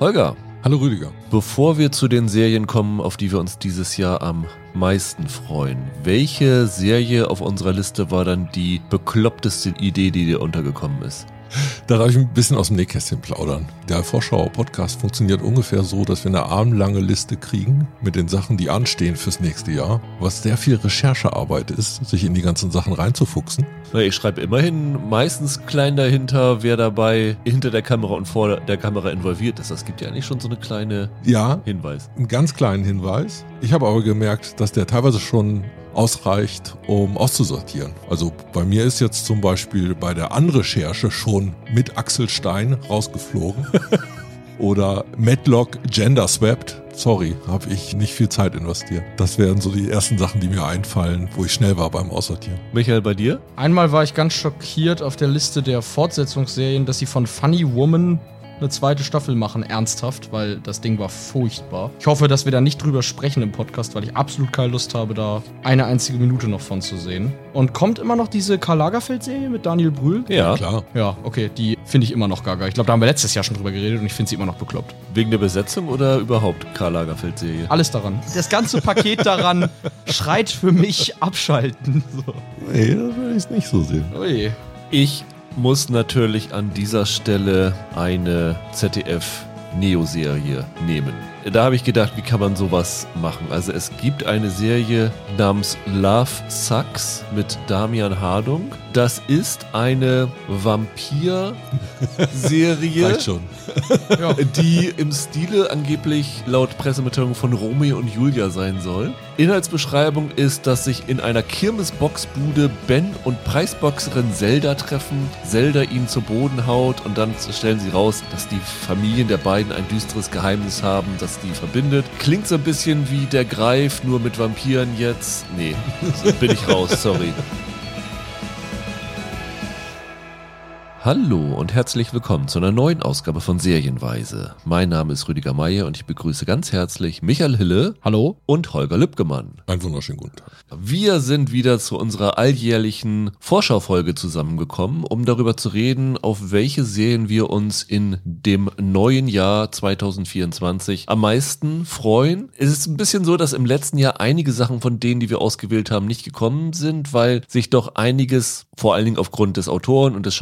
Holger. Hallo Rüdiger. Bevor wir zu den Serien kommen, auf die wir uns dieses Jahr am meisten freuen, welche Serie auf unserer Liste war dann die bekloppteste Idee, die dir untergekommen ist? Da darf ich ein bisschen aus dem Nähkästchen plaudern. Der Vorschau-Podcast funktioniert ungefähr so, dass wir eine armlange Liste kriegen mit den Sachen, die anstehen fürs nächste Jahr, was sehr viel Recherchearbeit ist, sich in die ganzen Sachen reinzufuchsen. Ich schreibe immerhin meistens klein dahinter, wer dabei hinter der Kamera und vor der Kamera involviert ist. Das gibt ja eigentlich schon so eine kleine ja, Hinweis. Einen ganz kleinen Hinweis. Ich habe aber gemerkt, dass der teilweise schon ausreicht, um auszusortieren. Also bei mir ist jetzt zum Beispiel bei der Anrecherche schon mit Axel Stein rausgeflogen. Oder Medlock Gender Swapped. Sorry, habe ich nicht viel Zeit investiert. Das wären so die ersten Sachen, die mir einfallen, wo ich schnell war beim Aussortieren. Michael, bei dir? Einmal war ich ganz schockiert auf der Liste der Fortsetzungsserien, dass sie von Funny Woman eine zweite Staffel machen, ernsthaft, weil das Ding war furchtbar. Ich hoffe, dass wir da nicht drüber sprechen im Podcast, weil ich absolut keine Lust habe, da eine einzige Minute noch von zu sehen. Und kommt immer noch diese Karl Lagerfeld-Serie mit Daniel Brühl? Ja. Klar. Ja, okay, die finde ich immer noch gaga. Ich glaube, da haben wir letztes Jahr schon drüber geredet und ich finde sie immer noch bekloppt. Wegen der Besetzung oder überhaupt Karl Lagerfeld-Serie? Alles daran. Das ganze Paket daran schreit für mich abschalten. So. Nee, das will ich nicht so sehen. Ui. Ich muss natürlich an dieser Stelle eine ZDF-Neo-Serie nehmen. Da habe ich gedacht, wie kann man sowas machen? Also es gibt eine Serie namens Love Sucks mit Damian Hardung. Das ist eine Vampir-Serie. Die im Stile angeblich laut Pressemitteilung von Romeo und Julia sein soll. Inhaltsbeschreibung ist, dass sich in einer Kirmesboxbude Ben und Preisboxerin Zelda treffen, Zelda ihn zu Boden haut und dann stellen sie raus, dass die Familien der beiden ein düsteres Geheimnis haben, das die verbindet. Klingt so ein bisschen wie der Greif, nur mit Vampiren jetzt. Nee, bin ich raus, sorry. Hallo und herzlich willkommen zu einer neuen Ausgabe von Serienweise. Mein Name ist Rüdiger Meier und ich begrüße ganz herzlich Michael Hille. Hallo. Und Holger Lübgemann. Einen wunderschönen guten Tag. Wir sind wieder zu unserer alljährlichen Vorschaufolge zusammengekommen, um darüber zu reden, auf welche Serien wir uns in dem neuen Jahr 2024 am meisten freuen. Es ist ein bisschen so, dass im letzten Jahr einige Sachen von denen, die wir ausgewählt haben, nicht gekommen sind, weil sich doch einiges, vor allen Dingen aufgrund des Autoren und des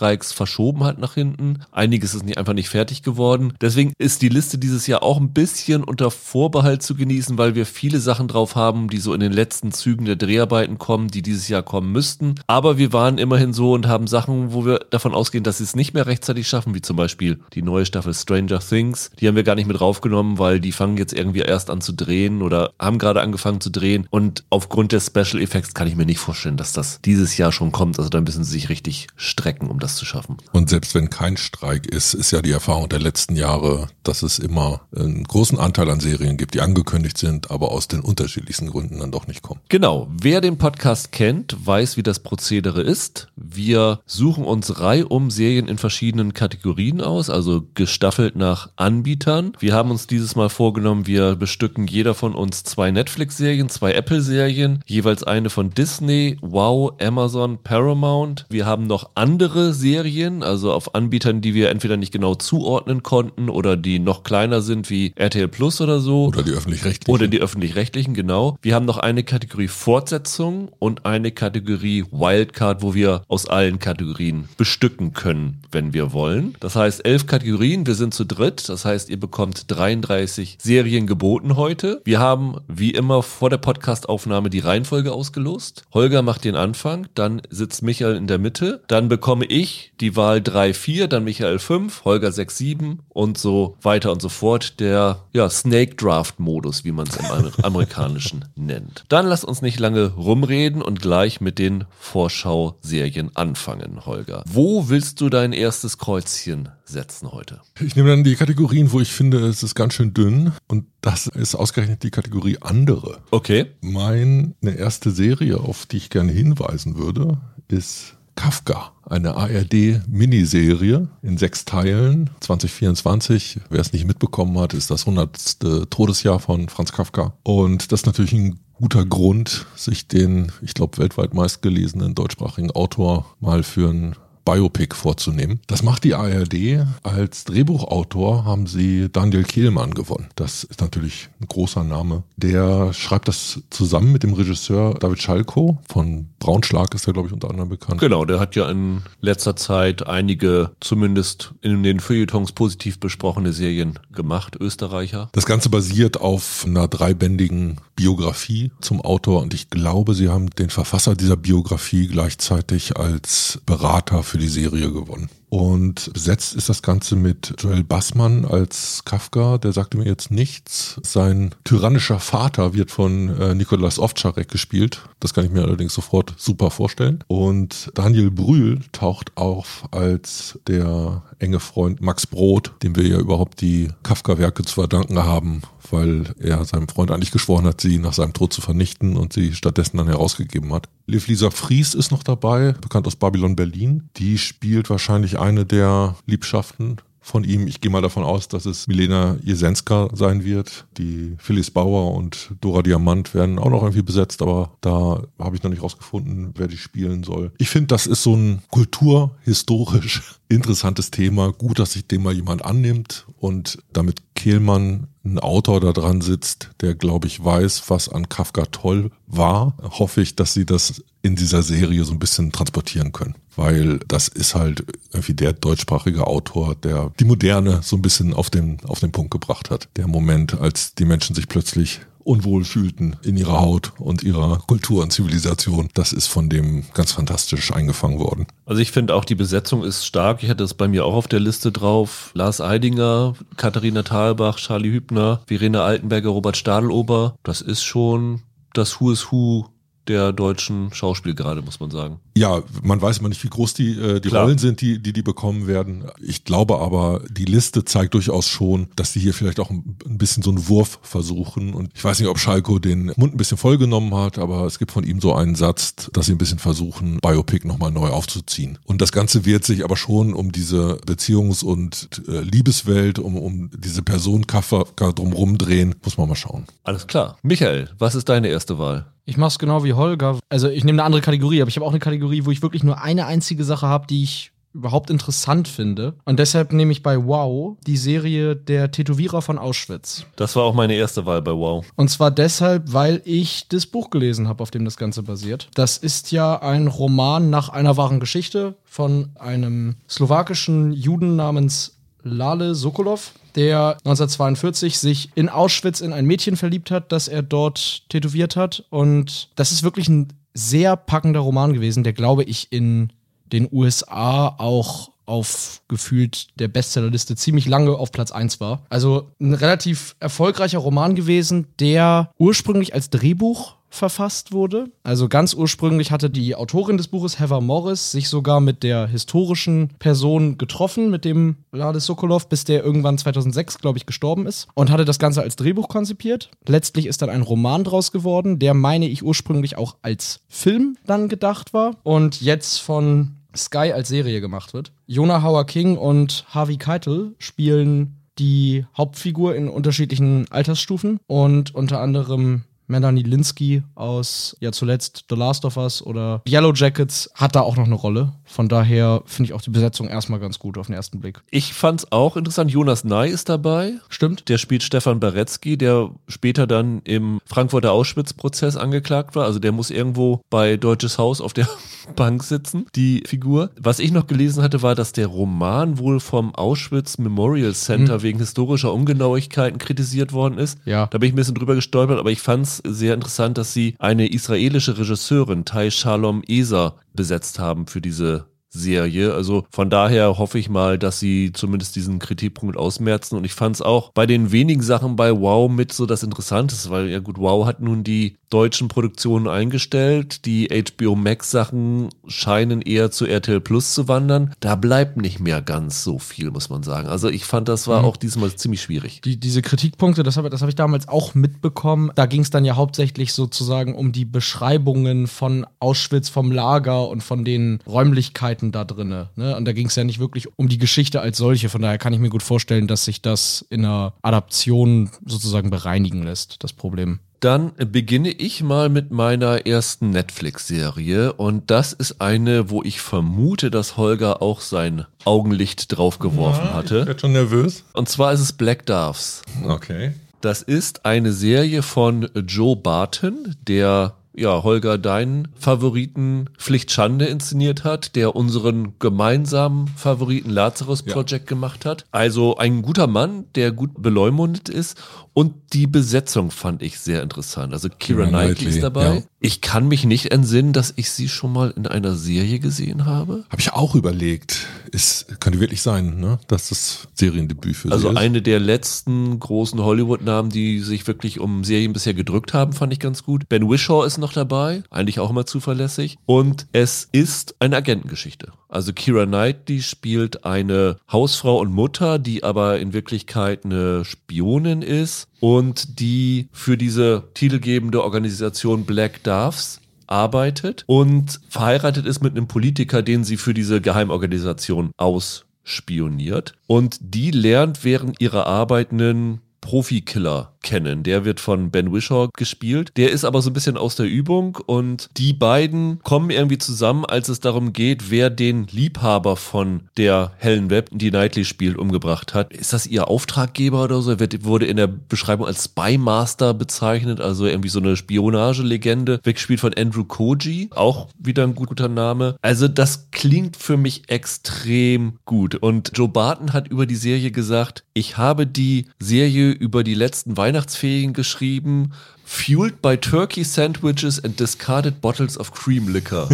Schauspielerstreiks, verschoben hat nach hinten. Einiges ist nicht, einfach nicht fertig geworden. Deswegen ist die Liste dieses Jahr auch ein bisschen unter Vorbehalt zu genießen, weil wir viele Sachen drauf haben, die so in den letzten Zügen der Dreharbeiten kommen, die dieses Jahr kommen müssten. Aber wir waren immerhin so und haben Sachen, wo wir davon ausgehen, dass sie es nicht mehr rechtzeitig schaffen, wie zum Beispiel die neue Staffel Stranger Things. Die haben wir gar nicht mit draufgenommen, weil die fangen jetzt irgendwie erst an zu drehen oder haben gerade angefangen zu drehen. Und aufgrund des Special Effects kann ich mir nicht vorstellen, dass das dieses Jahr schon kommt. Also da müssen sie sich richtig strecken, um das zu schaffen. Und selbst wenn kein Streik ist, ist ja die Erfahrung der letzten Jahre, dass es immer einen großen Anteil an Serien gibt, die angekündigt sind, aber aus den unterschiedlichsten Gründen dann doch nicht kommen kommen. Genau. Wer den Podcast kennt, weiß, wie das Prozedere ist. Wir suchen uns reihum Serien in verschiedenen Kategorien aus, also gestaffelt nach Anbietern. Wir haben uns dieses Mal vorgenommen, wir bestücken jeder von uns zwei Netflix-Serien, zwei Apple-Serien, jeweils eine von Disney, Wow, Amazon, Paramount. Wir haben noch andere Serien, also auf Anbietern, die wir entweder nicht genau zuordnen konnten oder die noch kleiner sind wie RTL Plus oder so. Oder die öffentlich-rechtlichen. Oder die öffentlich-rechtlichen, genau. Wir haben noch eine Kategorie Kategorie Fortsetzung und eine Kategorie Wildcard, wo wir aus allen Kategorien bestücken können, wenn wir wollen. Das heißt, elf Kategorien, wir sind zu dritt. Das heißt, ihr bekommt 33 Serien geboten heute. Wir haben, wie immer, vor der Podcastaufnahme die Reihenfolge ausgelost. Holger macht den Anfang, dann sitzt Michael in der Mitte. Dann bekomme ich die Wahl 3, 4, dann Michael 5, Holger 6, 7 und so weiter und so fort. Der ja, Snake Draft Modus, wie man es im Amerikanischen nennt. Dann lass uns nicht lange rumreden und gleich mit den Vorschau-Serien anfangen, Holger. Wo willst du dein erstes Kreuzchen setzen heute? Ich nehme dann die Kategorien, wo ich finde, es ist ganz schön dünn und das ist ausgerechnet die Kategorie andere. Okay. Meine erste Serie, auf die ich gerne hinweisen würde, ist Kafka, eine ARD-Miniserie in sechs Teilen, 2024. Wer es nicht mitbekommen hat, ist das 100. Todesjahr von Franz Kafka. Und das ist natürlich ein guter Grund, sich den, ich glaube, weltweit meistgelesenen deutschsprachigen Autor mal für ein Biopic vorzunehmen. Das macht die ARD. Als Drehbuchautor haben sie Daniel Kehlmann gewonnen. Das ist natürlich ein großer Name. Der schreibt das zusammen mit dem Regisseur David Schalko. Von Braunschlag ist er, glaube ich, unter anderem bekannt. Genau, der hat ja in letzter Zeit einige, zumindest in den Feuilletons positiv besprochene Serien gemacht, Österreicher. Das Ganze basiert auf einer dreibändigen Biografie zum Autor und ich glaube, sie haben den Verfasser dieser Biografie gleichzeitig als Berater für die Serie gewonnen. Und besetzt ist das Ganze mit Joel Bassmann als Kafka, der sagte mir jetzt nichts. Sein tyrannischer Vater wird von äh, Nikolaus Ovtcharek gespielt. Das kann ich mir allerdings sofort super vorstellen. Und Daniel Brühl taucht auf als der enge Freund Max Brot, dem wir ja überhaupt die Kafka-Werke zu verdanken haben, weil er seinem Freund eigentlich geschworen hat, sie nach seinem Tod zu vernichten und sie stattdessen dann herausgegeben hat. Liv Lisa Fries ist noch dabei, bekannt aus Babylon Berlin. Die spielt wahrscheinlich eine der Liebschaften von ihm. Ich gehe mal davon aus, dass es Milena Jesenska sein wird. Die Phyllis Bauer und Dora Diamant werden auch noch irgendwie besetzt, aber da habe ich noch nicht rausgefunden, wer die spielen soll. Ich finde, das ist so ein kulturhistorisch interessantes Thema. Gut, dass sich dem mal jemand annimmt und damit Kehlmann ein Autor da dran sitzt, der, glaube ich, weiß, was an Kafka toll war, hoffe ich, dass sie das in dieser Serie so ein bisschen transportieren können. Weil das ist halt irgendwie der deutschsprachige Autor, der die Moderne so ein bisschen auf den, auf den Punkt gebracht hat. Der Moment, als die Menschen sich plötzlich unwohl fühlten in ihrer Haut und ihrer Kultur und Zivilisation. Das ist von dem ganz fantastisch eingefangen worden. Also ich finde auch die Besetzung ist stark. Ich hatte es bei mir auch auf der Liste drauf. Lars Eidinger, Katharina Thalbach, Charlie Hübner, Verena Altenberger, Robert Stadelober. Das ist schon das Who is Who der deutschen Schauspiel gerade, muss man sagen. Ja, man weiß immer nicht, wie groß die, äh, die Rollen sind, die, die die bekommen werden. Ich glaube aber, die Liste zeigt durchaus schon, dass sie hier vielleicht auch ein, ein bisschen so einen Wurf versuchen. Und ich weiß nicht, ob Schalko den Mund ein bisschen vollgenommen hat, aber es gibt von ihm so einen Satz, dass sie ein bisschen versuchen, Biopic nochmal neu aufzuziehen. Und das Ganze wird sich aber schon um diese Beziehungs- und äh, Liebeswelt, um, um diese Person Kafka drumherum drehen, muss man mal schauen. Alles klar. Michael, was ist deine erste Wahl? Ich mache es genau wie Holger. Also ich nehme eine andere Kategorie, aber ich habe auch eine Kategorie, wo ich wirklich nur eine einzige Sache habe, die ich überhaupt interessant finde. Und deshalb nehme ich bei Wow die Serie Der Tätowierer von Auschwitz. Das war auch meine erste Wahl bei Wow. Und zwar deshalb, weil ich das Buch gelesen habe, auf dem das Ganze basiert. Das ist ja ein Roman nach einer wahren Geschichte von einem slowakischen Juden namens Lale Sokolov, der 1942 sich in Auschwitz in ein Mädchen verliebt hat, das er dort tätowiert hat. Und das ist wirklich ein sehr packender Roman gewesen, der, glaube ich, in den USA auch auf gefühlt der Bestsellerliste ziemlich lange auf Platz 1 war. Also ein relativ erfolgreicher Roman gewesen, der ursprünglich als Drehbuch verfasst wurde. Also ganz ursprünglich hatte die Autorin des Buches, Heather Morris, sich sogar mit der historischen Person getroffen, mit dem Lades Sokolov, bis der irgendwann 2006, glaube ich, gestorben ist und hatte das Ganze als Drehbuch konzipiert. Letztlich ist dann ein Roman draus geworden, der, meine ich, ursprünglich auch als Film dann gedacht war und jetzt von Sky als Serie gemacht wird. Jonah Hauer King und Harvey Keitel spielen die Hauptfigur in unterschiedlichen Altersstufen und unter anderem Melanie Linsky aus ja zuletzt The Last of Us oder Yellow Jackets hat da auch noch eine Rolle. Von daher finde ich auch die Besetzung erstmal ganz gut auf den ersten Blick. Ich fand es auch interessant. Jonas Ney ist dabei. Stimmt. Der spielt Stefan Baretzky, der später dann im Frankfurter Auschwitz-Prozess angeklagt war. Also der muss irgendwo bei Deutsches Haus auf der Bank sitzen, die Figur. Was ich noch gelesen hatte, war, dass der Roman wohl vom Auschwitz Memorial Center hm. wegen historischer Ungenauigkeiten kritisiert worden ist. Ja. Da bin ich ein bisschen drüber gestolpert, aber ich fand es sehr interessant, dass sie eine israelische Regisseurin, Tai Shalom Eser, besetzt haben für diese Serie. Also von daher hoffe ich mal, dass sie zumindest diesen Kritikpunkt ausmerzen. Und ich fand es auch bei den wenigen Sachen bei Wow mit so das Interessanteste, weil ja gut, Wow hat nun die deutschen Produktionen eingestellt. Die HBO Max Sachen scheinen eher zu RTL Plus zu wandern. Da bleibt nicht mehr ganz so viel, muss man sagen. Also ich fand, das war mhm. auch diesmal ziemlich schwierig. Die, diese Kritikpunkte, das habe das hab ich damals auch mitbekommen. Da ging es dann ja hauptsächlich sozusagen um die Beschreibungen von Auschwitz, vom Lager und von den Räumlichkeiten Seiten da drin. Ne? Und da ging es ja nicht wirklich um die Geschichte als solche. Von daher kann ich mir gut vorstellen, dass sich das in einer Adaption sozusagen bereinigen lässt, das Problem. Dann beginne ich mal mit meiner ersten Netflix-Serie und das ist eine, wo ich vermute, dass Holger auch sein Augenlicht draufgeworfen Ich hatte. werd schon nervös. Und zwar ist es Black Doves. Okay. Das ist eine Serie von Joe Barton, der ja, Holger, deinen Favoriten Pflicht Schande inszeniert hat, der unseren gemeinsamen Favoriten Lazarus Ja. Project gemacht hat. Also ein guter Mann, der gut beleumundet ist. Und die Besetzung fand ich sehr interessant. Also Kira Knightley ist dabei. ja. Ich kann mich nicht entsinnen, dass ich sie schon mal in einer Serie gesehen habe. Habe ich auch überlegt. Ist, könnte wirklich sein, ne? dass das Seriendebüt für Also sie ist. eine der letzten großen Hollywood-Namen, die sich wirklich um Serien bisher gedrückt haben, fand ich ganz gut. Ben Wishaw ist noch dabei, eigentlich auch immer zuverlässig. Und es ist eine Agentengeschichte. Also Kira Knightley spielt eine Hausfrau und Mutter, die aber in Wirklichkeit eine Spionin ist und die für diese titelgebende Organisation Black Doves arbeitet und verheiratet ist mit einem Politiker, den sie für diese Geheimorganisation ausspioniert. Und die lernt während ihrer Arbeit einen Profikiller kennen. Der wird von Ben Wishaw gespielt. Der ist aber so ein bisschen aus der Übung und die beiden kommen irgendwie zusammen, als es darum geht, wer den Liebhaber von der Helen Webb, die Knightley spielt, umgebracht hat. Ist das ihr Auftraggeber oder so? Er wird, wurde in der Beschreibung als Spymaster bezeichnet, also irgendwie so eine Spionagelegende, weggespielt von Andrew Koji, auch wieder ein guter Name. Also das klingt für mich extrem gut und Joe Barton hat über die Serie gesagt, ich habe die Serie über die letzten Weihnachtsferien geschrieben, fueled by turkey sandwiches and discarded bottles of cream liquor.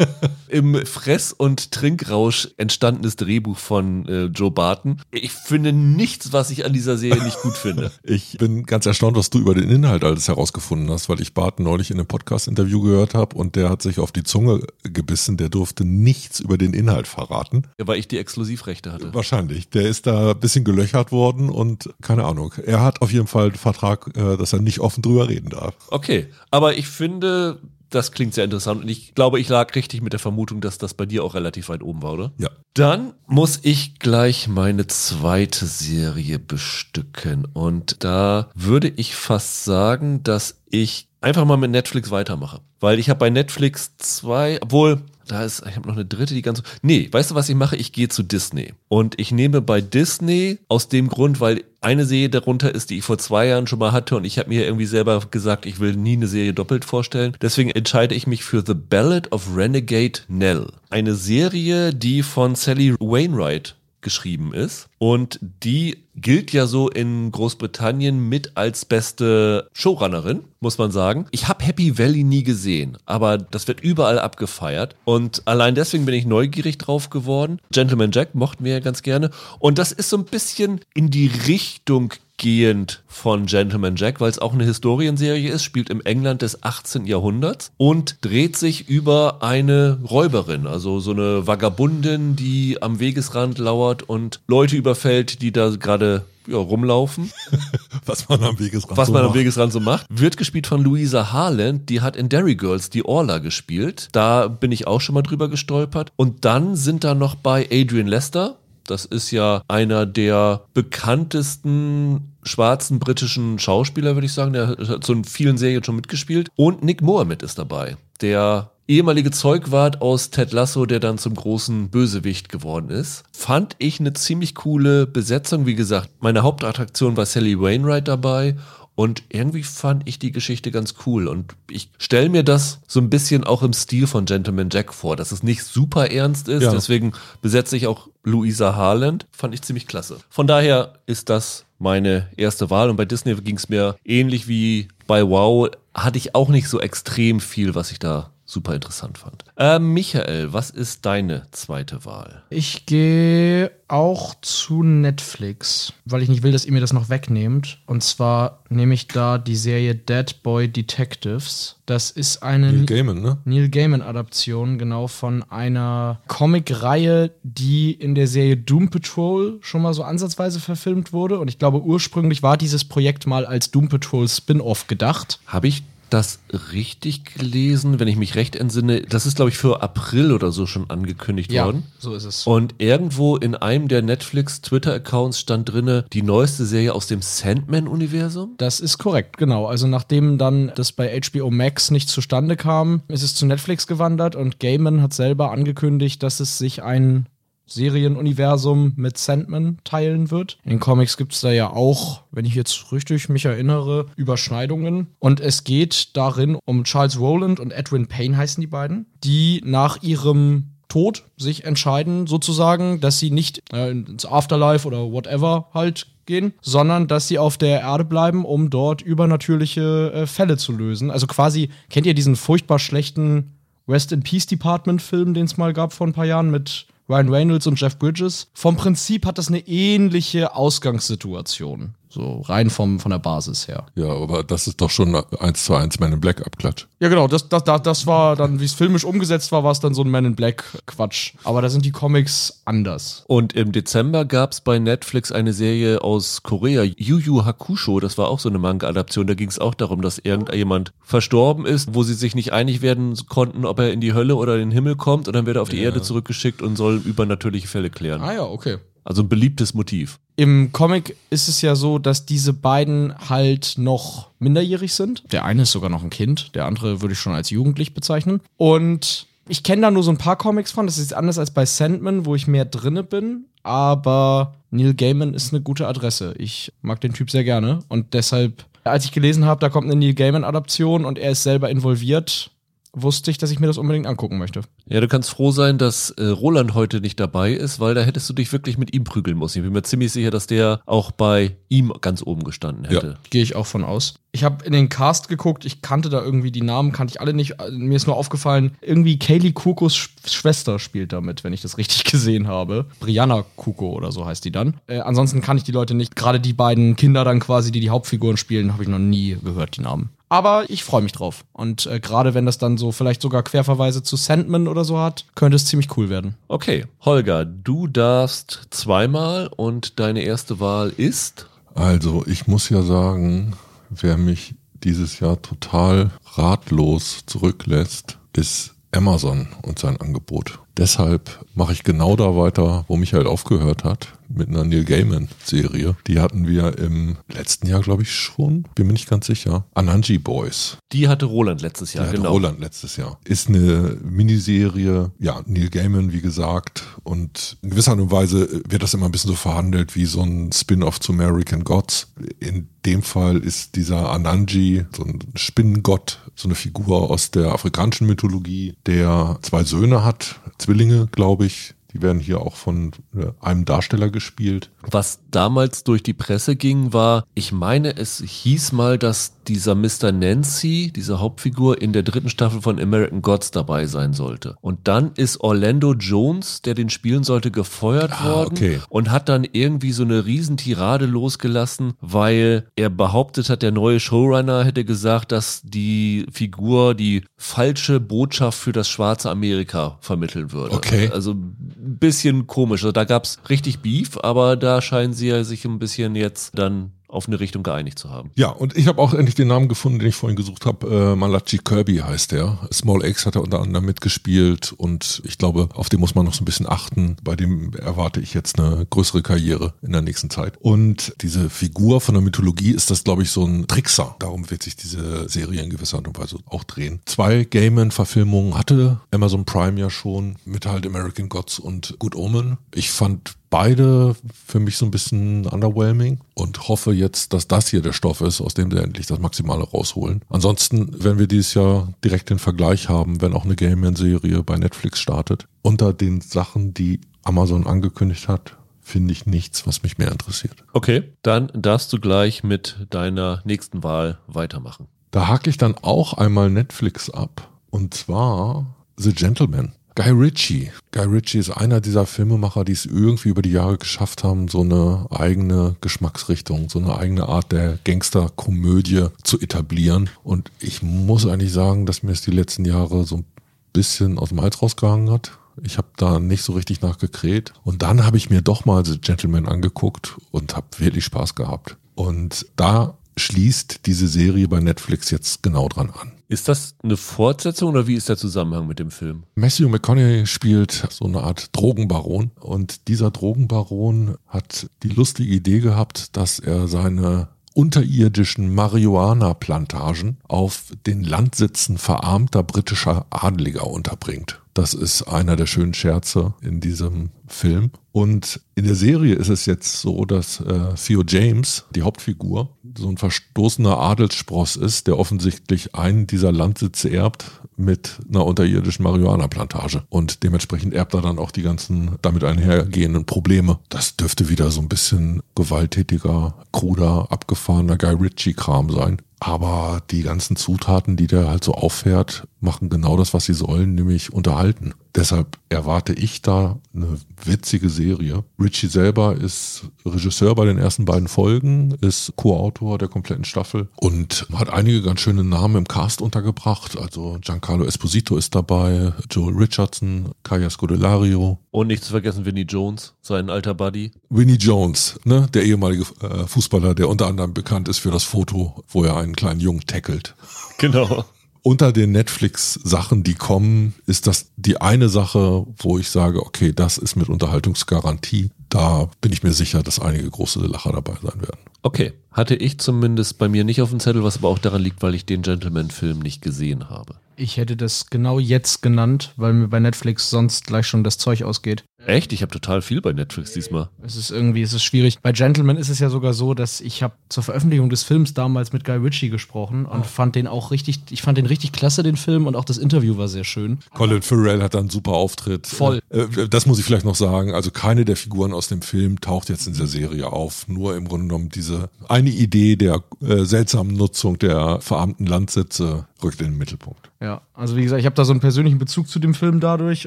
Im Fress- und Trinkrausch entstandenes Drehbuch von äh, Joe Barton. Ich finde nichts, was ich an dieser Serie nicht gut finde. Ich bin ganz erstaunt, was du über den Inhalt alles herausgefunden hast, weil ich Barton neulich in einem Podcast-Interview gehört habe und der hat sich auf die Zunge gebissen, der durfte nichts über den Inhalt verraten. Weil ich die Exklusivrechte hatte. Wahrscheinlich. Der ist da ein bisschen gelöchert worden und keine Ahnung. Er hat auf jeden Fall Vertrag, äh, dass er nicht offen drüber reden darf. Okay, aber ich finde, das klingt sehr interessant und ich glaube, ich lag richtig mit der Vermutung, dass das bei dir auch relativ weit oben war, oder? Ja. Dann muss ich gleich meine zweite Serie bestücken und da würde ich fast sagen, dass ich einfach mal mit Netflix weitermache, weil ich habe bei Netflix zwei, obwohl da ist, ich habe noch eine dritte, die ganz. Nee, weißt du, was ich mache? Ich gehe zu Disney. Und ich nehme bei Disney aus dem Grund, weil eine Serie darunter ist, die ich vor zwei Jahren schon mal hatte und ich habe mir irgendwie selber gesagt, ich will nie eine Serie doppelt vorstellen. Deswegen entscheide ich mich für The Ballad of Renegade Nell. Eine Serie, die von Sally Wainwright geschrieben ist. Und die gilt ja so in Großbritannien mit als beste Showrunnerin, muss man sagen. Ich habe Happy Valley nie gesehen, aber das wird überall abgefeiert. Und allein deswegen bin ich neugierig drauf geworden. Gentleman Jack mochten wir ja ganz gerne. Und das ist so ein bisschen in die Richtung gehend von Gentleman Jack, weil es auch eine Historienserie ist, spielt im England des 18. Jahrhunderts und dreht sich über eine Räuberin, also so eine Vagabundin, die am Wegesrand lauert und Leute überfällt, die da gerade ja, rumlaufen, Was man am Wegesrand was so man am macht. Wegesrand so macht. Wird gespielt von Louisa Harland, die hat in Derry Girls die Orla gespielt. Da bin ich auch schon mal drüber gestolpert. Und dann sind da noch bei Adrian Lester, das ist ja einer der bekanntesten schwarzen britischen Schauspieler, würde ich sagen. Der hat so in vielen Serien schon mitgespielt. Und Nick Mohammed ist dabei, der ehemalige Zeugwart aus Ted Lasso, der dann zum großen Bösewicht geworden ist. Fand ich eine ziemlich coole Besetzung. Wie gesagt, meine Hauptattraktion war Sally Wainwright dabei. Und irgendwie fand ich die Geschichte ganz cool. Und ich stelle mir das so ein bisschen auch im Stil von Gentleman Jack vor, dass es nicht super ernst ist. Ja. Deswegen besetze ich auch Louisa Harland. Fand ich ziemlich klasse. Von daher ist das meine erste Wahl. Und bei Disney ging es mir ähnlich wie bei Wow. Hatte ich auch nicht so extrem viel, was ich da super interessant fand. Äh, Michael, was ist deine zweite Wahl? Ich gehe auch zu Netflix, weil ich nicht will, dass ihr mir das noch wegnehmt. Und zwar nehme ich da die Serie Dead Boy Detectives. Das ist eine Neil Gaiman, ne? Neil Gaiman-Adaption, genau von einer Comic-Reihe, die in der Serie Doom Patrol schon mal so ansatzweise verfilmt wurde. Und ich glaube, ursprünglich war dieses Projekt mal als Doom Patrol Spin-off gedacht. Habe ich das richtig gelesen, wenn ich mich recht entsinne? Das ist, glaube ich, für April oder so schon angekündigt Ja, worden. so ist es. Und irgendwo in einem der Netflix-Twitter-Accounts stand drinne die neueste Serie aus dem Sandman-Universum. Das ist korrekt, genau. Also nachdem dann das bei HBO Max nicht zustande kam, ist es zu Netflix gewandert und Gaiman hat selber angekündigt, dass es sich ein Serienuniversum mit Sandman teilen wird. In den Comics gibt es da ja auch, wenn ich jetzt richtig mich erinnere, Überschneidungen. Und es geht darin um Charles Rowland und Edwin Payne heißen die beiden, die nach ihrem Tod sich entscheiden, sozusagen, dass sie nicht äh, ins Afterlife oder whatever halt gehen, sondern dass sie auf der Erde bleiben, um dort übernatürliche äh, Fälle zu lösen. Also quasi, kennt ihr diesen furchtbar schlechten Rest in Peace Department Film, den es mal gab vor ein paar Jahren mit Ryan Reynolds und Jeff Bridges? Vom Prinzip hat das eine ähnliche Ausgangssituation. So rein vom, von der Basis her. Ja, aber das ist doch schon eins zu eins Man in Black Abklatsch. Ja, genau, das, das, das, das war dann, wie es filmisch umgesetzt war, war es dann so ein Man in Black Quatsch. Aber da sind die Comics anders. Und im Dezember gab es bei Netflix eine Serie aus Korea, Yu Yu Hakusho. Das war auch so eine Manga-Adaption. Da ging es auch darum, dass irgendjemand verstorben ist, wo sie sich nicht einig werden konnten, ob er in die Hölle oder in den Himmel kommt. Und dann wird er auf die Erde zurückgeschickt und soll übernatürliche Fälle klären. Ah ja, okay. Also ein beliebtes Motiv. Im Comic ist es ja so, dass diese beiden halt noch minderjährig sind. Der eine ist sogar noch ein Kind, der andere würde ich schon als jugendlich bezeichnen. Und ich kenne da nur so ein paar Comics von. Das ist anders als bei Sandman, wo ich mehr drinne bin. Aber Neil Gaiman ist eine gute Adresse. Ich mag den Typ sehr gerne. Und deshalb, als ich gelesen habe, da kommt eine Neil Gaiman-Adaption und er ist selber involviert, wusste ich, dass ich mir das unbedingt angucken möchte. Ja, du kannst froh sein, dass äh, Roland heute nicht dabei ist, weil da hättest du dich wirklich mit ihm prügeln müssen. Ich bin mir ziemlich sicher, dass der auch bei ihm ganz oben gestanden hätte. Gehe ich auch von aus. Ich habe in den Cast geguckt, ich kannte da irgendwie die Namen, kannte ich alle nicht. Mir ist nur aufgefallen, irgendwie Kaylee Kukos Sch Schwester spielt damit, wenn ich das richtig gesehen habe. Brianna Kuko oder so heißt die dann. Äh, ansonsten kann ich die Leute nicht. Gerade die beiden Kinder dann quasi, die die Hauptfiguren spielen, habe ich noch nie gehört, die Namen. Aber ich freue mich drauf. Und äh, gerade wenn das dann so vielleicht sogar Querverweise zu Sandman oder so hat, könnte es ziemlich cool werden. Okay, Holger, du darfst zweimal und deine erste Wahl ist. Also, ich muss ja sagen, wer mich dieses Jahr total ratlos zurücklässt, ist Amazon und sein Angebot. Deshalb mache ich genau da weiter, wo Michael aufgehört hat, mit einer Neil Gaiman-Serie. Die hatten wir im letzten Jahr, glaube ich, schon. Bin mir nicht ganz sicher. Ananji Boys. Die hatte Roland letztes Jahr, Ja, hatte genau. Roland letztes Jahr. Ist eine Miniserie, ja, Neil Gaiman, wie gesagt. Und in gewisser Art und Weise wird das immer ein bisschen so verhandelt wie so ein Spin-off zu American Gods. In dem Fall ist dieser Ananji, so ein Spinnengott, so eine Figur aus der afrikanischen Mythologie, der zwei Söhne hat, Zwillinge, glaube ich. Die werden hier auch von äh, einem Darsteller gespielt. Was damals durch die Presse ging, war, ich meine, es hieß mal, dass dieser Mr. Nancy, diese Hauptfigur, in der dritten Staffel von American Gods dabei sein sollte. Und dann ist Orlando Jones, der den spielen sollte, gefeuert Ah, worden okay. und hat dann irgendwie so eine Riesentirade losgelassen, weil er behauptet hat, der neue Showrunner hätte gesagt, dass die Figur die falsche Botschaft für das schwarze Amerika vermitteln würde. Okay. Also ein bisschen komisch. Also da gab's richtig Beef, aber da scheinen sie ja sich ein bisschen jetzt dann auf eine Richtung geeinigt zu haben. Ja, und ich habe auch endlich den Namen gefunden, den ich vorhin gesucht habe. Äh, Malachi Kirby heißt der. Small X hat er unter anderem mitgespielt und ich glaube, auf den muss man noch so ein bisschen achten. Bei dem erwarte ich jetzt eine größere Karriere in der nächsten Zeit. Und diese Figur von der Mythologie ist das, glaube ich, so ein Trickser. Darum wird sich diese Serie in gewisser Art und Weise auch drehen. Zwei Gaiman-Verfilmungen hatte Amazon Prime ja schon mit halt American Gods und Good Omen. Ich fand beide für mich so ein bisschen underwhelming und hoffe jetzt, dass das hier der Stoff ist, aus dem sie endlich das Maximale rausholen. Ansonsten werden wir dieses Jahr direkt den Vergleich haben, wenn auch eine Game-Serie bei Netflix startet. Unter den Sachen, die Amazon angekündigt hat, finde ich nichts, was mich mehr interessiert. Okay, dann darfst du gleich mit deiner nächsten Wahl weitermachen. Da hake ich dann auch einmal Netflix ab. Und zwar The Gentleman. Guy Ritchie. Guy Ritchie ist einer dieser Filmemacher, die es irgendwie über die Jahre geschafft haben, so eine eigene Geschmacksrichtung, so eine eigene Art der Gangsterkomödie zu etablieren. Und ich muss eigentlich sagen, dass mir es die letzten Jahre so ein bisschen aus dem Hals rausgehangen hat. Ich habe da nicht so richtig nachgekräht. Und dann habe ich mir doch mal The Gentleman angeguckt und habe wirklich Spaß gehabt. Und da schließt diese Serie bei Netflix jetzt genau dran an. Ist das eine Fortsetzung oder wie ist der Zusammenhang mit dem Film? Matthew McConaughey spielt so eine Art Drogenbaron und dieser Drogenbaron hat die lustige Idee gehabt, dass er seine unterirdischen Marihuana-Plantagen auf den Landsitzen verarmter britischer Adliger unterbringt. Das ist einer der schönen Scherze in diesem Film. Und in der Serie ist es jetzt so, dass äh, Theo James, die Hauptfigur, so ein verstoßener Adelsspross ist, der offensichtlich einen dieser Landsitze erbt mit einer unterirdischen Marihuana-Plantage. Und dementsprechend erbt er dann auch die ganzen damit einhergehenden Probleme. Das dürfte wieder so ein bisschen gewalttätiger, kruder, abgefahrener Guy Ritchie-Kram sein. Aber die ganzen Zutaten, die der halt so auffährt, machen genau das, was sie sollen, nämlich unterhalten. Deshalb erwarte ich da eine witzige Serie. Richie selber ist Regisseur bei den ersten beiden Folgen, ist Co-Autor der kompletten Staffel und hat einige ganz schöne Namen im Cast untergebracht. Also Giancarlo Esposito ist dabei, Joel Richardson, Kaya Scodelario. Und nicht zu vergessen Vinnie Jones, sein alter Buddy. Winnie Jones, ne, der ehemalige äh, Fußballer, der unter anderem bekannt ist für das Foto, wo er einen kleinen Jungen tackelt. Genau unter den Netflix-Sachen, die kommen, ist das die eine Sache, wo ich sage, okay, das ist mit Unterhaltungsgarantie. Da bin ich mir sicher, dass einige große Lacher dabei sein werden. Okay, hatte ich zumindest bei mir nicht auf dem Zettel, was aber auch daran liegt, weil ich den Gentleman-Film nicht gesehen habe. Ich hätte das genau jetzt genannt, weil mir bei Netflix sonst gleich schon das Zeug ausgeht. Echt? Ich habe total viel bei Netflix diesmal. Es ist irgendwie, es ist schwierig. Bei Gentleman ist es ja sogar so, dass ich habe zur Veröffentlichung des Films damals mit Guy Ritchie gesprochen und oh. fand den auch richtig, ich fand den richtig klasse, den Film, und auch das Interview war sehr schön. Colin Farrell hat da einen super Auftritt. Voll. Äh, das muss ich vielleicht noch sagen. Also keine der Figuren aus dem Film taucht jetzt in der Serie auf. Nur im Grunde genommen diese eine Idee der äh, seltsamen Nutzung der verarmten Landsitze rückt in den Mittelpunkt. Ja, also wie gesagt, ich habe da so einen persönlichen Bezug zu dem Film dadurch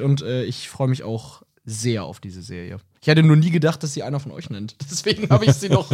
und äh, ich freue mich auch sehr auf diese Serie. Ich hätte nur nie gedacht, dass sie einer von euch nennt. Deswegen habe ich sie noch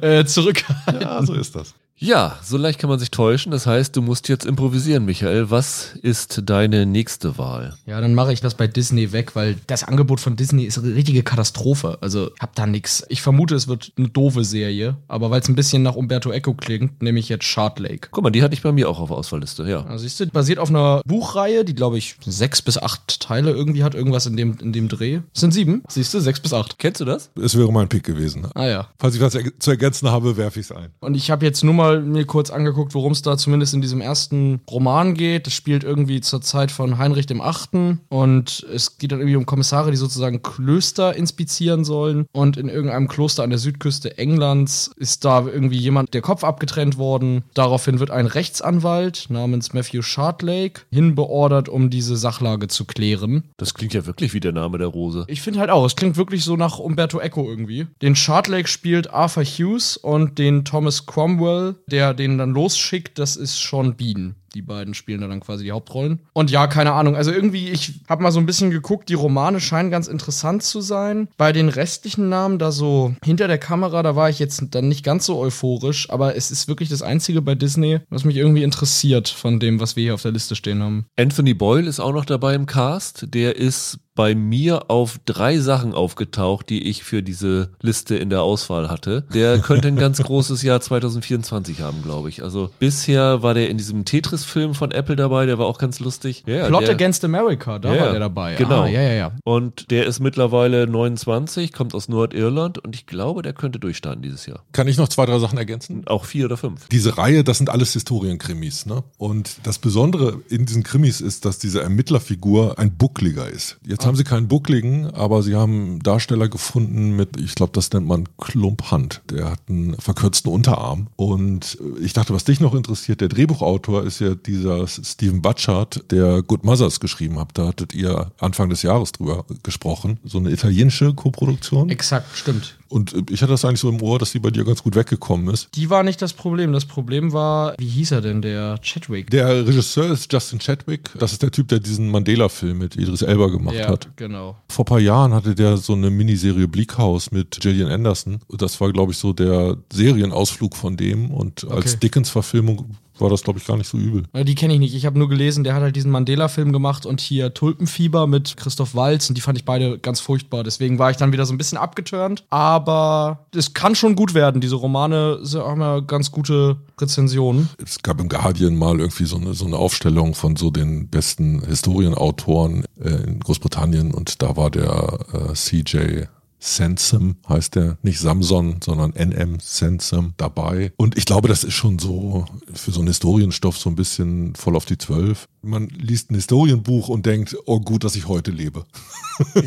äh, zurückgehalten. Ja, so ist das. Ja, so leicht kann man sich täuschen. Das heißt, du musst jetzt improvisieren, Michael. Was ist deine nächste Wahl? Ja, dann mache ich das bei Disney weg, weil das Angebot von Disney ist eine richtige Katastrophe. Also, hab da nix. Ich vermute, es wird eine doofe Serie, aber weil es ein bisschen nach Umberto Eco klingt, nehme ich jetzt Shard Lake. Guck mal, die hatte ich bei mir auch auf Auswahlliste, ja. Also, siehst du, basiert auf einer Buchreihe, die, glaube ich, sechs bis acht Teile irgendwie hat, irgendwas in dem, in dem Dreh. Das sind sieben, siehst du, sechs bis acht. Kennst du das? Es wäre mein Pick gewesen. Ah ja. Falls ich was zu ergänzen habe, werfe ich es ein. Und ich habe jetzt nur mal mir kurz angeguckt, worum es da zumindest in diesem ersten Roman geht. Das spielt irgendwie zur Zeit von Heinrich dem Achten und es geht dann irgendwie um Kommissare, die sozusagen Klöster inspizieren sollen. Und in irgendeinem Kloster an der Südküste Englands ist da irgendwie jemand der Kopf abgetrennt worden. Daraufhin wird ein Rechtsanwalt namens Matthew Shardlake hinbeordert, um diese Sachlage zu klären. Das klingt ja wirklich wie der Name der Rose. Ich finde halt auch, es klingt wirklich so nach Umberto Eco irgendwie. Den Shardlake spielt Arthur Hughes und den Thomas Cromwell, der den dann losschickt, das ist Sean Bean. Die beiden spielen da dann quasi die Hauptrollen. Und ja, keine Ahnung. Also irgendwie, ich habe mal so ein bisschen geguckt, die Romane scheinen ganz interessant zu sein. Bei den restlichen Namen da so hinter der Kamera, da war ich jetzt dann nicht ganz so euphorisch, aber es ist wirklich das Einzige bei Disney, was mich irgendwie interessiert von dem, was wir hier auf der Liste stehen haben. Anthony Boyle ist auch noch dabei im Cast. Der ist bei mir auf drei Sachen aufgetaucht, die ich für diese Liste in der Auswahl hatte. Der könnte ein ganz großes Jahr 2024 haben, glaube ich. Also bisher war der in diesem Tetris-Film von Apple dabei, der war auch ganz lustig. Ja, Plot der, Against America, da ja, war der dabei. Genau. Ah, ja, ja, ja. Und der ist mittlerweile 29, kommt aus Nordirland und ich glaube, der könnte durchstarten dieses Jahr. Kann ich noch zwei, drei Sachen ergänzen? Auch vier oder fünf. Diese Reihe, das sind alles Historienkrimis, ne? Und das Besondere in diesen Krimis ist, dass diese Ermittlerfigur ein Buckliger ist. Jetzt haben sie keinen Buckligen, aber sie haben einen Darsteller gefunden mit, ich glaube, das nennt man Klumphand. Der hat einen verkürzten Unterarm. Und ich dachte, was dich noch interessiert, der Drehbuchautor ist ja dieser Stephen Butchart, der Good Mothers geschrieben hat. Da hattet ihr Anfang des Jahres drüber gesprochen. So eine italienische Koproduktion. Exakt, stimmt. Und ich hatte das eigentlich so im Ohr, dass die bei dir ganz gut weggekommen ist. Die war nicht das Problem. Das Problem war, wie hieß er denn, der Chadwick? Der Regisseur ist Justin Chadwick. Das ist der Typ, der diesen Mandela-Film mit Idris Elba gemacht ja, hat. genau. Vor ein paar Jahren hatte der so eine Miniserie Bleak House mit Gillian Anderson. Das war, glaube ich, so der Serienausflug von dem. Und als okay. Dickens-Verfilmung war das, glaube ich, gar nicht so übel. Die kenne ich nicht. Ich habe nur gelesen, der hat halt diesen Mandela-Film gemacht und hier Tulpenfieber mit Christoph Walz und die fand ich beide ganz furchtbar. Deswegen war ich dann wieder so ein bisschen abgeturnt. Aber es kann schon gut werden. Diese Romane haben ja ganz gute Rezensionen. Es gab im Guardian mal irgendwie so eine, so eine Aufstellung von so den besten Historienautoren äh, in Großbritannien und da war der äh, CJ Sansom heißt der, nicht Samson, sondern NM Sansom dabei. Und ich glaube, das ist schon so für so einen Historienstoff so ein bisschen voll auf die Zwölf. Man liest ein Historienbuch und denkt, oh gut, dass ich heute lebe.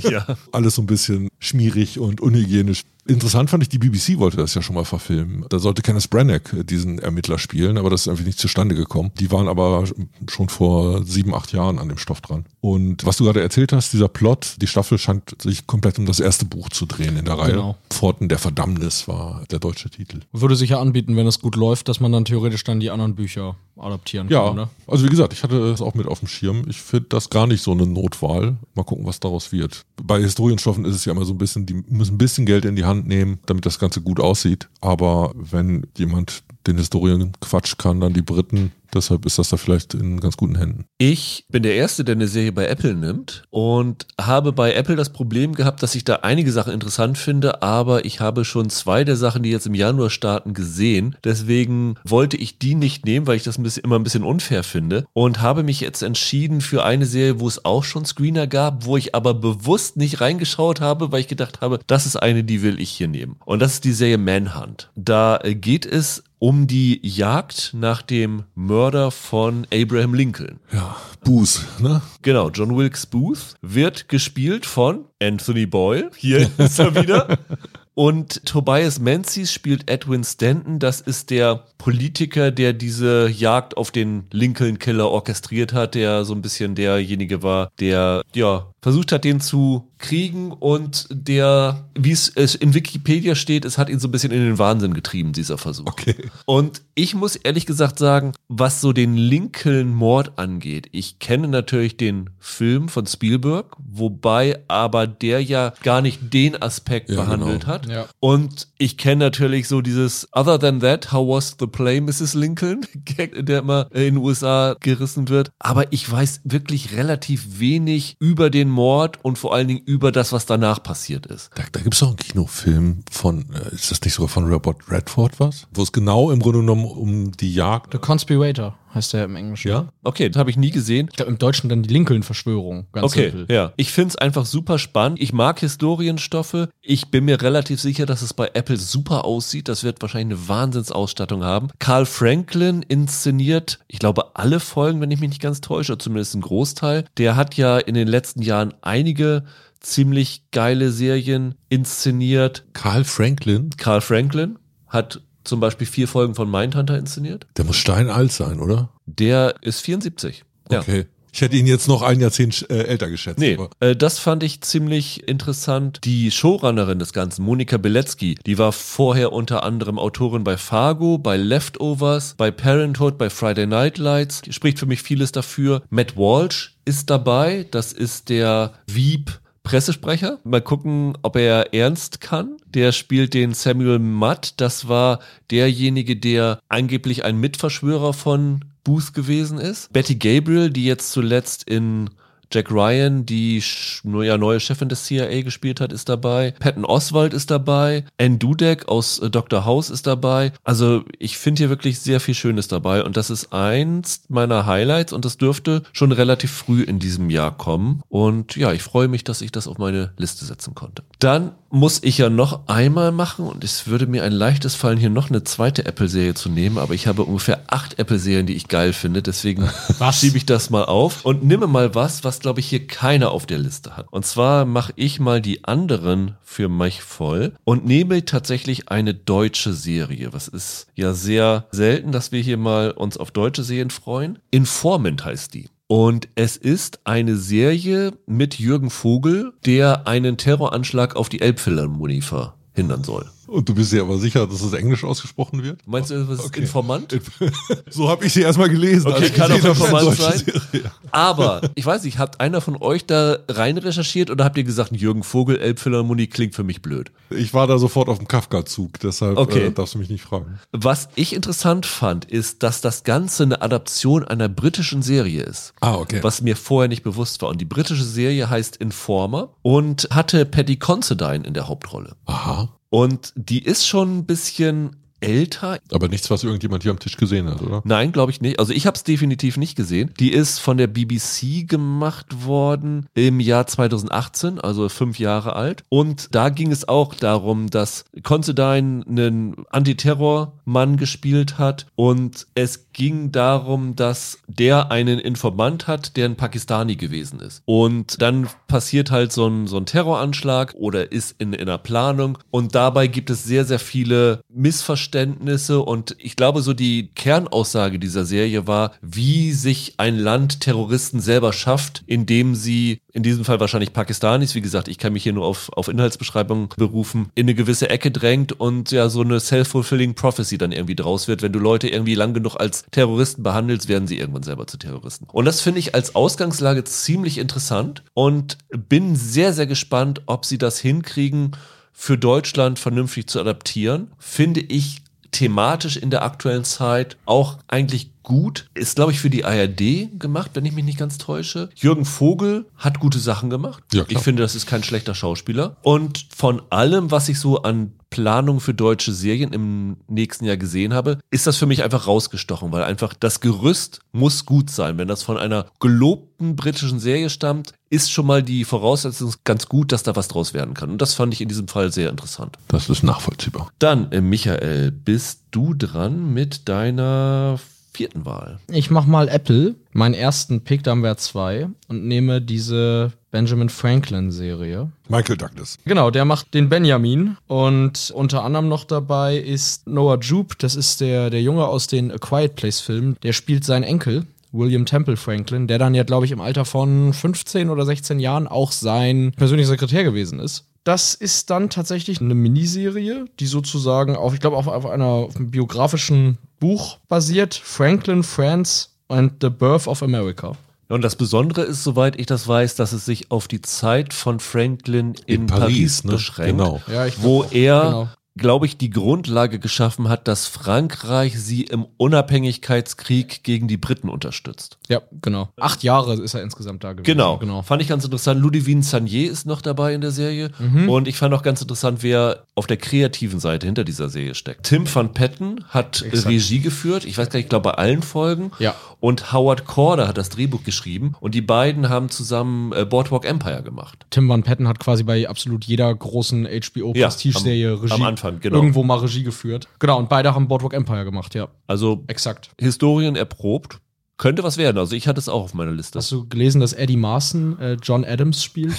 Ja. Alles so ein bisschen schmierig und unhygienisch. Interessant fand ich, die BBC wollte das ja schon mal verfilmen. Da sollte Kenneth Branagh diesen Ermittler spielen, aber das ist irgendwie nicht zustande gekommen. Die waren aber schon vor sieben, acht Jahren an dem Stoff dran. Und was du gerade erzählt hast, dieser Plot, die Staffel scheint sich komplett um das erste Buch zu drehen in der Reihe. Genau. Pforten der Verdammnis war der deutsche Titel. Würde sich ja anbieten, wenn es gut läuft, dass man dann theoretisch dann die anderen Bücher adaptieren ja, kann. Ja, ne? also wie gesagt, ich hatte es auch mit auf dem Schirm. Ich finde das gar nicht so eine Notwahl. Mal gucken, was daraus wird. Bei Historienstoffen ist es ja immer so ein bisschen, die müssen ein bisschen Geld in die Hand nehmen, damit das Ganze gut aussieht. Aber wenn jemand den Historienquatsch kann, dann die Briten. Deshalb ist das da vielleicht in ganz guten Händen. Ich bin der Erste, der eine Serie bei Apple nimmt und habe bei Apple das Problem gehabt, dass ich da einige Sachen interessant finde, aber ich habe schon zwei der Sachen, die jetzt im Januar starten, gesehen. Deswegen wollte ich die nicht nehmen, weil ich das immer ein bisschen unfair finde und habe mich jetzt entschieden für eine Serie, wo es auch schon Screener gab, wo ich aber bewusst nicht reingeschaut habe, weil ich gedacht habe, das ist eine, die will ich hier nehmen. Und das ist die Serie Manhunt. Da geht es um die Jagd nach dem Mörder von Abraham Lincoln. Ja, Booth, ne? Genau, John Wilkes Booth wird gespielt von Anthony Boyle. Hier ist er wieder. Und Tobias Menzies spielt Edwin Stanton. Das ist der Politiker, der diese Jagd auf den Lincoln-Killer orchestriert hat, der so ein bisschen derjenige war, der, ja, versucht hat, den zu kriegen und der, wie es in Wikipedia steht, es hat ihn so ein bisschen in den Wahnsinn getrieben, dieser Versuch. Okay. Und ich muss ehrlich gesagt sagen, was so den Lincoln-Mord angeht, ich kenne natürlich den Film von Spielberg, wobei aber der ja gar nicht den Aspekt ja, behandelt genau. hat. Ja. Und ich kenne natürlich so dieses Other than that, how was the play, Mrs. Lincoln, der immer in den USA gerissen wird. Aber ich weiß wirklich relativ wenig über den Mord und vor allen Dingen über das, was danach passiert ist. Da, da gibt es auch einen Kinofilm von, äh, ist das nicht sogar von Robert Redford was? Wo es genau im Grunde genommen um die Jagd. The Conspirator heißt der im Englischen. Ja? Okay, das habe ich nie gesehen. Ich glaube im Deutschen dann die Lincoln-Verschwörung. Ganz okay, simpel. ja. Ich finde es einfach super spannend. Ich mag Historienstoffe. Ich bin mir relativ sicher, dass es bei Apple super aussieht. Das wird wahrscheinlich eine Wahnsinnsausstattung haben. Carl Franklin inszeniert, ich glaube, alle Folgen, wenn ich mich nicht ganz täusche, zumindest ein Großteil. Der hat ja in den letzten Jahren einige ziemlich geile Serien inszeniert. Carl Franklin? Carl Franklin hat zum Beispiel vier Folgen von Mindhunter inszeniert. Der muss steinalt sein, oder? Der ist 74. Okay. Ja. Ich hätte ihn jetzt noch ein Jahrzehnt äh, älter geschätzt. Nee, äh, das fand ich ziemlich interessant. Die Showrunnerin des Ganzen, Monika Beletzky, die war vorher unter anderem Autorin bei Fargo, bei Leftovers, bei Parenthood, bei Friday Night Lights. Die spricht für mich vieles dafür. Matt Walsh ist dabei. Das ist der Wieb Pressesprecher. Mal gucken, ob er ernst kann. Der spielt den Samuel Mudd. Das war derjenige, der angeblich ein Mitverschwörer von Booth gewesen ist. Betty Gabriel, die jetzt zuletzt in Jack Ryan, die ja, neue Chefin des CIA gespielt hat, ist dabei. Patton Oswald ist dabei. Ann Dudek aus äh, Dr. House ist dabei. Also ich finde hier wirklich sehr viel Schönes dabei und das ist eins meiner Highlights und das dürfte schon relativ früh in diesem Jahr kommen. Und ja, ich freue mich, dass ich das auf meine Liste setzen konnte. Dann muss ich ja noch einmal machen und es würde mir ein leichtes fallen, hier noch eine zweite Apple-Serie zu nehmen, aber ich habe ungefähr acht Apple-Serien, die ich geil finde, deswegen schiebe ich das mal auf und nehme mal was, was glaube ich hier keiner auf der Liste hat. Und zwar mache ich mal die anderen für mich voll und nehme tatsächlich eine deutsche Serie. Was ist ja sehr selten, dass wir hier mal uns auf deutsche Serien freuen. Informant heißt die. Und es ist eine Serie mit Jürgen Vogel, der einen Terroranschlag auf die Elbphilharmonie verhindern soll. Und du bist dir aber sicher, dass es Englisch ausgesprochen wird? Meinst du, was ist Okay. Informant? So habe ich sie erstmal gelesen. Okay, als ich kann auch Informant sein. Serie. Aber, ich weiß nicht, habt einer von euch da rein recherchiert oder habt ihr gesagt, Jürgen Vogel, Elbphilharmonie klingt für mich blöd? Ich war da sofort auf dem Kafka-Zug, deshalb Okay. äh, darfst du mich nicht fragen. Was ich interessant fand, ist, dass das Ganze eine Adaption einer britischen Serie ist. Ah, okay. Was mir vorher nicht bewusst war. Und die britische Serie heißt Informer und hatte Patty Considine in der Hauptrolle. Aha. Und die ist schon ein bisschen älter. Aber nichts, was irgendjemand hier am Tisch gesehen hat, oder? Nein, glaube ich nicht. Also ich habe es definitiv nicht gesehen. Die ist von der BBC gemacht worden im Jahr 2018, also fünf Jahre alt. Und da ging es auch darum, dass Considine einen Antiterrormann gespielt hat. Und es ging darum, dass der einen Informant hat, der ein Pakistani gewesen ist. Und dann passiert halt so ein, so ein Terroranschlag oder ist in, in einer Planung. Und dabei gibt es sehr, sehr viele Missverständnisse. Und ich glaube, so die Kernaussage dieser Serie war, wie sich ein Land Terroristen selber schafft, indem sie, in diesem Fall wahrscheinlich Pakistanis, wie gesagt, ich kann mich hier nur auf, auf Inhaltsbeschreibung berufen, in eine gewisse Ecke drängt und ja so eine self-fulfilling prophecy dann irgendwie draus wird. Wenn du Leute irgendwie lang genug als Terroristen behandelst, werden sie irgendwann selber zu Terroristen. Und das finde ich als Ausgangslage ziemlich interessant und bin sehr, sehr gespannt, ob sie das hinkriegen, für Deutschland vernünftig zu adaptieren. Finde ich thematisch in der aktuellen Zeit auch eigentlich gut. Ist, glaube ich, für die ARD gemacht, wenn ich mich nicht ganz täusche. Jürgen Vogel hat gute Sachen gemacht. Ja, ich finde, das ist kein schlechter Schauspieler. Und von allem, was ich so an Planung für deutsche Serien im nächsten Jahr gesehen habe, ist das für mich einfach rausgestochen, weil einfach das Gerüst muss gut sein. Wenn das von einer gelobten britischen Serie stammt, ist schon mal die Voraussetzung ganz gut, dass da was draus werden kann. Und das fand ich in diesem Fall sehr interessant. Das ist nachvollziehbar. Dann, äh, Michael, bist du dran mit deiner vierten Wahl? Ich mach mal Apple, meinen ersten Pick, da haben wir zwei, und nehme diese Benjamin Franklin-Serie. Michael Douglas. Genau, der macht den Benjamin und unter anderem noch dabei ist Noah Jupe, das ist der, der Junge aus den A Quiet Place-Filmen, der spielt seinen Enkel. William Temple Franklin, der dann ja, glaube ich, im Alter von 15 oder 16 Jahren auch sein persönlicher Sekretär gewesen ist. Das ist dann tatsächlich eine Miniserie, die sozusagen auf, ich glaube, auf, auf, einer, auf einem biografischen Buch basiert. Franklin, France and the Birth of America. Und das Besondere ist, soweit ich das weiß, dass es sich auf die Zeit von Franklin in, In Paris, Paris, ne? beschränkt, Genau. Ja, ich wo auch, er, genau. Glaube ich, die Grundlage geschaffen hat, dass Frankreich sie im Unabhängigkeitskrieg gegen die Briten unterstützt. Ja, genau. Acht Jahre ist er insgesamt da gewesen. Genau. genau. Fand ich ganz interessant. Ludivine Sagnier ist noch dabei in der Serie. Mhm. Und ich fand auch ganz interessant, wer auf der kreativen Seite hinter dieser Serie steckt. Tim van Patten hat Exakt. Regie geführt. Ich weiß gar nicht, ich glaube bei allen Folgen. Ja. Und Howard Corder hat das Drehbuch geschrieben. Und die beiden haben zusammen äh, Boardwalk Empire gemacht. Tim Van Patten hat quasi bei absolut jeder großen Ja, HBO-Prestige-Serie am- Regie. am Anfang, genau. Irgendwo mal Regie geführt. Genau, und beide haben Boardwalk Empire gemacht, ja. Also Exakt. Historien erprobt. Könnte was werden. Also ich hatte es auch auf meiner Liste. Hast du gelesen, dass Eddie Marson äh, John Adams spielt?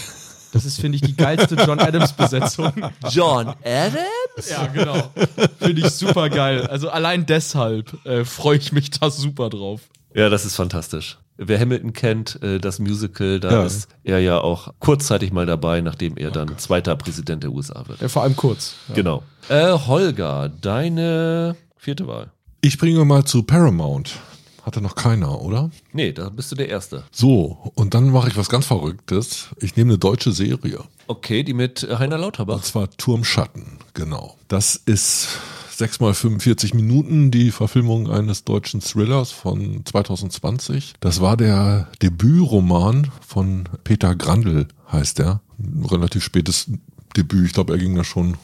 Das ist, finde ich, die geilste John Adams-Besetzung. John Adams? Ja, genau. Finde ich super geil. Also allein deshalb äh, freue ich mich da super drauf. Ja, das ist fantastisch. Wer Hamilton kennt, äh, das Musical, da Ja. ist er ja auch kurzzeitig mal dabei, nachdem er dann zweiter Präsident der USA wird. Ja, vor allem kurz. Ja. Genau. Äh, Holger, deine vierte Wahl. Ich bringe mal zu Paramount. Hatte noch keiner, oder? Nee, da bist du der Erste. So, und dann mache ich was ganz Verrücktes. Ich nehme eine deutsche Serie. Okay, die mit Heiner Lauterbach. Und zwar Turmschatten, genau. Das ist 6 mal 45 Minuten die Verfilmung eines deutschen Thrillers von 2020. Das war der Debütroman von Peter Grandl, heißt er. Ein relativ spätes Debüt. Ich glaube, er ging da schon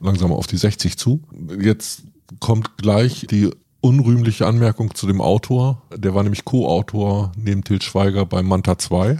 langsam auf die 60 zu. Jetzt kommt gleich die unrühmliche Anmerkung zu dem Autor. Der war nämlich Co-Autor neben Til Schweiger bei Manta 2.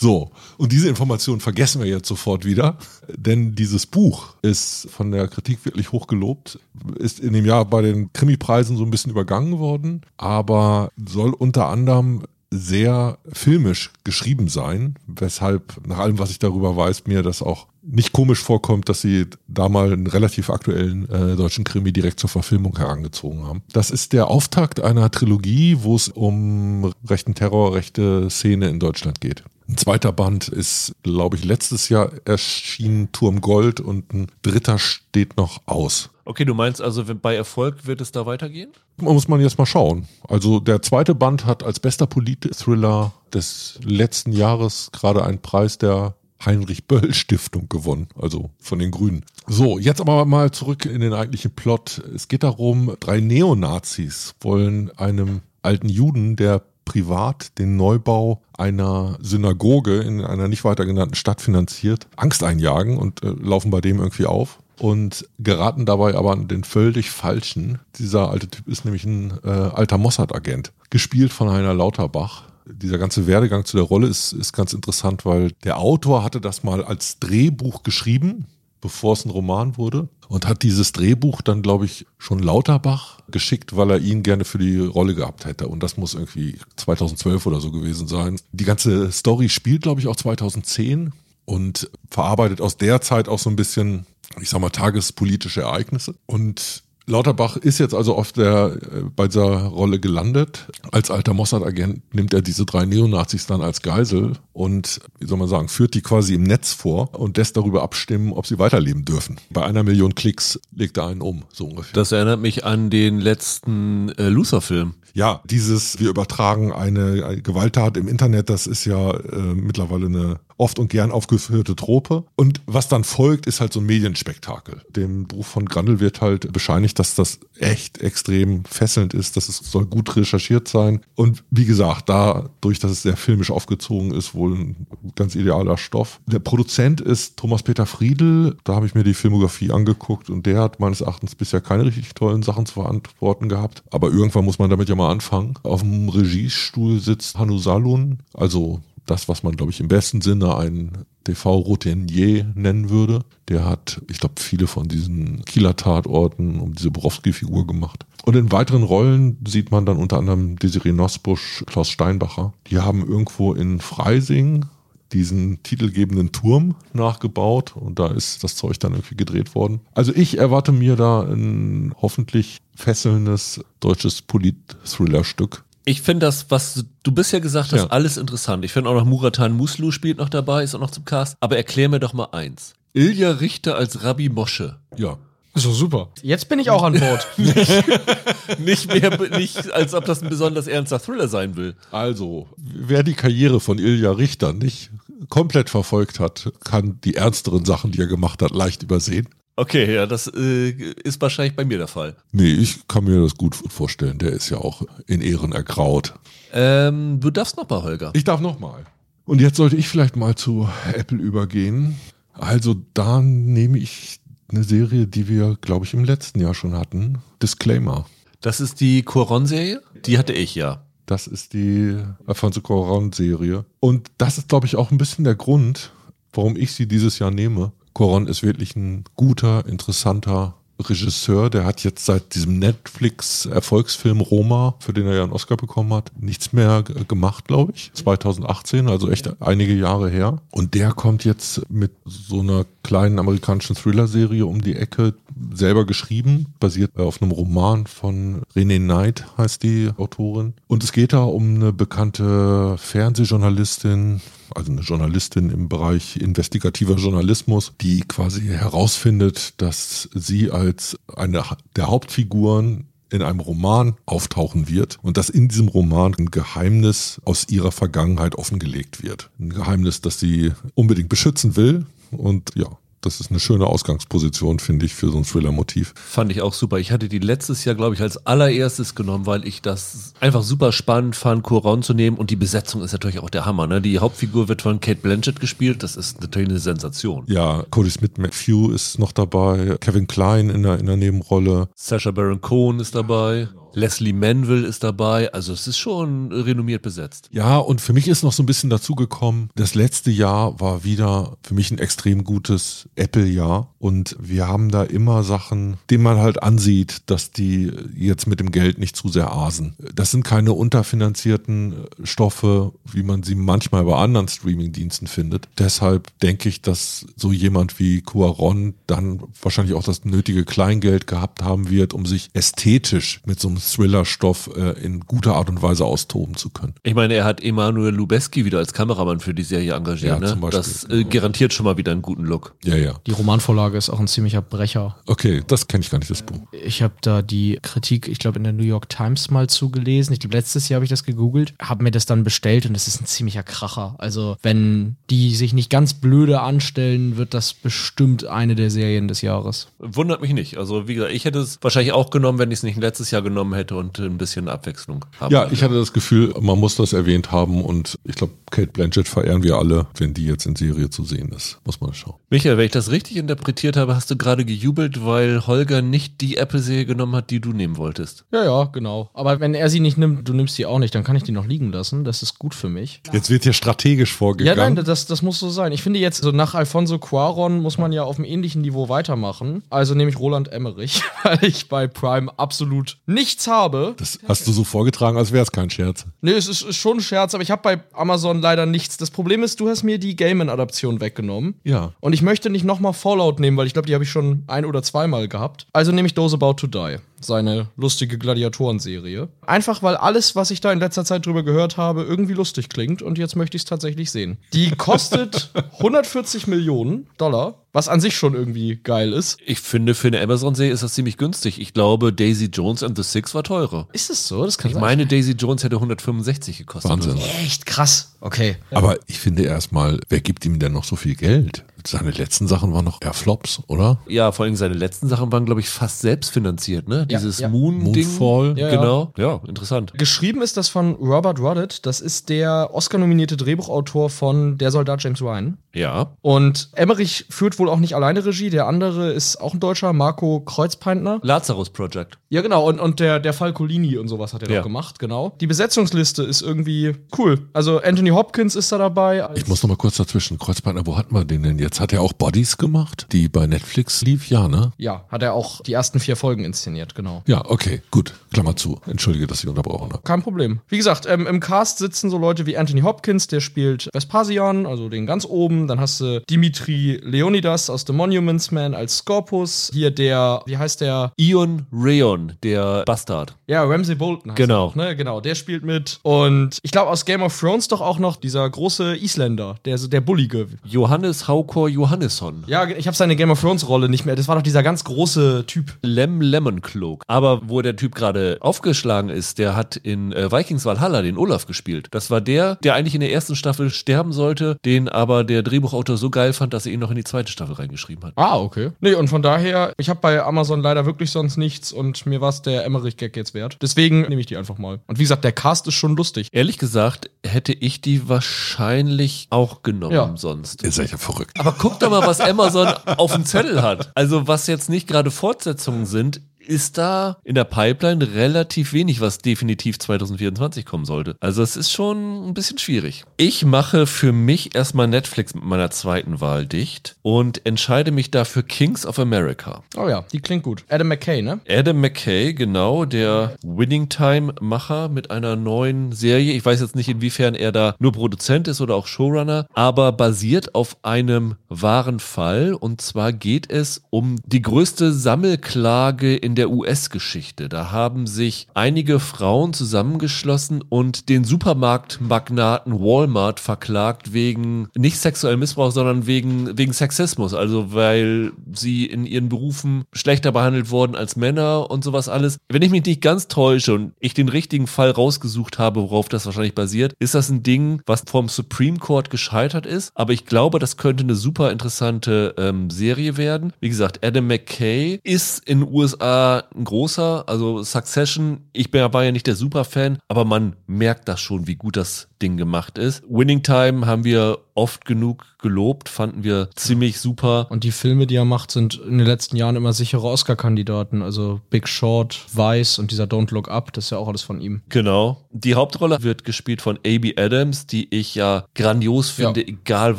So, und diese Information vergessen wir jetzt sofort wieder, denn dieses Buch ist von der Kritik wirklich hoch gelobt, ist in dem Jahr bei den Krimipreisen so ein bisschen übergangen worden, aber soll unter anderem sehr filmisch geschrieben sein, weshalb nach allem, was ich darüber weiß, mir das auch nicht komisch vorkommt, dass sie da mal einen relativ aktuellen äh, deutschen Krimi direkt zur Verfilmung herangezogen haben. Das ist der Auftakt einer Trilogie, wo es um rechten Terror, rechte Szene in Deutschland geht. Ein zweiter Band ist, glaube ich, letztes Jahr erschienen Turm Gold und ein dritter steht noch aus. Okay, du meinst also, wenn bei Erfolg wird es da weitergehen? Muss man jetzt mal schauen. Also der zweite Band hat als bester Polit-Thriller des letzten Jahres gerade einen Preis der Heinrich Böll Stiftung gewonnen, also von den Grünen. So, jetzt aber mal zurück in den eigentlichen Plot. Es geht darum, drei Neonazis wollen einem alten Juden, der privat den Neubau einer Synagoge in einer nicht weiter genannten Stadt finanziert, Angst einjagen und äh, laufen bei dem irgendwie auf und geraten dabei aber an den völlig falschen. Dieser alte Typ ist nämlich ein äh, alter Mossad-Agent, gespielt von Heiner Lauterbach. Dieser ganze Werdegang zu der Rolle ist, ist ganz interessant, weil der Autor hatte das mal als Drehbuch geschrieben, bevor es ein Roman wurde und hat dieses Drehbuch dann, glaube ich, schon Lauterbach geschickt, weil er ihn gerne für die Rolle gehabt hätte. Und das muss irgendwie 2012 oder so gewesen sein. Die ganze Story spielt, glaube ich, auch 2010 und verarbeitet aus der Zeit auch so ein bisschen, ich sag mal, tagespolitische Ereignisse. Und Lauterbach ist jetzt also auf der, äh, bei dieser Rolle gelandet. Als alter Mossad-Agent nimmt er diese drei Neonazis dann als Geisel und, wie soll man sagen, führt die quasi im Netz vor und lässt darüber abstimmen, ob sie weiterleben dürfen. Bei einer Million Klicks legt er einen um, so ungefähr. Das erinnert mich an den letzten äh, Lucer-Film. Ja, dieses, wir übertragen eine, eine Gewalttat im Internet, das ist ja äh, mittlerweile eine oft und gern aufgeführte Trope. Und was dann folgt, ist halt so ein Medienspektakel. Dem Buch von Grandel wird halt bescheinigt, dass das echt extrem fesselnd ist, dass es soll gut recherchiert sein. Und wie gesagt, dadurch, dass es sehr filmisch aufgezogen ist, wohl ein ganz idealer Stoff. Der Produzent ist Thomas Peter Friedel. Da habe ich mir die Filmografie angeguckt und der hat meines Erachtens bisher keine richtig tollen Sachen zu verantworten gehabt. Aber irgendwann muss man damit ja mal anfangen. Auf dem Regiestuhl sitzt Hanu Salun, also das, was man, glaube ich, im besten Sinne ein TV-Routinier nennen würde. Der hat, ich glaube, viele von diesen Kieler Tatorten um diese Borowski-Figur gemacht. Und in weiteren Rollen sieht man dann unter anderem Desiree Nosbusch, Klaus Steinbacher. Die haben irgendwo in Freising diesen titelgebenden Turm nachgebaut und da ist das Zeug dann irgendwie gedreht worden. Also ich erwarte mir da ein hoffentlich fesselndes deutsches Polit-Thriller-Stück. Ich finde das, was du bisher gesagt hast, Ja. alles interessant. Ich finde auch noch Muratan Muslu spielt noch dabei, ist auch noch zum Cast. Aber erklär mir doch mal eins. Ilja Richter als Rabbi Mosche. Ja. So, super. Jetzt bin ich auch an Bord. Nicht mehr, nicht als ob das ein besonders ernster Thriller sein will. Also, wer die Karriere von Ilja Richter nicht komplett verfolgt hat, kann die ernsteren Sachen, die er gemacht hat, leicht übersehen. Okay, ja, das äh, ist wahrscheinlich bei mir der Fall. Nee, ich kann mir das gut vorstellen. Der ist ja auch in Ehren ergraut. Ähm, du darfst noch mal, Holger. Ich darf nochmal. Und jetzt sollte ich vielleicht mal zu Apple übergehen. Also da nehme ich eine Serie, die wir, glaube ich, im letzten Jahr schon hatten. Disclaimer. Das ist die Coron-Serie? Die hatte ich, ja. Das ist die Alfonso Cuarón-Serie. Und das ist, glaube ich, auch ein bisschen der Grund, warum ich sie dieses Jahr nehme. Cuarón ist wirklich ein guter, interessanter Regisseur. Der hat jetzt seit diesem Netflix-Erfolgsfilm Roma, für den er ja einen Oscar bekommen hat, nichts mehr gemacht, glaube ich. 2018, also echt einige Jahre her. Und der kommt jetzt mit so einer kleinen amerikanischen Thriller-Serie um die Ecke, selber geschrieben, basiert auf einem Roman von Renee Knight, heißt die Autorin. Und es geht da um eine bekannte Fernsehjournalistin, also eine Journalistin im Bereich investigativer Journalismus, die quasi herausfindet, dass sie als eine der Hauptfiguren in einem Roman auftauchen wird und dass in diesem Roman ein Geheimnis aus ihrer Vergangenheit offengelegt wird. Ein Geheimnis, das sie unbedingt beschützen will und ja, das ist eine schöne Ausgangsposition, finde ich, für so ein Thriller-Motiv. Fand ich auch super. Ich hatte die letztes Jahr, glaube ich, als allererstes genommen, weil ich das einfach super spannend fand, Coron zu nehmen. Und die Besetzung ist natürlich auch der Hammer. Ne? Die Hauptfigur wird von Kate Blanchett gespielt. Das ist natürlich eine Sensation. Ja, Cody Smith McPhee ist noch dabei, Kevin Klein in der, in der Nebenrolle. Sasha Baron Cohen ist dabei. Leslie Manville ist dabei. Also es ist schon renommiert besetzt. Ja, und für mich ist noch so ein bisschen dazugekommen, das letzte Jahr war wieder für mich ein extrem gutes Apple-Jahr. Und wir haben da immer Sachen, denen man halt ansieht, dass die jetzt mit dem Geld nicht zu sehr asen. Das sind keine unterfinanzierten Stoffe, wie man sie manchmal bei anderen Streaming-Diensten findet. Deshalb denke ich, dass so jemand wie Cuaron dann wahrscheinlich auch das nötige Kleingeld gehabt haben wird, um sich ästhetisch mit so einem Thriller-Stoff äh, in guter Art und Weise austoben zu können. Ich meine, er hat Emanuel Lubezki wieder als Kameramann für die Serie engagiert. Ja, ne? zum Beispiel. Das äh, garantiert schon mal wieder einen guten Look. Ja, ja. Die Romanvorlage ist auch ein ziemlicher Brecher. Okay, das kenne ich gar nicht, das Buch. Ich habe da die Kritik, ich glaube, in der New York Times mal zugelesen. Ich glaube, letztes Jahr habe ich das gegoogelt, habe mir das dann bestellt und es ist ein ziemlicher Kracher. Also, wenn die sich nicht ganz blöde anstellen, wird das bestimmt eine der Serien des Jahres. Wundert mich nicht. Also, wie gesagt, ich hätte es wahrscheinlich auch genommen, wenn ich es nicht letztes Jahr genommen hätte und ein bisschen Abwechslung haben Ja, wollte. ich hatte das Gefühl, man muss das erwähnt haben und ich glaube, Kate Blanchett verehren wir alle, wenn die jetzt in Serie zu sehen ist. Muss man schauen. Michael, wenn ich das richtig interpretiert habe, hast du gerade gejubelt, weil Holger nicht die Apple-Serie genommen hat, die du nehmen wolltest. Ja, ja, genau. Aber wenn er sie nicht nimmt, du nimmst sie auch nicht, dann kann ich die noch liegen lassen. Das ist gut für mich. Jetzt wird hier strategisch Ja, vorgegangen. nein, das, das muss so sein. Ich finde jetzt, so nach Alfonso Cuaron muss man ja auf einem ähnlichen Niveau weitermachen. Also nehme ich Roland Emmerich, weil ich bei Prime absolut nichts habe. das hast du so vorgetragen, als wäre es kein Scherz. Nee, es ist, ist schon ein Scherz, aber ich habe bei Amazon leider nichts. Das Problem ist, du hast mir die Gaiman-Adaption weggenommen. Ja. Und ich möchte nicht nochmal Fallout nehmen, weil ich glaube, die habe ich schon ein- oder zweimal gehabt. Also nehme ich Those About to Die. Seine lustige Gladiatorenserie. Einfach, weil alles, was ich da in letzter Zeit drüber gehört habe, irgendwie lustig klingt und jetzt möchte ich es tatsächlich sehen. Die kostet 140 Millionen Dollar, was an sich schon irgendwie geil ist. Ich finde, für eine Amazon-Serie ist das ziemlich günstig. Ich glaube, Daisy Jones and the Six war teurer. Ist es so? Das kann Ich meine, Daisy Jones hätte 165 gekostet. Wahnsinn. Echt krass. Okay. Aber ich finde erstmal, wer gibt ihm denn noch so viel Geld? Seine letzten Sachen waren noch eher Flops, oder? Ja, vor allem seine letzten Sachen waren, glaube ich, fast selbstfinanziert, ne? Dieses ja. Moon-Ding. Moonfall. Ja, ja. Genau. Ja, interessant. Geschrieben ist das von Robert Rodditt. Das ist der Oscar-nominierte Drehbuchautor von Der Soldat James Ryan. Ja. Und Emmerich führt wohl auch nicht alleine Regie. Der andere ist auch ein Deutscher, Marco Kreuzpeintner. Lazarus Project. Ja, genau. Und, und der, der Fall Colini und sowas hat er Ja. noch gemacht, genau. Die Besetzungsliste ist irgendwie cool. Also Anthony Hopkins ist da dabei. Ich muss noch mal kurz dazwischen. Kreuzpartner, wo hatten wir den denn jetzt? Hat er auch Bodies gemacht, die bei Netflix lief? Ja, ne? ja, hat er auch die ersten vier Folgen inszeniert, genau. Ja, okay, gut. Klammer zu. Entschuldige, dass ich unterbrochen habe. Kein Problem. Wie gesagt, ähm, im Cast sitzen so Leute wie Anthony Hopkins, der spielt Vespasian, also den ganz oben. Dann hast du Dimitri Leonidas aus The Monuments Man als Scorpus. Hier der, wie heißt der? Ion Rayon, der Bastard. Ja, Ramsey Bolton heißt Genau. er auch, ne? Genau, der spielt mit. Und ich glaube aus Game of Thrones doch auch noch dieser große Isländer, der, so- der Bullige. Johannes Haukor Johannesson. Ja, ich habe seine Game of Thrones Rolle nicht mehr. Das war doch dieser ganz große Typ. Lem Lemon Cloak. Aber wo der Typ gerade aufgeschlagen ist, der hat in äh, Vikings Valhalla den Olaf gespielt. Das war der, der eigentlich in der ersten Staffel sterben sollte, den aber der Drehbuchautor so geil fand, dass er ihn noch in die zweite Staffel reingeschrieben hat. Ah, okay. Nee, und von daher, ich habe bei Amazon leider wirklich sonst nichts und mir war der Emmerich-Gag jetzt wert. Deswegen nehme ich die einfach mal. Und wie gesagt, der Cast ist schon lustig. Ehrlich gesagt, hätte ich die wahrscheinlich auch genommen Ja. sonst. Ihr seid ja verrückt. Aber guck doch mal, was Amazon auf dem Zettel hat. Also was jetzt nicht gerade Fortsetzungen sind, ist da in der Pipeline relativ wenig, was definitiv 2024 kommen sollte. Also es ist schon ein bisschen schwierig. Ich mache für mich erstmal Netflix mit meiner zweiten Wahl dicht und entscheide mich dafür Kings of America. Oh ja, die klingt gut. Adam McKay, ne? Adam McKay, genau, der Winning Time-Macher mit einer neuen Serie. Ich weiß jetzt nicht, inwiefern er da nur Produzent ist oder auch Showrunner, aber basiert auf einem wahren Fall. Und zwar geht es um die größte Sammelklage in der US-Geschichte. Da haben sich einige Frauen zusammengeschlossen und den Supermarktmagnaten Walmart verklagt wegen nicht sexuellem Missbrauch, sondern wegen, wegen Sexismus. Also weil sie in ihren Berufen schlechter behandelt wurden als Männer und sowas alles. Wenn ich mich nicht ganz täusche und ich den richtigen Fall rausgesucht habe, worauf das wahrscheinlich basiert, ist das ein Ding, was vom Supreme Court gescheitert ist. Aber ich glaube, das könnte eine super interessante ähm, Serie werden. Wie gesagt, Adam McKay ist in den USA ein großer, also Succession. Ich bin, war ja nicht der Superfan, aber man merkt das schon, wie gut das Ding gemacht ist. Winning Time haben wir oft genug gelobt, fanden wir ziemlich super. Und die Filme, die er macht, sind in den letzten Jahren immer sichere Oscar-Kandidaten. Also Big Short, Vice und dieser Don't Look Up, das ist ja auch alles von ihm. Genau. Die Hauptrolle wird gespielt von A.B. Adams, die ich ja grandios finde, Ja. egal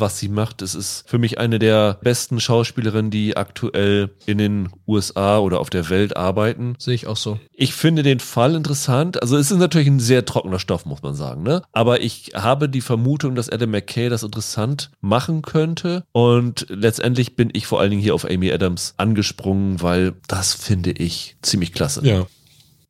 was sie macht. Es ist für mich eine der besten Schauspielerinnen, die aktuell in den USA oder auf der Welt arbeiten. Sehe ich auch so. Ich finde den Fall interessant. Also es ist natürlich ein sehr trockener Stoff, muss man sagen. Ne? Aber ich habe die Vermutung, dass Adam McKay das interessant machen könnte. Und letztendlich bin ich vor allen Dingen hier auf Amy Adams angesprungen, weil das finde ich ziemlich klasse. Ja.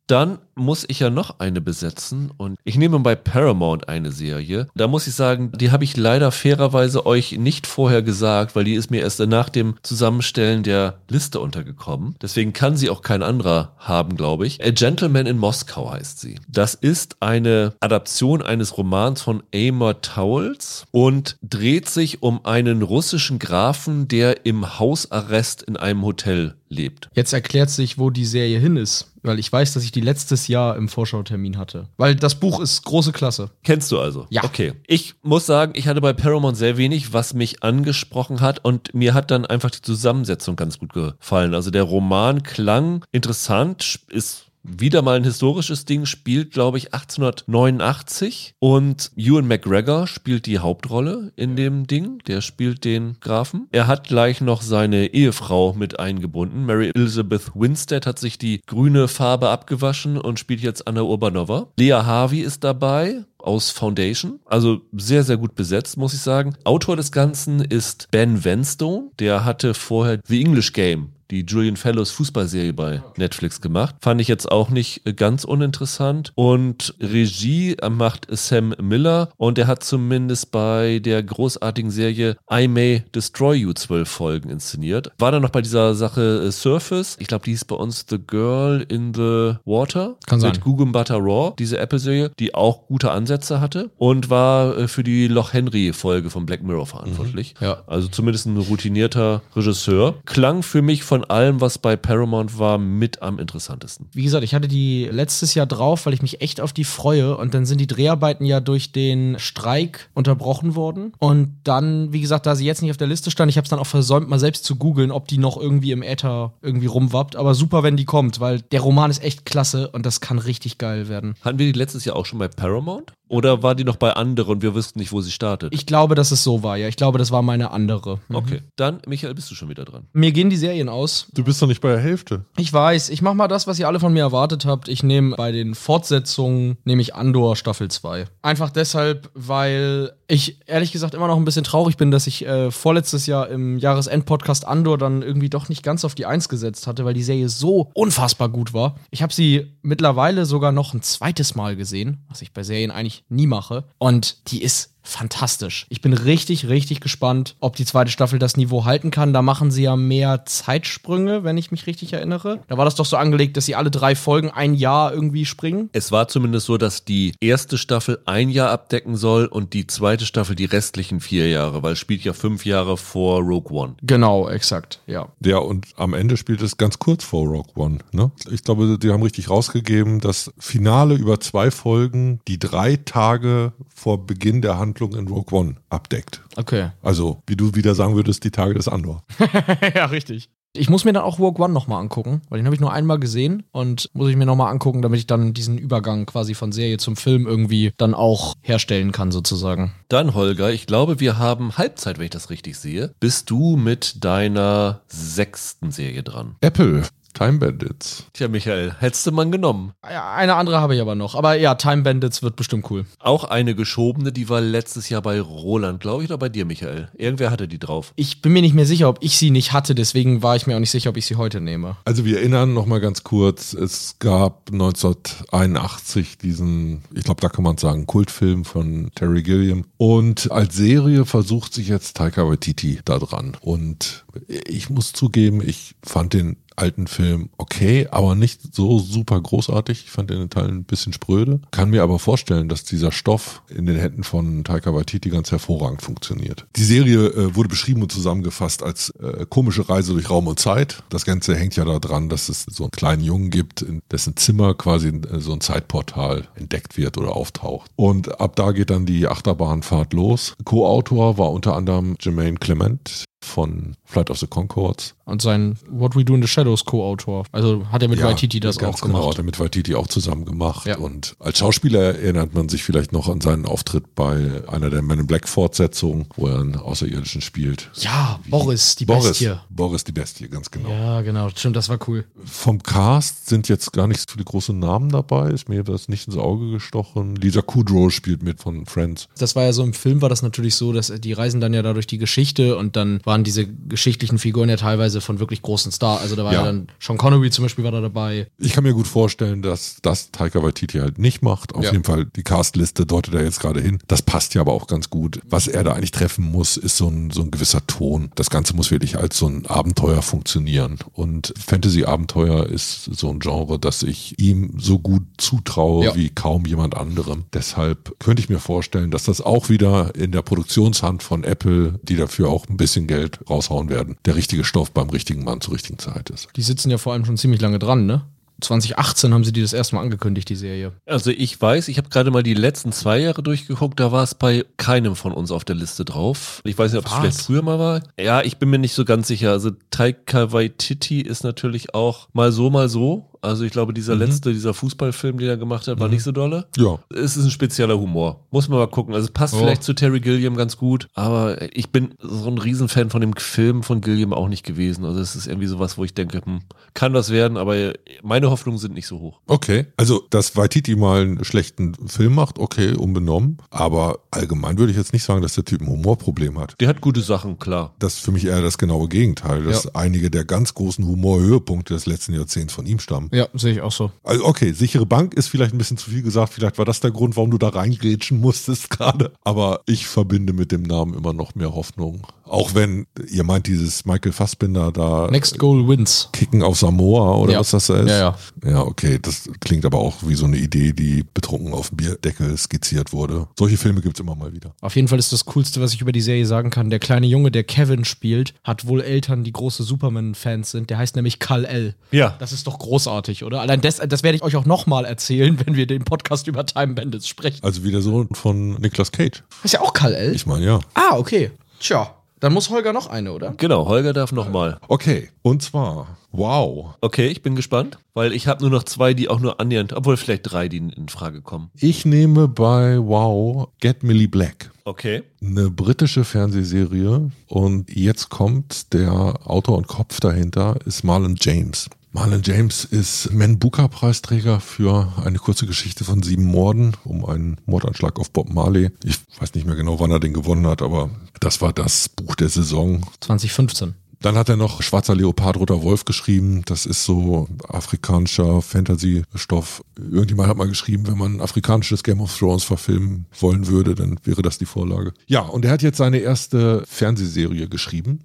Dann muss ich ja noch eine besetzen und ich nehme bei Paramount eine Serie. Da muss ich sagen, die habe ich leider fairerweise euch nicht vorher gesagt, weil die ist mir erst nach dem Zusammenstellen der Liste untergekommen. Deswegen kann sie auch kein anderer haben, glaube ich. A Gentleman in Moskau heißt sie. Das ist eine Adaption eines Romans von Amor Towles und dreht sich um einen russischen Grafen, der im Hausarrest in einem Hotel lebt. Jetzt erklärt sich, wo die Serie hin ist. Weil ich weiß, dass ich die letztes Jahr im Vorschautermin hatte. Weil das Buch ist große Klasse. Kennst du also? Ja. Okay. Ich muss sagen, ich hatte bei Paramount sehr wenig, was mich angesprochen hat und mir hat dann einfach die Zusammensetzung ganz gut gefallen. Also der Roman klang interessant, ist wieder mal ein historisches Ding, spielt, glaube ich, 1889 und Ewan McGregor spielt die Hauptrolle in dem Ding. Der spielt den Grafen. Er hat gleich noch seine Ehefrau mit eingebunden. Mary Elizabeth Winstead hat sich die grüne Farbe abgewaschen und spielt jetzt Anna Urbanova. Lea Harvey ist dabei aus Foundation. Also sehr, sehr gut besetzt, muss ich sagen. Autor des Ganzen ist Ben Vanstone. Der hatte vorher The English Game die Julian Fellows Fußballserie bei Netflix gemacht. Fand ich jetzt auch nicht ganz uninteressant. Und Regie macht Sam Miller und er hat zumindest bei der großartigen Serie I May Destroy You zwölf Folgen inszeniert. War dann noch bei dieser Sache äh, Surface. Ich glaube, die hieß bei uns The Girl in the Water. Kann sein. Mit Gugum Butter Raw, diese Apple-Serie, die auch gute Ansätze hatte und war äh, für die Loch Henry-Folge von Black Mirror verantwortlich. Ja. Also zumindest ein routinierter Regisseur. Klang für mich von allem, was bei Paramount war, mit am interessantesten. Wie gesagt, ich hatte die letztes Jahr drauf, weil ich mich echt auf die freue. Und dann sind die Dreharbeiten ja durch den Streik unterbrochen worden. Und dann, wie gesagt, da sie jetzt nicht auf der Liste stand, ich habe es dann auch versäumt, mal selbst zu googeln, ob die noch irgendwie im Äther irgendwie rumwappt. Aber super, wenn die kommt, weil der Roman ist echt klasse und das kann richtig geil werden. Hatten wir die letztes Jahr auch schon bei Paramount? Oder war die noch bei anderen und wir wussten nicht, wo sie startet? Ich glaube, dass es so war, ja. Ich glaube, das war meine andere. Mhm. okay, dann, Michael, bist du schon wieder dran. Mir gehen die Serien aus. Du bist doch nicht bei der Hälfte. Ich weiß, ich mach mal das, was ihr alle von mir erwartet habt. Ich nehme bei den Fortsetzungen, nehme ich Andor Staffel 2. Einfach deshalb, weil ich ehrlich gesagt immer noch ein bisschen traurig bin, dass ich äh, vorletztes Jahr im Jahresend-Podcast Andor dann irgendwie doch nicht ganz auf die Eins gesetzt hatte, weil die Serie so unfassbar gut war. Ich habe sie mittlerweile sogar noch ein zweites Mal gesehen, was ich bei Serien eigentlich nie mache. Und die ist fantastisch. Ich bin richtig, richtig gespannt, ob die zweite Staffel das Niveau halten kann. Da machen sie ja mehr Zeitsprünge, wenn ich mich richtig erinnere. Da war das doch so angelegt, dass sie alle drei Folgen ein Jahr irgendwie springen. Es war zumindest so, dass die erste Staffel ein Jahr abdecken soll und die zweite Staffel die restlichen vier Jahre, weil es spielt ja fünf Jahre vor Rogue One. Genau, exakt, ja. Ja, und am Ende spielt es ganz kurz vor Rogue One. Ne? Ich glaube, die haben richtig rausgegeben, das Finale über zwei Folgen, die drei Tage vor Beginn der Handlung in Rogue One abdeckt. Okay. Also, wie du wieder sagen würdest, die Tage des Andor. ja, richtig. Ich muss mir dann auch Rogue One nochmal angucken, weil den habe ich nur einmal gesehen und muss ich mir nochmal angucken, damit ich dann diesen Übergang quasi von Serie zum Film irgendwie dann auch herstellen kann, sozusagen. Dann, Holger, ich glaube, wir haben Halbzeit, wenn ich das richtig sehe. Bist du mit deiner sechsten Serie dran? Apple, Time Bandits. Tja, Michael, hättest du man genommen. Eine andere habe ich aber noch. Aber ja, Time Bandits wird bestimmt cool. Auch eine geschobene, die war letztes Jahr bei Roland, glaube ich, oder bei dir, Michael. Irgendwer hatte die drauf. Ich bin mir nicht mehr sicher, ob ich sie nicht hatte, deswegen war ich mir auch nicht sicher, ob ich sie heute nehme. Also wir erinnern noch mal ganz kurz, es gab 1981 diesen, ich glaube, da kann man sagen, Kultfilm von Terry Gilliam. Und als Serie versucht sich jetzt Taika Waititi da dran. Und ich muss zugeben, ich fand den alten Film okay, aber nicht so super großartig. Ich fand den in Teilen ein bisschen spröde. Kann mir aber vorstellen, dass dieser Stoff in den Händen von Taika Waititi ganz hervorragend funktioniert. Die Serie äh, wurde beschrieben und zusammengefasst als äh, komische Reise durch Raum und Zeit. Das Ganze hängt ja daran, dass es so einen kleinen Jungen gibt, in dessen Zimmer quasi äh, so ein Zeitportal entdeckt wird oder auftaucht. Und ab da geht dann die Achterbahnfahrt los. Co-Autor war unter anderem Jermaine Clement von Flight of the Concords. Und sein What We Do in the Shadows Co-Autor. Also hat er mit Ja, Waititi das auch Genau, gemacht. hat er mit Waititi auch zusammen gemacht. Ja. Und als Schauspieler erinnert man sich vielleicht noch an seinen Auftritt bei einer der Men in Black Fortsetzungen, wo er einen Außerirdischen spielt. Ja, Boris, die Boris, Bestie. Boris die Bestie, ganz genau. Ja, genau. Stimmt, das war cool. Vom Cast sind jetzt gar nicht so viele große Namen dabei, ist mir das nicht ins Auge gestochen. Lisa Kudrow spielt mit von Friends. Das war ja so im Film, war das natürlich so, dass die reisen dann ja da durch die Geschichte und dann war waren diese geschichtlichen Figuren ja teilweise von wirklich großen Stars. Also da war ja, ja dann Sean Connery zum Beispiel war da dabei. Ich kann mir gut vorstellen, dass das Taika Waititi halt nicht macht. Auf ja. jeden Fall die Castliste deutet er jetzt gerade hin. Das passt ja aber auch ganz gut. Was er da eigentlich treffen muss, ist so ein, so ein gewisser Ton. Das Ganze muss wirklich als so ein Abenteuer funktionieren. Und Fantasy-Abenteuer ist so ein Genre, das ich ihm so gut zutraue ja. wie kaum jemand anderem. Deshalb könnte ich mir vorstellen, dass das auch wieder in der Produktionshand von Apple, die dafür auch ein bisschen Geld raushauen werden, der richtige Stoff beim richtigen Mann zur richtigen Zeit ist. Die sitzen ja vor allem schon ziemlich lange dran, ne? 2018 haben sie die das erste Mal angekündigt, die Serie. Also ich weiß, ich habe gerade mal die letzten zwei Jahre durchgeguckt, da war es bei keinem von uns auf der Liste drauf. Ich weiß nicht, ob es vielleicht früher mal war. Ja, ich bin mir nicht so ganz sicher. Also Taika Waititi ist natürlich auch mal so, mal so. Also ich glaube, dieser mhm. letzte, dieser Fußballfilm, den er gemacht hat, war mhm. nicht so dolle. Ja. Es ist ein spezieller Humor. Muss man mal gucken. Also es passt oh. vielleicht zu Terry Gilliam ganz gut, aber ich bin so ein Riesenfan von dem Film von Gilliam auch nicht gewesen. Also es ist irgendwie sowas, wo ich denke, hm, kann was werden, aber meine Hoffnungen sind nicht so hoch. Okay. Also, dass Waititi mal einen schlechten Film macht, okay, unbenommen. Aber allgemein würde ich jetzt nicht sagen, dass der Typ ein Humorproblem hat. Der hat gute Sachen, klar. Das ist für mich eher das genaue Gegenteil, dass ja. einige der ganz großen Humorhöhepunkte des letzten Jahrzehnts von ihm stammen. Ja, sehe ich auch so. Also okay, sichere Bank ist vielleicht ein bisschen zu viel gesagt. Vielleicht war das der Grund, warum du da reingrätschen musstest gerade. Aber ich verbinde mit dem Namen immer noch mehr Hoffnung. Auch wenn, ihr meint dieses Michael Fassbinder da. Next Goal wins. Kicken auf Samoa oder ja. was das ist. Ja, ja. Ja, okay. Das klingt aber auch wie so eine Idee, die betrunken auf dem Bierdeckel skizziert wurde. Solche Filme gibt es immer mal wieder. Auf jeden Fall ist das Coolste, was ich über die Serie sagen kann. Der kleine Junge, der Kevin spielt, hat wohl Eltern, die große Superman-Fans sind. Der heißt nämlich Kal-El. Ja. Das ist doch großartig, oder? Allein das, das werde ich euch auch nochmal erzählen, wenn wir den Podcast über Time Bandits sprechen. Also wie der Sohn von Nicolas Cage. Ist ja auch Kal-El? Ich meine, ja. Ah, okay. Tja. Dann muss Holger noch eine, oder? Genau, Holger darf noch mal. Okay, und zwar, wow. Okay, ich bin gespannt, weil ich habe nur noch zwei, die auch nur annähernd, obwohl vielleicht drei, die in Frage kommen. Ich nehme bei Wow Get Millie Black. Okay. Eine britische Fernsehserie und jetzt kommt der Autor und Kopf dahinter, ist Marlon James. Marlon James ist Man Booker Preisträger für eine kurze Geschichte von sieben Morden um einen Mordanschlag auf Bob Marley. Ich weiß nicht mehr genau, wann er den gewonnen hat, aber das war das Buch der Saison. 2015. Dann hat er noch Schwarzer Leopard, Roter Wolf geschrieben. Das ist so afrikanischer Fantasy-Stoff. Irgendjemand hat mal geschrieben, wenn man ein afrikanisches Game of Thrones verfilmen wollen würde, dann wäre das die Vorlage. Ja, und er hat jetzt seine erste Fernsehserie geschrieben.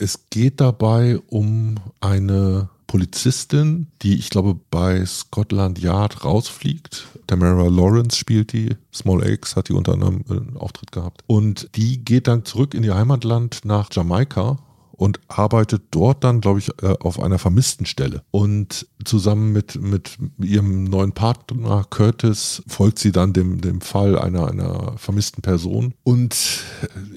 Es geht dabei um eine Polizistin, die ich glaube bei Scotland Yard rausfliegt. Tamara Lawrence spielt die. Small X hat die unter anderem einen Auftritt gehabt. Und die geht dann zurück in ihr Heimatland nach Jamaika und arbeitet dort dann, glaube ich, äh, auf einer vermissten Stelle. Und zusammen mit, mit ihrem neuen Partner Curtis folgt sie dann dem, dem Fall einer, einer vermissten Person. Und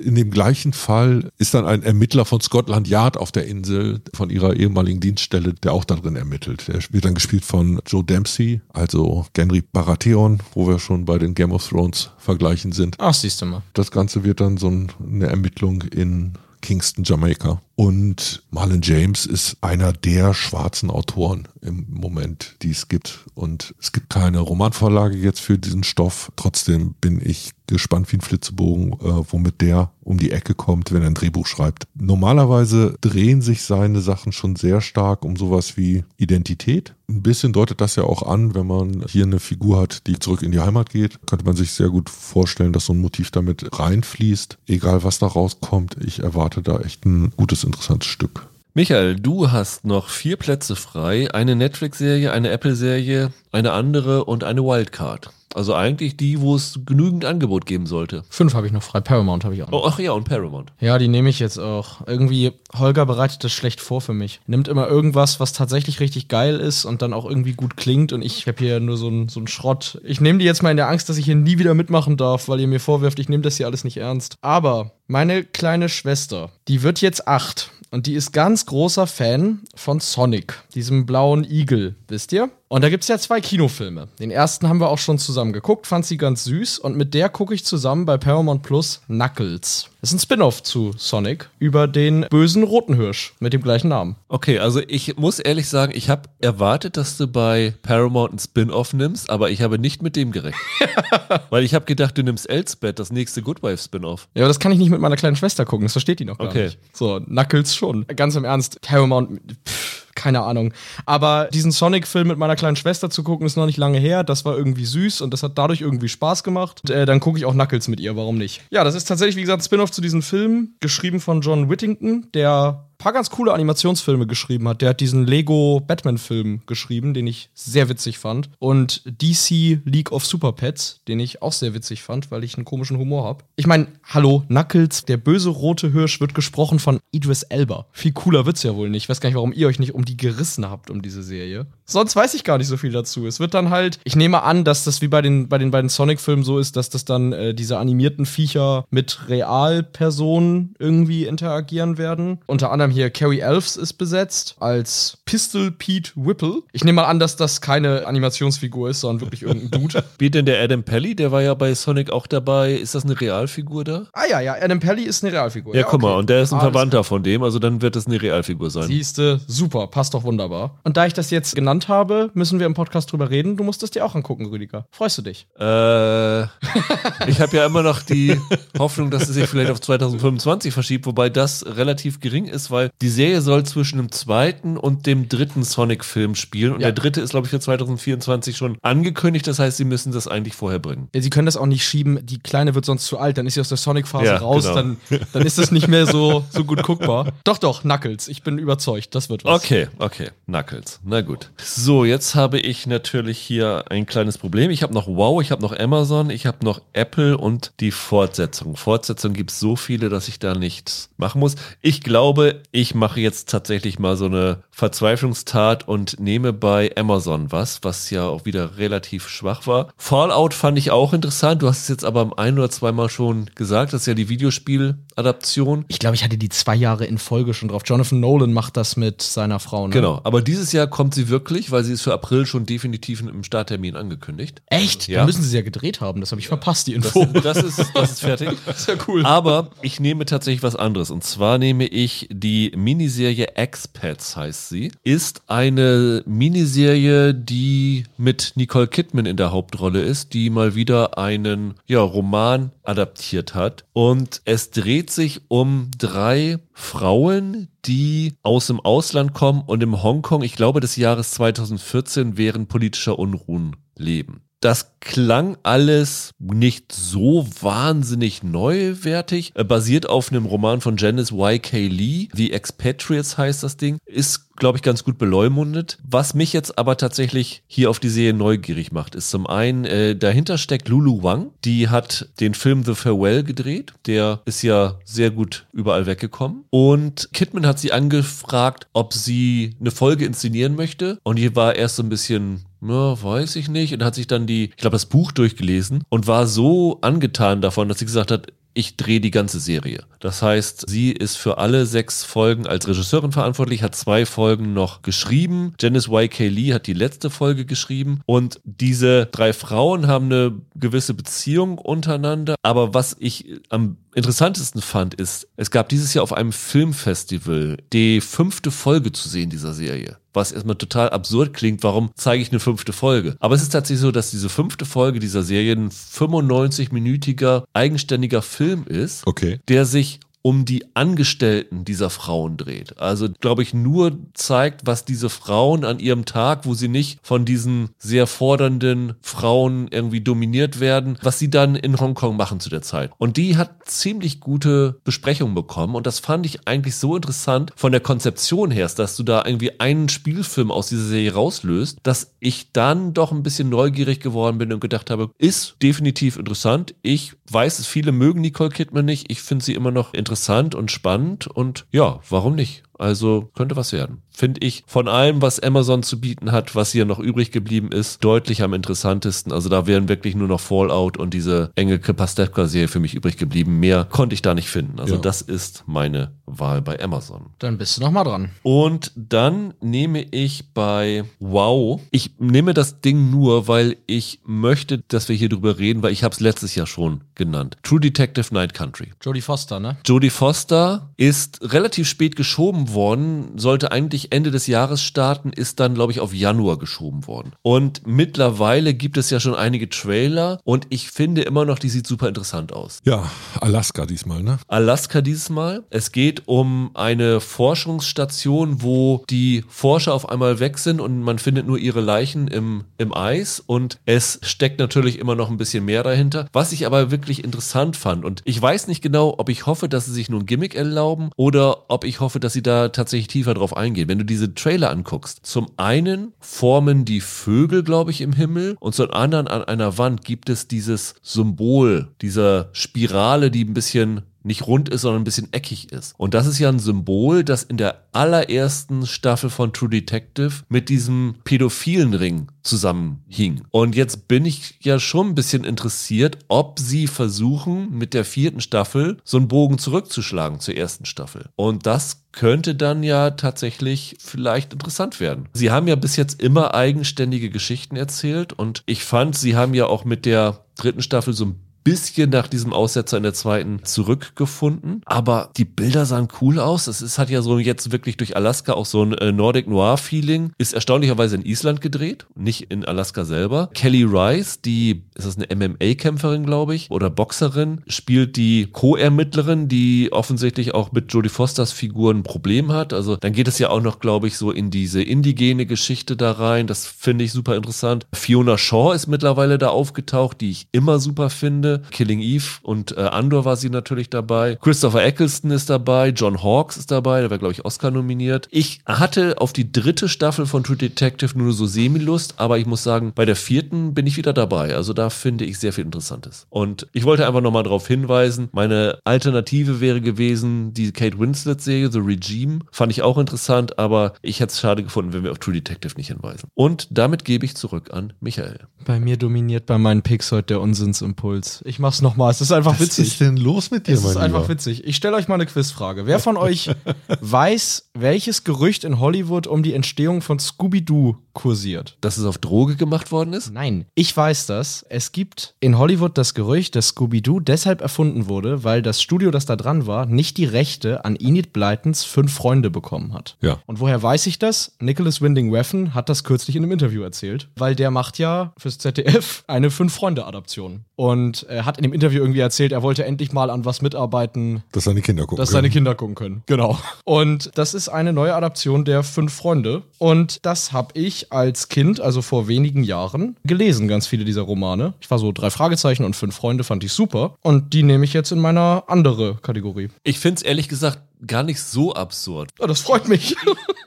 in dem gleichen Fall ist dann ein Ermittler von Scotland Yard auf der Insel von ihrer ehemaligen Dienststelle, der auch darin ermittelt. Der wird dann gespielt von Joe Dempsey, also Genry Baratheon, wo wir schon bei den Game of Thrones Vergleichen sind. Ach, siehst du mal. Das Ganze wird dann so eine Ermittlung in Kingston, Jamaika. Und Marlon James ist einer der schwarzen Autoren im Moment, die es gibt. Und es gibt keine Romanvorlage jetzt für diesen Stoff. Trotzdem bin ich gespannt wie ein Flitzebogen, äh, womit der um die Ecke kommt, wenn er ein Drehbuch schreibt. Normalerweise drehen sich seine Sachen schon sehr stark um sowas wie Identität. Ein bisschen deutet das ja auch an, wenn man hier eine Figur hat, die zurück in die Heimat geht. Könnte man sich sehr gut vorstellen, dass so ein Motiv damit reinfließt. Egal was da rauskommt, ich erwarte da echt ein gutes, interessantes Stück. Michael, du hast noch vier Plätze frei. Eine Netflix-Serie, eine Apple-Serie, eine andere und eine Wildcard. Also eigentlich die, wo es genügend Angebot geben sollte. Fünf habe ich noch frei. Paramount habe ich auch noch. Oh, ach ja, und Paramount. Ja, die nehme ich jetzt auch. Irgendwie, Holger bereitet das schlecht vor für mich. Nimmt immer irgendwas, was tatsächlich richtig geil ist und dann auch irgendwie gut klingt. Und ich habe hier nur so einen so Schrott. Ich nehme die jetzt mal in der Angst, dass ich hier nie wieder mitmachen darf, weil ihr mir vorwirft, ich nehme das hier alles nicht ernst. Aber meine kleine Schwester, die wird jetzt acht. Und die ist ganz großer Fan von Sonic, diesem blauen Igel, wisst ihr? Und da gibt es ja zwei Kinofilme. Den ersten haben wir auch schon zusammen geguckt, fand sie ganz süß. Und mit der gucke ich zusammen bei Paramount Plus Knuckles. Das ist ein Spin-off zu Sonic über den bösen roten Hirsch mit dem gleichen Namen. Okay, also ich muss ehrlich sagen, ich habe erwartet, dass du bei Paramount ein Spin-off nimmst, aber ich habe nicht mit dem gerechnet. Weil ich habe gedacht, du nimmst Elsbeth, das nächste Good Wife Spin-off. Ja, aber das kann ich nicht mit meiner kleinen Schwester gucken, das versteht die noch gar Okay. nicht. So, Knuckles schon. Ganz im Ernst, Paramount, pff, keine Ahnung. Aber diesen Sonic-Film mit meiner kleinen Schwester zu gucken, ist noch nicht lange her. Das war irgendwie süß und das hat dadurch irgendwie Spaß gemacht. Und, äh, dann gucke ich auch Knuckles mit ihr, warum nicht? Ja, das ist tatsächlich, wie gesagt, Spin-off zu diesem Film, geschrieben von John Whittington, der paar ganz coole Animationsfilme geschrieben hat. Der hat diesen Lego Batman-Film geschrieben, den ich sehr witzig fand. Und DC League of Super Pets, den ich auch sehr witzig fand, weil ich einen komischen Humor habe. Ich meine, hallo, Knuckles, der böse rote Hirsch, wird gesprochen von Idris Elba. Viel cooler wird's ja wohl nicht. Ich weiß gar nicht, warum ihr euch nicht um die gerissen habt, um diese Serie. Sonst weiß ich gar nicht so viel dazu. Es wird dann halt, ich nehme an, dass das wie bei den, bei den beiden Sonic-Filmen so ist, dass das dann äh, diese animierten Viecher mit Realpersonen irgendwie interagieren werden. Unter anderem hier Carrie Elves ist besetzt als Pistol Pete Whipple. Ich nehme mal an, dass das keine Animationsfigur ist, sondern wirklich irgendein Dude. Wie denn der Adam Pelly, der war ja bei Sonic auch dabei. Ist das eine Realfigur da? ah ja, ja, Adam Pelly ist eine Realfigur. Ja, guck mal, okay. und der ist ein Verwandter von dem, also dann wird das eine Realfigur sein. Siehste, super, passt doch wunderbar. Und da ich das jetzt genannt habe, müssen wir im Podcast drüber reden. Du musst es dir auch angucken, Rüdiger. Freust du dich? Äh, ich habe ja immer noch die Hoffnung, dass es sich vielleicht auf 2025 verschiebt, wobei das relativ gering ist, weil die Serie soll zwischen dem zweiten und dem dritten Sonic-Film spielen und Ja. der dritte ist, glaube ich, für 2024 schon angekündigt. Das heißt, sie müssen das eigentlich vorher bringen. Ja, sie können das auch nicht schieben. Die Kleine wird sonst zu alt. Dann ist sie aus der Sonic-Phase Ja, raus. genau. Dann, dann ist es nicht mehr so, so gut guckbar. Doch, doch, Knuckles. Ich bin überzeugt. Das wird was. Okay, okay, Knuckles. Na gut. So, jetzt habe ich natürlich hier ein kleines Problem. Ich habe noch Wow, ich habe noch Amazon, ich habe noch Apple und die Fortsetzung. Fortsetzung gibt es so viele, dass ich da nichts machen muss. Ich glaube, ich mache jetzt tatsächlich mal so eine Verzweiflungstat und nehme bei Amazon was, was ja auch wieder relativ schwach war. Fallout fand ich auch interessant. Du hast es jetzt aber ein oder zweimal schon gesagt. Das ist ja die Videospieladaption. Ich glaube, ich hatte die zwei Jahre in Folge schon drauf. Jonathan Nolan macht das mit seiner Frau. Ne? Genau, aber dieses Jahr kommt sie wirklich, weil sie ist für April schon definitiv im Starttermin angekündigt. Echt? Ja. Dann müssen sie ja gedreht haben. Das habe ich verpasst, die Das, Info. das, ist, das ist fertig. Das ist ja cool. Aber ich nehme tatsächlich was anderes. Und zwar nehme ich die Miniserie Expats, heißt sie. Ist eine Miniserie, die mit Nicole Kidman in der Hauptrolle ist, die mal wieder einen ja, Roman adaptiert hat. Und es dreht sich um drei Frauen, die aus dem Ausland kommen und im Hongkong, ich glaube des Jahres 2014, während politischer Unruhen leben. Das klang alles nicht so wahnsinnig neuwertig. Äh, Basiert auf einem Roman von Janice Y.K. Lee. The Expatriates heißt das Ding. Ist, glaube ich, ganz gut beleumundet. Was mich jetzt aber tatsächlich hier auf die Serie neugierig macht, ist zum einen, äh, dahinter steckt Lulu Wang. Die hat den Film The Farewell gedreht. Der ist ja sehr gut überall weggekommen. Und Kidman hat sie angefragt, ob sie eine Folge inszenieren möchte. Und die war erst so ein bisschen ja, weiß ich nicht. Und hat sich dann die, ich glaube, das Buch durchgelesen und war so angetan davon, dass sie gesagt hat, ich drehe die ganze Serie. Das heißt, sie ist für alle sechs Folgen als Regisseurin verantwortlich, hat zwei Folgen noch geschrieben. Janice Y.K. Lee hat die letzte Folge geschrieben und diese drei Frauen haben eine gewisse Beziehung untereinander. Aber was ich am interessantesten fand, ist, es gab dieses Jahr auf einem Filmfestival die fünfte Folge zu sehen dieser Serie. Was erstmal total absurd klingt, warum zeige ich eine fünfte Folge? Aber es ist tatsächlich so, dass diese fünfte Folge dieser Serie ein 95-minütiger eigenständiger Film ist, Okay. der sich um die Angestellten dieser Frauen dreht. Also, glaube ich, nur zeigt, was diese Frauen an ihrem Tag, wo sie nicht von diesen sehr fordernden Frauen irgendwie dominiert werden, was sie dann in Hongkong machen zu der Zeit. Und die hat ziemlich gute Besprechungen bekommen und das fand ich eigentlich so interessant von der Konzeption her, dass du da irgendwie einen Spielfilm aus dieser Serie rauslöst, dass ich dann doch ein bisschen neugierig geworden bin und gedacht habe, ist definitiv interessant. Ich weiß es, viele mögen Nicole Kidman nicht. Ich finde sie immer noch interessant und spannend und ja, warum nicht? Also könnte was werden. Finde ich von allem, was Amazon zu bieten hat, was hier noch übrig geblieben ist, deutlich am interessantesten. Also da wären wirklich nur noch Fallout und diese enge Pastewka-Serie für mich übrig geblieben. Mehr konnte ich da nicht finden. Also Ja. das ist meine Wahl bei Amazon. Dann bist du noch mal dran. Und dann nehme ich bei Wow, ich nehme das Ding nur, weil ich möchte, dass wir hier drüber reden, weil ich habe es letztes Jahr schon genannt. True Detective Night Country. Jodie Foster, ne? Jodie Foster ist relativ spät geschoben worden, sollte eigentlich Ende des Jahres starten, ist dann, glaube ich, auf Januar geschoben worden. Und mittlerweile gibt es ja schon einige Trailer und ich finde immer noch, die sieht super interessant aus. Ja, Alaska diesmal, ne? Alaska dieses Mal. Es geht um eine Forschungsstation, wo die Forscher auf einmal weg sind und man findet nur ihre Leichen im, im Eis und es steckt natürlich immer noch ein bisschen mehr dahinter. Was ich aber wirklich interessant fand und ich weiß nicht genau, ob ich hoffe, dass sie sich nur ein Gimmick erlauben oder ob ich hoffe, dass sie da tatsächlich tiefer drauf eingehen. Wenn du diese Trailer anguckst, zum einen formen die Vögel, glaube ich, im Himmel und zum anderen an einer Wand gibt es dieses Symbol, dieser Spirale, die ein bisschen nicht rund ist, sondern ein bisschen eckig ist. Und das ist ja ein Symbol, das in der allerersten Staffel von True Detective mit diesem pädophilen Ring zusammenhing. Und jetzt bin ich ja schon ein bisschen interessiert, ob sie versuchen, mit der vierten Staffel so einen Bogen zurückzuschlagen zur ersten Staffel. Und das könnte dann ja tatsächlich vielleicht interessant werden. Sie haben ja bis jetzt immer eigenständige Geschichten erzählt und ich fand, sie haben ja auch mit der dritten Staffel so ein bisschen nach diesem Aussetzer in der zweiten zurückgefunden. Aber die Bilder sahen cool aus. Es ist, hat ja so jetzt wirklich durch Alaska auch so ein äh, Nordic Noir Feeling. Ist erstaunlicherweise in Island gedreht, nicht in Alaska selber. Kelly Rice, die, ist das eine MMA-Kämpferin, glaube ich, oder Boxerin, spielt die Co-Ermittlerin, die offensichtlich auch mit Jodie Fosters Figur ein Problem hat. Also dann geht es ja auch noch, glaube ich, so in diese indigene Geschichte da rein. Das finde ich super interessant. Fiona Shaw ist mittlerweile da aufgetaucht, die ich immer super finde. Killing Eve und äh, Andor war sie natürlich dabei. Christopher Eccleston ist dabei. John Hawkes ist dabei. Der war, glaube ich, Oscar nominiert. Ich hatte auf die dritte Staffel von True Detective nur so Semi-Lust, aber ich muss sagen, bei der vierten bin ich wieder dabei. Also da finde ich sehr viel Interessantes. Und ich wollte einfach nochmal darauf hinweisen, meine Alternative wäre gewesen, die Kate Winslet-Serie, The Regime. Fand ich auch interessant, aber ich hätte es schade gefunden, wenn wir auf True Detective nicht hinweisen. Und damit gebe ich zurück an Michael. Bei mir dominiert bei meinen Picks heute der Unsinnsimpuls. Ich mach's nochmal. Es ist einfach Was witzig. ist denn los mit dir, Es mein ist einfach Lieber? witzig. Ich stelle euch mal eine Quizfrage. Wer von euch weiß, welches Gerücht in Hollywood um die Entstehung von Scooby-Doo kursiert? Dass es auf Droge gemacht worden ist? Nein, ich weiß das. Es gibt in Hollywood das Gerücht, dass Scooby-Doo deshalb erfunden wurde, weil das Studio, das da dran war, nicht die Rechte an Enid Blytons Fünf Freunde bekommen hat. Ja. Und woher weiß ich das? Nicholas Winding Refn hat das kürzlich in einem Interview erzählt, weil der macht ja fürs ZDF eine Fünf-Freunde-Adaption. Und er hat in dem Interview irgendwie erzählt, er wollte endlich mal an was mitarbeiten, Dass seine Kinder gucken dass können. seine Kinder gucken können. Genau. Und das ist eine neue Adaption der Fünf Freunde. Und das habe ich als Kind, also vor wenigen Jahren, gelesen, ganz viele dieser Romane. Ich war so drei Fragezeichen und fünf Freunde fand ich super. Und die nehme ich jetzt in meine andere Kategorie. Ich finde es ehrlich gesagt gar nicht so absurd. Ja, das freut mich.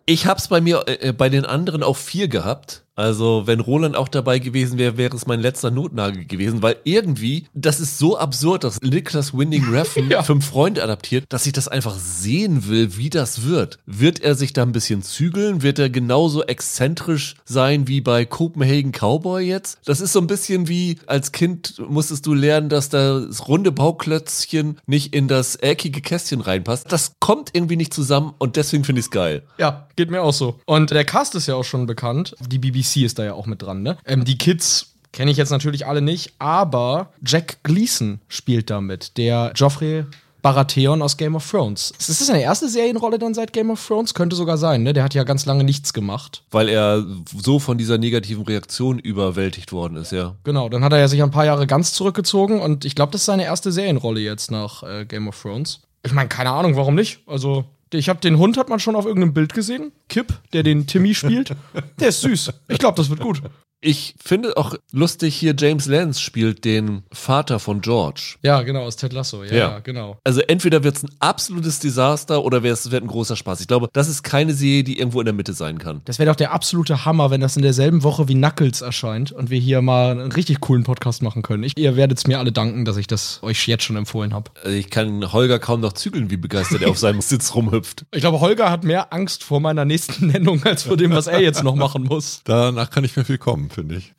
Ich hab's bei mir, äh, bei den anderen auch vier gehabt. Also, wenn Roland auch dabei gewesen wäre, wäre es mein letzter Notnagel gewesen, weil irgendwie, das ist so absurd, dass Nicholas Winding Refn Ja. fünf Freunde adaptiert, dass ich das einfach sehen will, wie das wird. Wird er sich da ein bisschen zügeln? Wird er genauso exzentrisch sein wie bei Copenhagen Cowboy jetzt? Das ist so ein bisschen wie, als Kind musstest du lernen, dass das runde Bauklötzchen nicht in das eckige Kästchen reinpasst. Das kommt irgendwie nicht zusammen und deswegen finde ich es geil. Ja, geht mir auch so. Und der Cast ist ja auch schon bekannt. Die BBC ist da ja auch mit dran, ne? Ähm, die Kids kenne ich jetzt natürlich alle nicht, aber Jack Gleason spielt da mit, der Joffrey Baratheon aus Game of Thrones. Ist das seine erste Serienrolle dann seit Game of Thrones? Könnte sogar sein, ne? Der hat ja ganz lange nichts gemacht. Weil er so von dieser negativen Reaktion überwältigt worden ist, ja. Genau, dann hat er ja sich ein paar Jahre ganz zurückgezogen und ich glaube, das ist seine erste Serienrolle jetzt nach äh, Game of Thrones. Ich meine, keine Ahnung, warum nicht? Also, ich habe den Hund, hat man schon auf irgendeinem Bild gesehen. Kip, der den Timmy spielt. Der ist süß. Ich glaube, das wird gut. Ich finde auch lustig hier, James Lance spielt den Vater von George. Ja, genau, aus Ted Lasso. Ja, Ja. ja. genau. Also entweder wird es ein absolutes Desaster oder es wird ein großer Spaß. Ich glaube, das ist keine Serie, die irgendwo in der Mitte sein kann. Das wäre doch der absolute Hammer, wenn das in derselben Woche wie Knuckles erscheint und wir hier mal einen richtig coolen Podcast machen können. Ich, ihr werdet es mir alle danken, dass ich das euch jetzt schon empfohlen habe. Also ich kann Holger kaum noch zügeln, wie begeistert er auf seinem Sitz rumhüpft. Ich glaube, Holger hat mehr Angst vor meiner nächsten Nennung als vor dem, was er jetzt noch machen muss. Danach kann nicht mehr viel kommen, finde ich.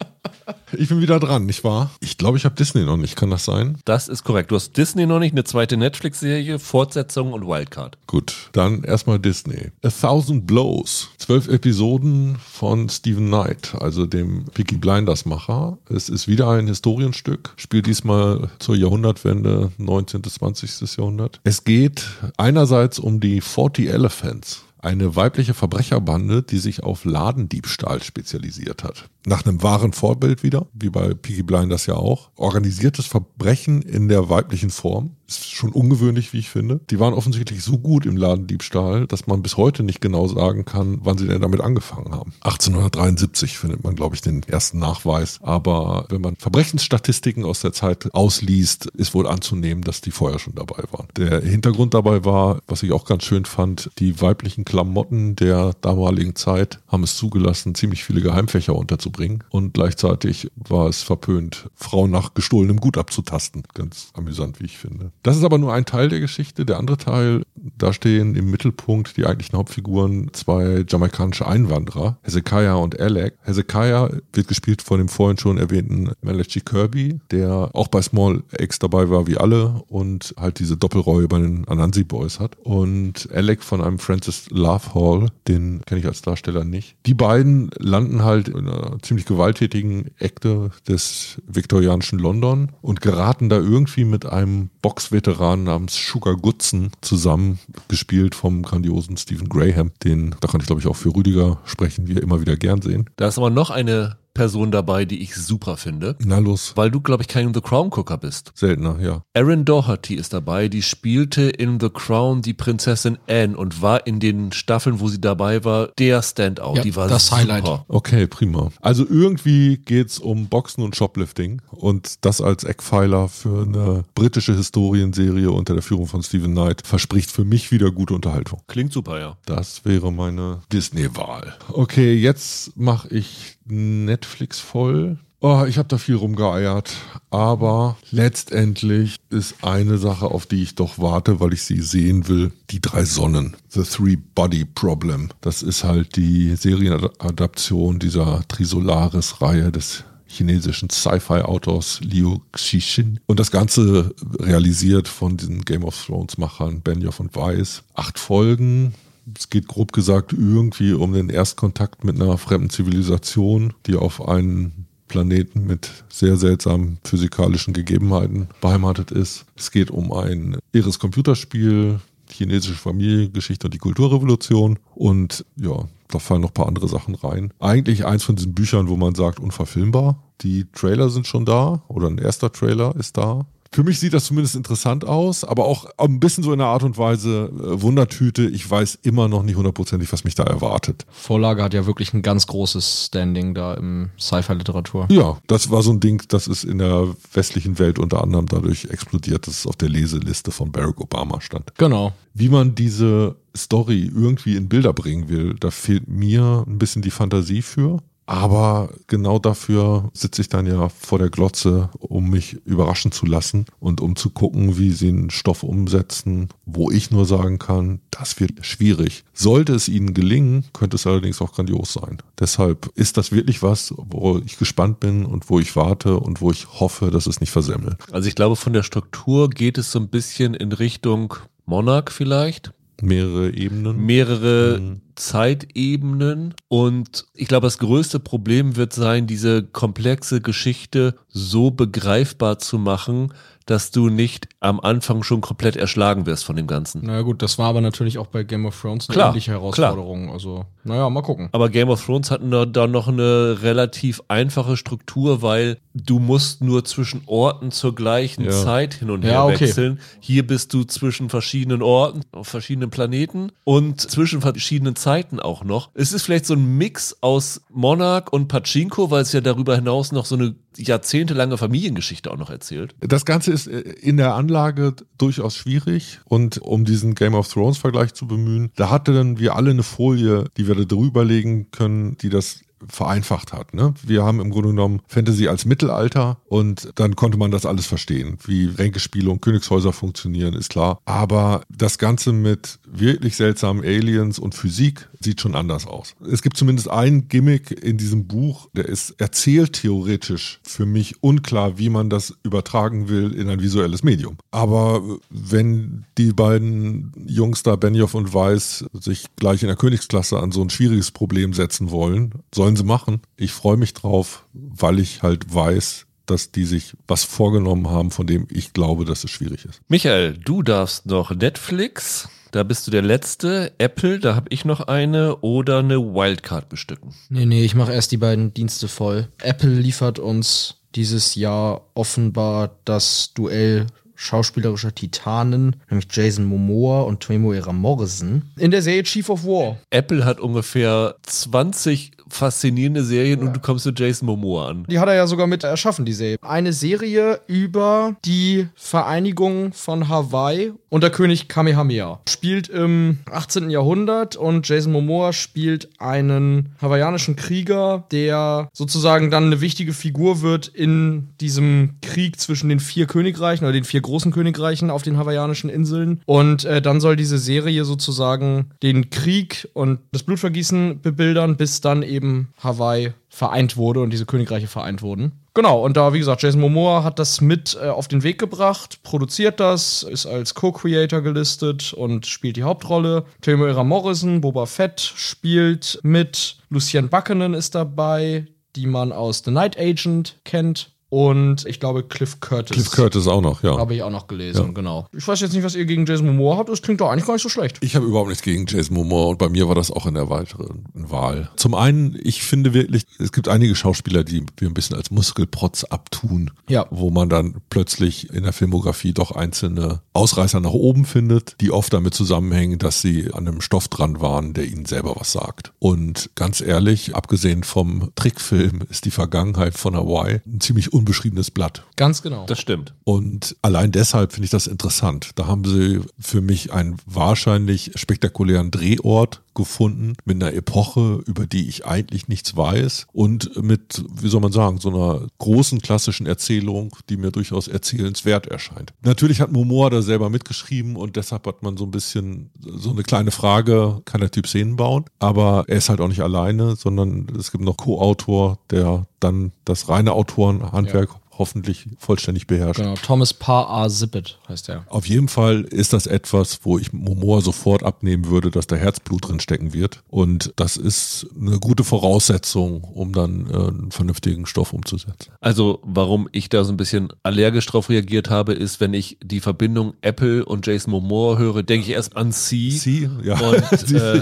Ich bin wieder dran, nicht wahr? Ich glaube, ich habe Disney noch nicht. Kann das sein? Das ist korrekt. Du hast Disney noch nicht, eine zweite Netflix-Serie, Fortsetzung und Wildcard. Gut, dann erstmal Disney. A Thousand Blows. Zwölf Episoden von Stephen Knight, also dem Peaky Blinders Macher. Es ist wieder ein Historienstück, spielt diesmal zur Jahrhundertwende, 19. bis 20. Jahrhundert. Es geht einerseits um die 40 Elephants. Eine weibliche Verbrecherbande, die sich auf Ladendiebstahl spezialisiert hat. Nach einem wahren Vorbild wieder, wie bei Peaky Blinders ja auch. Organisiertes Verbrechen in der weiblichen Form. Ist schon ungewöhnlich, wie ich finde. Die waren offensichtlich so gut im Ladendiebstahl, dass man bis heute nicht genau sagen kann, wann sie denn damit angefangen haben. 1873 findet man, glaube ich, den ersten Nachweis. Aber wenn man Verbrechensstatistiken aus der Zeit ausliest, ist wohl anzunehmen, dass die vorher schon dabei waren. Der Hintergrund dabei war, was ich auch ganz schön fand, die weiblichen Klamotten der damaligen Zeit haben es zugelassen, ziemlich viele Geheimfächer unterzubringen. Und gleichzeitig war es verpönt, Frauen nach gestohlenem Gut abzutasten. Ganz amüsant, wie ich finde. Das ist aber nur ein Teil der Geschichte. Der andere Teil, da stehen im Mittelpunkt die eigentlichen Hauptfiguren zwei jamaikanische Einwanderer, Hezekiah und Alec. Hezekiah wird gespielt von dem vorhin schon erwähnten Malachi Kirby, der auch bei Small X dabei war wie alle und halt diese Doppelrolle bei den Anansi Boys hat. Und Alec von einem Francis Love Hall, den kenne ich als Darsteller nicht. Die beiden landen halt in einer ziemlich gewalttätigen Ekte des viktorianischen London und geraten da irgendwie mit einem Boxveteran namens Sugar Goodson zusammen, gespielt vom grandiosen Stephen Graham. Den, da kann ich glaube ich auch für Rüdiger sprechen, wir immer wieder gern sehen. Da ist aber noch eine Person dabei, die ich super finde. Na los, Weil du, glaube ich, kein The Crown Gucker bist. seltener, ja. Erin Doherty ist dabei, die spielte in The Crown die Prinzessin Anne und war in den Staffeln, wo sie dabei war, der Standout. Ja, die war das super. Highlight. Okay, prima. Also irgendwie geht's um Boxen und Shoplifting und das als Eckpfeiler für eine britische Historienserie unter der Führung von Stephen Knight verspricht für mich wieder gute Unterhaltung. Klingt super, ja. Das wäre meine Disney-Wahl. Okay, jetzt mache ich Netflix voll. Oh, ich habe da viel rumgeeiert, aber letztendlich ist eine Sache, auf die ich doch warte, weil ich sie sehen will, die drei Sonnen. The Three Body Problem. Das ist halt die Serienadaption dieser Trisolaris-Reihe des chinesischen Sci-Fi-Autors Liu Xixin. Und das Ganze realisiert von diesen Game of Thrones-Machern Benioff und Weiss. Acht Folgen, es geht grob gesagt irgendwie um den Erstkontakt mit einer fremden Zivilisation, die auf einen Planeten mit sehr seltsamen physikalischen Gegebenheiten beheimatet ist. Es geht um ein irres Computerspiel, chinesische Familiengeschichte und die Kulturrevolution und ja, da fallen noch ein paar andere Sachen rein. Eigentlich eins von diesen Büchern, wo man sagt, unverfilmbar. Die Trailer sind schon da oder ein erster Trailer ist da. Für mich sieht das zumindest interessant aus, aber auch ein bisschen so in der Art und Weise äh, Wundertüte. Ich weiß immer noch nicht hundertprozentig, was mich da erwartet. Vorlage hat ja wirklich ein ganz großes Standing da im Sci-Fi-Literatur. Ja, das war so ein Ding, das ist in der westlichen Welt unter anderem dadurch explodiert, dass es auf der Leseliste von Barack Obama stand. Genau. Wie man diese Story irgendwie in Bilder bringen will, da fehlt mir ein bisschen die Fantasie für. Aber genau dafür sitze ich dann ja vor der Glotze, um mich überraschen zu lassen und um zu gucken, wie sie einen Stoff umsetzen, wo ich nur sagen kann, das wird schwierig. Sollte es ihnen gelingen, könnte es allerdings auch grandios sein. Deshalb ist das wirklich was, wo ich gespannt bin und wo ich warte und wo ich hoffe, dass es nicht versemmelt. Also ich glaube, von der Struktur geht es so ein bisschen in Richtung Monarch vielleicht. Mehrere Ebenen. Mehrere Mhm. Zeitebenen. Und ich glaube, das größte Problem wird sein, diese komplexe Geschichte so begreifbar zu machen, dass du nicht am Anfang schon komplett erschlagen wirst von dem Ganzen. Naja gut, das war aber natürlich auch bei Game of Thrones eine Klar, ähnliche Herausforderung. Also, naja, mal gucken. Aber Game of Thrones hat da noch eine relativ einfache Struktur, weil du musst nur zwischen Orten zur gleichen Ja. Zeit hin und her Ja, okay. wechseln. Hier bist du zwischen verschiedenen Orten, auf verschiedenen Planeten und zwischen verschiedenen Zeiten auch noch. Es ist vielleicht so ein Mix aus Monarch und Pachinko, weil es ja darüber hinaus noch so eine jahrzehntelange Familiengeschichte auch noch erzählt. Das Ganze ist äh, in der Anlage durchaus schwierig und um diesen Game of Thrones Vergleich zu bemühen, da hatten wir alle eine Folie, die wir da drüber legen können, die das vereinfacht hat. Ne? Wir haben im Grunde genommen Fantasy als Mittelalter und dann konnte man das alles verstehen. Wie Ränkespiele und Königshäuser funktionieren, ist klar. Aber das Ganze mit wirklich seltsamen Aliens und Physik sieht schon anders aus. Es gibt zumindest ein Gimmick in diesem Buch, der ist erzählt theoretisch für mich unklar, wie man das übertragen will in ein visuelles Medium. Aber wenn die beiden Jungs da, Benioff und Weiss, sich gleich in der Königsklasse an so ein schwieriges Problem setzen wollen, sollen sie machen. Ich freue mich drauf, weil ich halt weiß, dass die sich was vorgenommen haben, von dem ich glaube, dass es schwierig ist. Michael, du darfst noch Netflix, da bist du der Letzte. Apple, da habe ich noch eine oder eine Wildcard bestücken. Nee, nee, ich mache erst die beiden Dienste voll. Apple liefert uns dieses Jahr offenbar das Duell schauspielerischer Titanen, nämlich Jason Momoa und Temuera Morrison, in der Serie Chief of War. Apple hat ungefähr 20 faszinierende Serien und du kommst mit Jason Momoa an. Die hat er ja sogar mit erschaffen, die Serie. Eine Serie über die Vereinigung von Hawaii und der König Kamehameha. Spielt im 18. Jahrhundert und Jason Momoa spielt einen hawaiianischen Krieger, der sozusagen dann eine wichtige Figur wird in diesem Krieg zwischen den vier Königreichen oder den vier großen Königreichen auf den hawaiianischen Inseln. Und äh, dann soll diese Serie sozusagen den Krieg und das Blutvergießen bebildern, bis dann eben eben Hawaii vereint wurde und diese Königreiche vereint wurden. Genau, und da, wie gesagt, Jason Momoa hat das mit äh, auf den Weg gebracht, produziert das, ist als Co-Creator gelistet und spielt die Hauptrolle. Temuera Morrison, Boba Fett spielt mit. Lucien Buckenen ist dabei, die man aus The Night Agent kennt. Und ich glaube, Cliff Curtis. Cliff Curtis auch noch, ja. Habe ich auch noch gelesen, ja. genau. Ich weiß jetzt nicht, was ihr gegen Jason Momoa habt. Das klingt doch eigentlich gar nicht so schlecht. Ich habe überhaupt nichts gegen Jason Momoa und bei mir war das auch in der weiteren Wahl. Zum einen, ich finde wirklich, es gibt einige Schauspieler, die wir ein bisschen als Muskelprotz abtun. Ja. Wo man dann plötzlich in der Filmografie doch einzelne Ausreißer nach oben findet, die oft damit zusammenhängen, dass sie an einem Stoff dran waren, der ihnen selber was sagt. Und ganz ehrlich, abgesehen vom Trickfilm ist die Vergangenheit von Hawaii ein ziemlich unbeschriebenes Blatt. Ganz genau. Das stimmt. Und allein deshalb finde ich das interessant. Da haben sie für mich einen wahrscheinlich spektakulären Drehort gefunden mit einer Epoche, über die ich eigentlich nichts weiß und mit, wie soll man sagen, so einer großen klassischen Erzählung, die mir durchaus erzählenswert erscheint. Natürlich hat Momoa da selber mitgeschrieben und deshalb hat man so ein bisschen so eine kleine Frage, kann der Typ Szenen bauen? Aber er ist halt auch nicht alleine, sondern es gibt noch Co-Autor, der dann das reine Autorenhandwerk ja hoffentlich vollständig beherrscht. Genau, Thomas Parr A. Zippet heißt er. Auf jeden Fall ist das etwas, wo ich Momoa sofort abnehmen würde, dass da Herzblut drin stecken wird. Und das ist eine gute Voraussetzung, um dann äh, einen vernünftigen Stoff umzusetzen. Also, warum ich da so ein bisschen allergisch drauf reagiert habe, ist, wenn ich die Verbindung Apple und Jason Momoa höre, denke ich erst an C. C, ja. Und äh,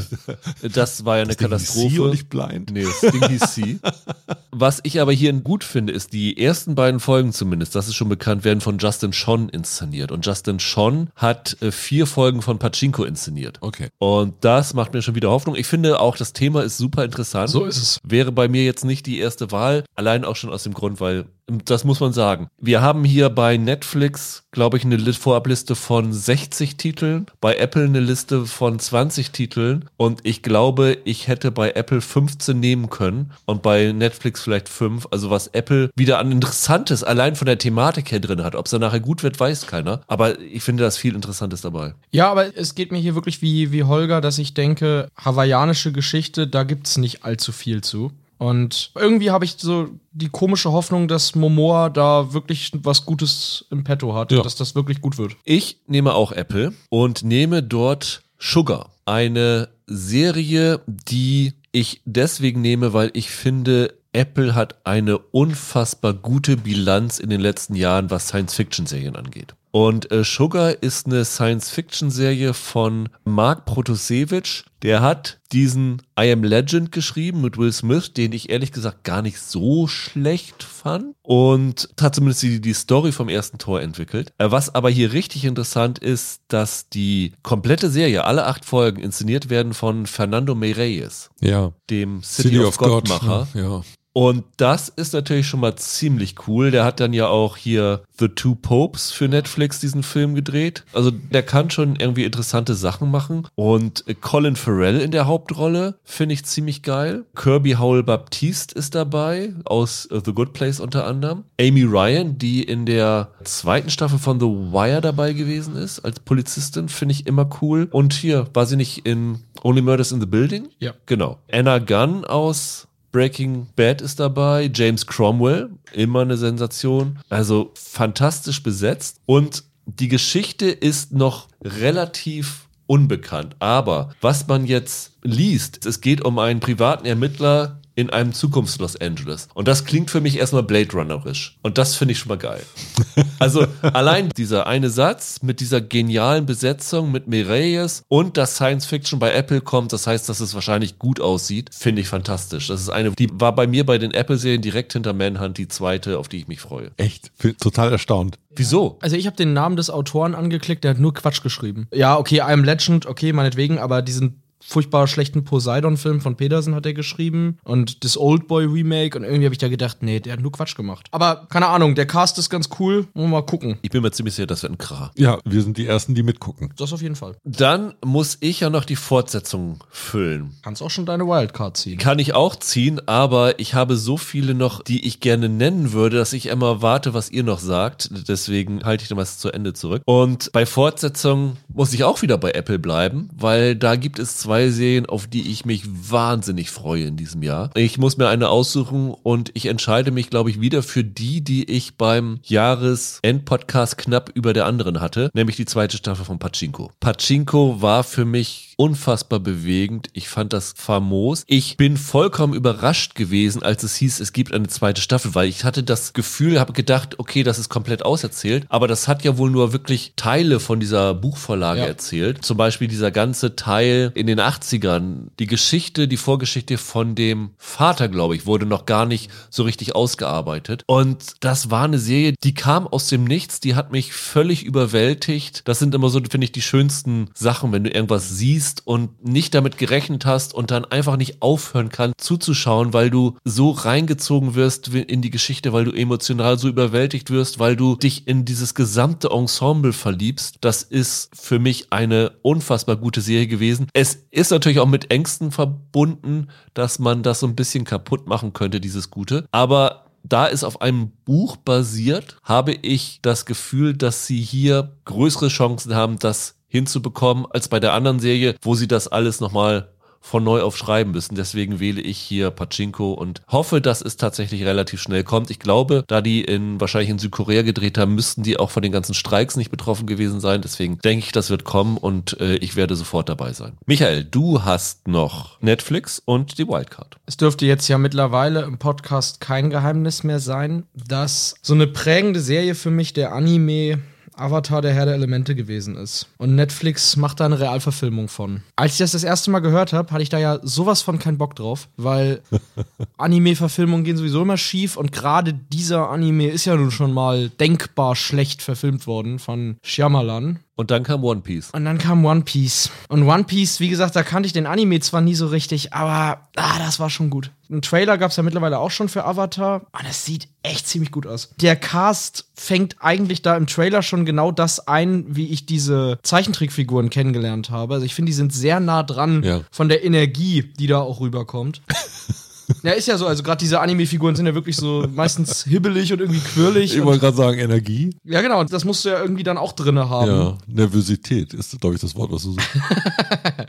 das war ja eine das Katastrophe. C und nicht blind. Nee, das Ding hieß C. Was ich aber hier gut finde, ist die ersten beiden Folgen zumindest, das ist schon bekannt, werden von Justin Schon inszeniert. Und Justin Schon hat äh, vier Folgen von Pachinko inszeniert. Okay. Und das macht mir schon wieder Hoffnung. Ich finde auch, das Thema ist super interessant. So ist es. Wäre bei mir jetzt nicht die erste Wahl. Allein auch schon aus dem Grund, weil das muss man sagen. Wir haben hier bei Netflix, glaube ich, eine Vorabliste von 60 Titeln, bei Apple eine Liste von 20 Titeln und ich glaube, ich hätte bei Apple 15 nehmen können und bei Netflix vielleicht 5. Also was Apple wieder an Interessantes allein von der Thematik her drin hat. Ob es dann nachher gut wird, weiß keiner. Aber ich finde das viel Interessantes dabei. Ja, aber es geht mir hier wirklich wie, wie Holger, dass ich denke, hawaiianische Geschichte, da gibt es nicht allzu viel zu. Und irgendwie habe ich so die komische Hoffnung, dass Momoa da wirklich was Gutes im Petto hat, ja. dass das wirklich gut wird. Ich nehme auch Apple und nehme dort Sugar. Eine Serie, die ich deswegen nehme, weil ich finde, Apple hat eine unfassbar gute Bilanz in den letzten Jahren, was Science-Fiction-Serien angeht. Und äh, Sugar ist eine Science-Fiction-Serie von Mark Protasevich. Der hat diesen I Am Legend geschrieben mit Will Smith, den ich ehrlich gesagt gar nicht so schlecht fand. Und hat zumindest die, die Story vom ersten Tor entwickelt. Äh, was aber hier richtig interessant ist, dass die komplette Serie, alle acht Folgen, inszeniert werden von Fernando Meirelles, Ja. dem City, of, God-Macher. Ja. Und das ist natürlich schon mal ziemlich cool. Der hat dann ja auch hier The Two Popes für Netflix diesen Film gedreht. Also der kann schon irgendwie interessante Sachen machen. Und Colin Farrell in der Hauptrolle finde ich ziemlich geil. Kirby Howell Baptiste ist dabei, aus The Good Place unter anderem. Amy Ryan, die in der zweiten Staffel von The Wire dabei gewesen ist, als Polizistin, finde ich immer cool. Und hier, war sie nicht in Only Murders in the Building? Ja. Genau. Anna Gunn aus Breaking Bad ist dabei, James Cromwell, immer eine Sensation. Also fantastisch besetzt. Und die Geschichte ist noch relativ unbekannt. Aber was man jetzt liest, es geht um einen privaten Ermittler in einem Zukunfts-Los Angeles. Und das klingt für mich erstmal Blade Runnerisch. Und das finde ich schon mal geil. Also allein dieser eine Satz mit dieser genialen Besetzung mit Mireilles und dass Science Fiction bei Apple kommt, das heißt, dass es wahrscheinlich gut aussieht, finde ich fantastisch. Das ist eine, die war bei mir bei den Apple-Serien direkt hinter Manhunt die zweite, auf die ich mich freue. Echt. Total erstaunt. Wieso? Also ich habe den Namen des Autoren angeklickt, der hat nur Quatsch geschrieben. Ja, okay, I'm Legend, okay, meinetwegen, aber diesen furchtbar schlechten Poseidon-Film von Pedersen hat er geschrieben und das Oldboy-Remake und irgendwie habe ich da gedacht, nee, der hat nur Quatsch gemacht. Aber keine Ahnung, der Cast ist ganz cool, wollen wir mal gucken. Ich bin mir ziemlich sicher, das wird ein Kra. Ja, wir sind die Ersten, die mitgucken. Das auf jeden Fall. Dann muss ich ja noch die Fortsetzung füllen. Kannst auch schon deine Wildcard ziehen. Kann ich auch ziehen, aber ich habe so viele noch, die ich gerne nennen würde, dass ich immer warte, was ihr noch sagt. Deswegen halte ich dann was zu Ende zurück. Und bei Fortsetzung muss ich auch wieder bei Apple bleiben, weil da gibt es zwei Serien, auf die ich mich wahnsinnig freue in diesem Jahr. Ich muss mir eine aussuchen und ich entscheide mich, glaube ich, wieder für die, die ich beim Jahresendpodcast knapp über der anderen hatte, nämlich die zweite Staffel von Pachinko. Pachinko war für mich unfassbar bewegend. Ich fand das famos. Ich bin vollkommen überrascht gewesen, als es hieß, es gibt eine zweite Staffel, weil ich hatte das Gefühl, habe gedacht, okay, das ist komplett auserzählt. Aber das hat ja wohl nur wirklich Teile von dieser Buchvorlage Ja. erzählt. Zum Beispiel dieser ganze Teil in den 80ern. Die Geschichte, die Vorgeschichte von dem Vater, glaube ich, wurde noch gar nicht so richtig ausgearbeitet. Und das war eine Serie, die kam aus dem Nichts, die hat mich völlig überwältigt. Das sind immer so, finde ich, die schönsten Sachen, wenn du irgendwas siehst und nicht damit gerechnet hast und dann einfach nicht aufhören kannst zuzuschauen, weil du so reingezogen wirst in die Geschichte, weil du emotional so überwältigt wirst, weil du dich in dieses gesamte Ensemble verliebst. Das ist für mich eine unfassbar gute Serie gewesen. Es ist natürlich auch mit Ängsten verbunden, dass man das so ein bisschen kaputt machen könnte, dieses Gute. Aber da es auf einem Buch basiert, habe ich das Gefühl, dass sie hier größere Chancen haben, das hinzubekommen, als bei der anderen Serie, wo sie das alles nochmal von neu auf schreiben müssen. Deswegen wähle ich hier Pachinko und hoffe, dass es tatsächlich relativ schnell kommt. Ich glaube, da die in wahrscheinlich in Südkorea gedreht haben, müssten die auch von den ganzen Streiks nicht betroffen gewesen sein. Deswegen denke ich, das wird kommen und äh, ich werde sofort dabei sein. Michael, du hast noch Netflix und die Wildcard. Es dürfte jetzt ja mittlerweile im Podcast kein Geheimnis mehr sein, dass so eine prägende Serie für mich der Anime Avatar der Herr der Elemente gewesen ist. Und Netflix macht da eine Realverfilmung von. Als ich das das erste Mal gehört habe, hatte ich da ja sowas von keinen Bock drauf, weil Anime-Verfilmungen gehen sowieso immer schief und gerade dieser Anime ist ja nun schon mal denkbar schlecht verfilmt worden von Shyamalan. Und dann kam One Piece. Und dann kam One Piece. Und One Piece, wie gesagt, da kannte ich den Anime zwar nie so richtig, aber ah, das war schon gut. Einen Trailer gab es ja mittlerweile auch schon für Avatar. Und es sieht echt ziemlich gut aus. Der Cast fängt eigentlich da im Trailer schon genau das ein, wie ich diese Zeichentrickfiguren kennengelernt habe. Also ich finde, die sind sehr nah dran Ja. von der Energie, die da auch rüberkommt. Ja, ist ja so. Also gerade diese Anime-Figuren sind ja wirklich so meistens hibbelig und irgendwie quirlig. Ich wollte gerade sagen, Energie. ja, genau. Und das musst du ja irgendwie dann auch drinne haben. Ja, Nervosität ist, glaube ich, das Wort, was du suchst.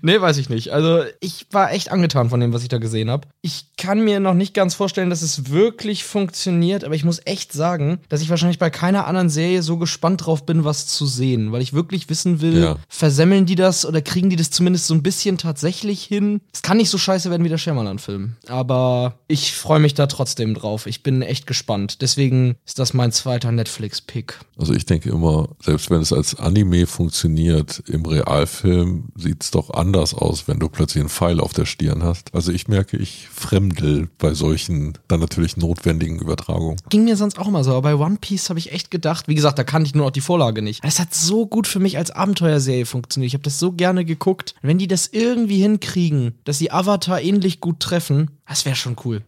Nee, weiß ich nicht. Also, ich war echt angetan von dem, was ich da gesehen habe. Ich kann mir noch nicht ganz vorstellen, dass es wirklich funktioniert, aber ich muss echt sagen, dass ich wahrscheinlich bei keiner anderen Serie so gespannt drauf bin, was zu sehen, weil ich wirklich wissen will, Ja. versemmeln die das oder kriegen die das zumindest so ein bisschen tatsächlich hin? Es kann nicht so scheiße werden wie der Shyamalan-Film, aber aber ich freue mich da trotzdem drauf. Ich bin echt gespannt. Deswegen ist das mein zweiter Netflix-Pick. Also ich denke immer, selbst wenn es als Anime funktioniert, im Realfilm sieht es doch anders aus, wenn du plötzlich einen Pfeil auf der Stirn hast. Also ich merke, ich fremdel bei solchen dann natürlich notwendigen Übertragungen. Ging mir sonst auch immer so, aber bei One Piece habe ich echt gedacht, wie gesagt, da kannte ich nur noch die Vorlage nicht. Es hat so gut für mich als Abenteuerserie funktioniert. Ich habe das so gerne geguckt. Wenn die das irgendwie hinkriegen, dass sie Avatar ähnlich gut treffen, das wäre schon cool.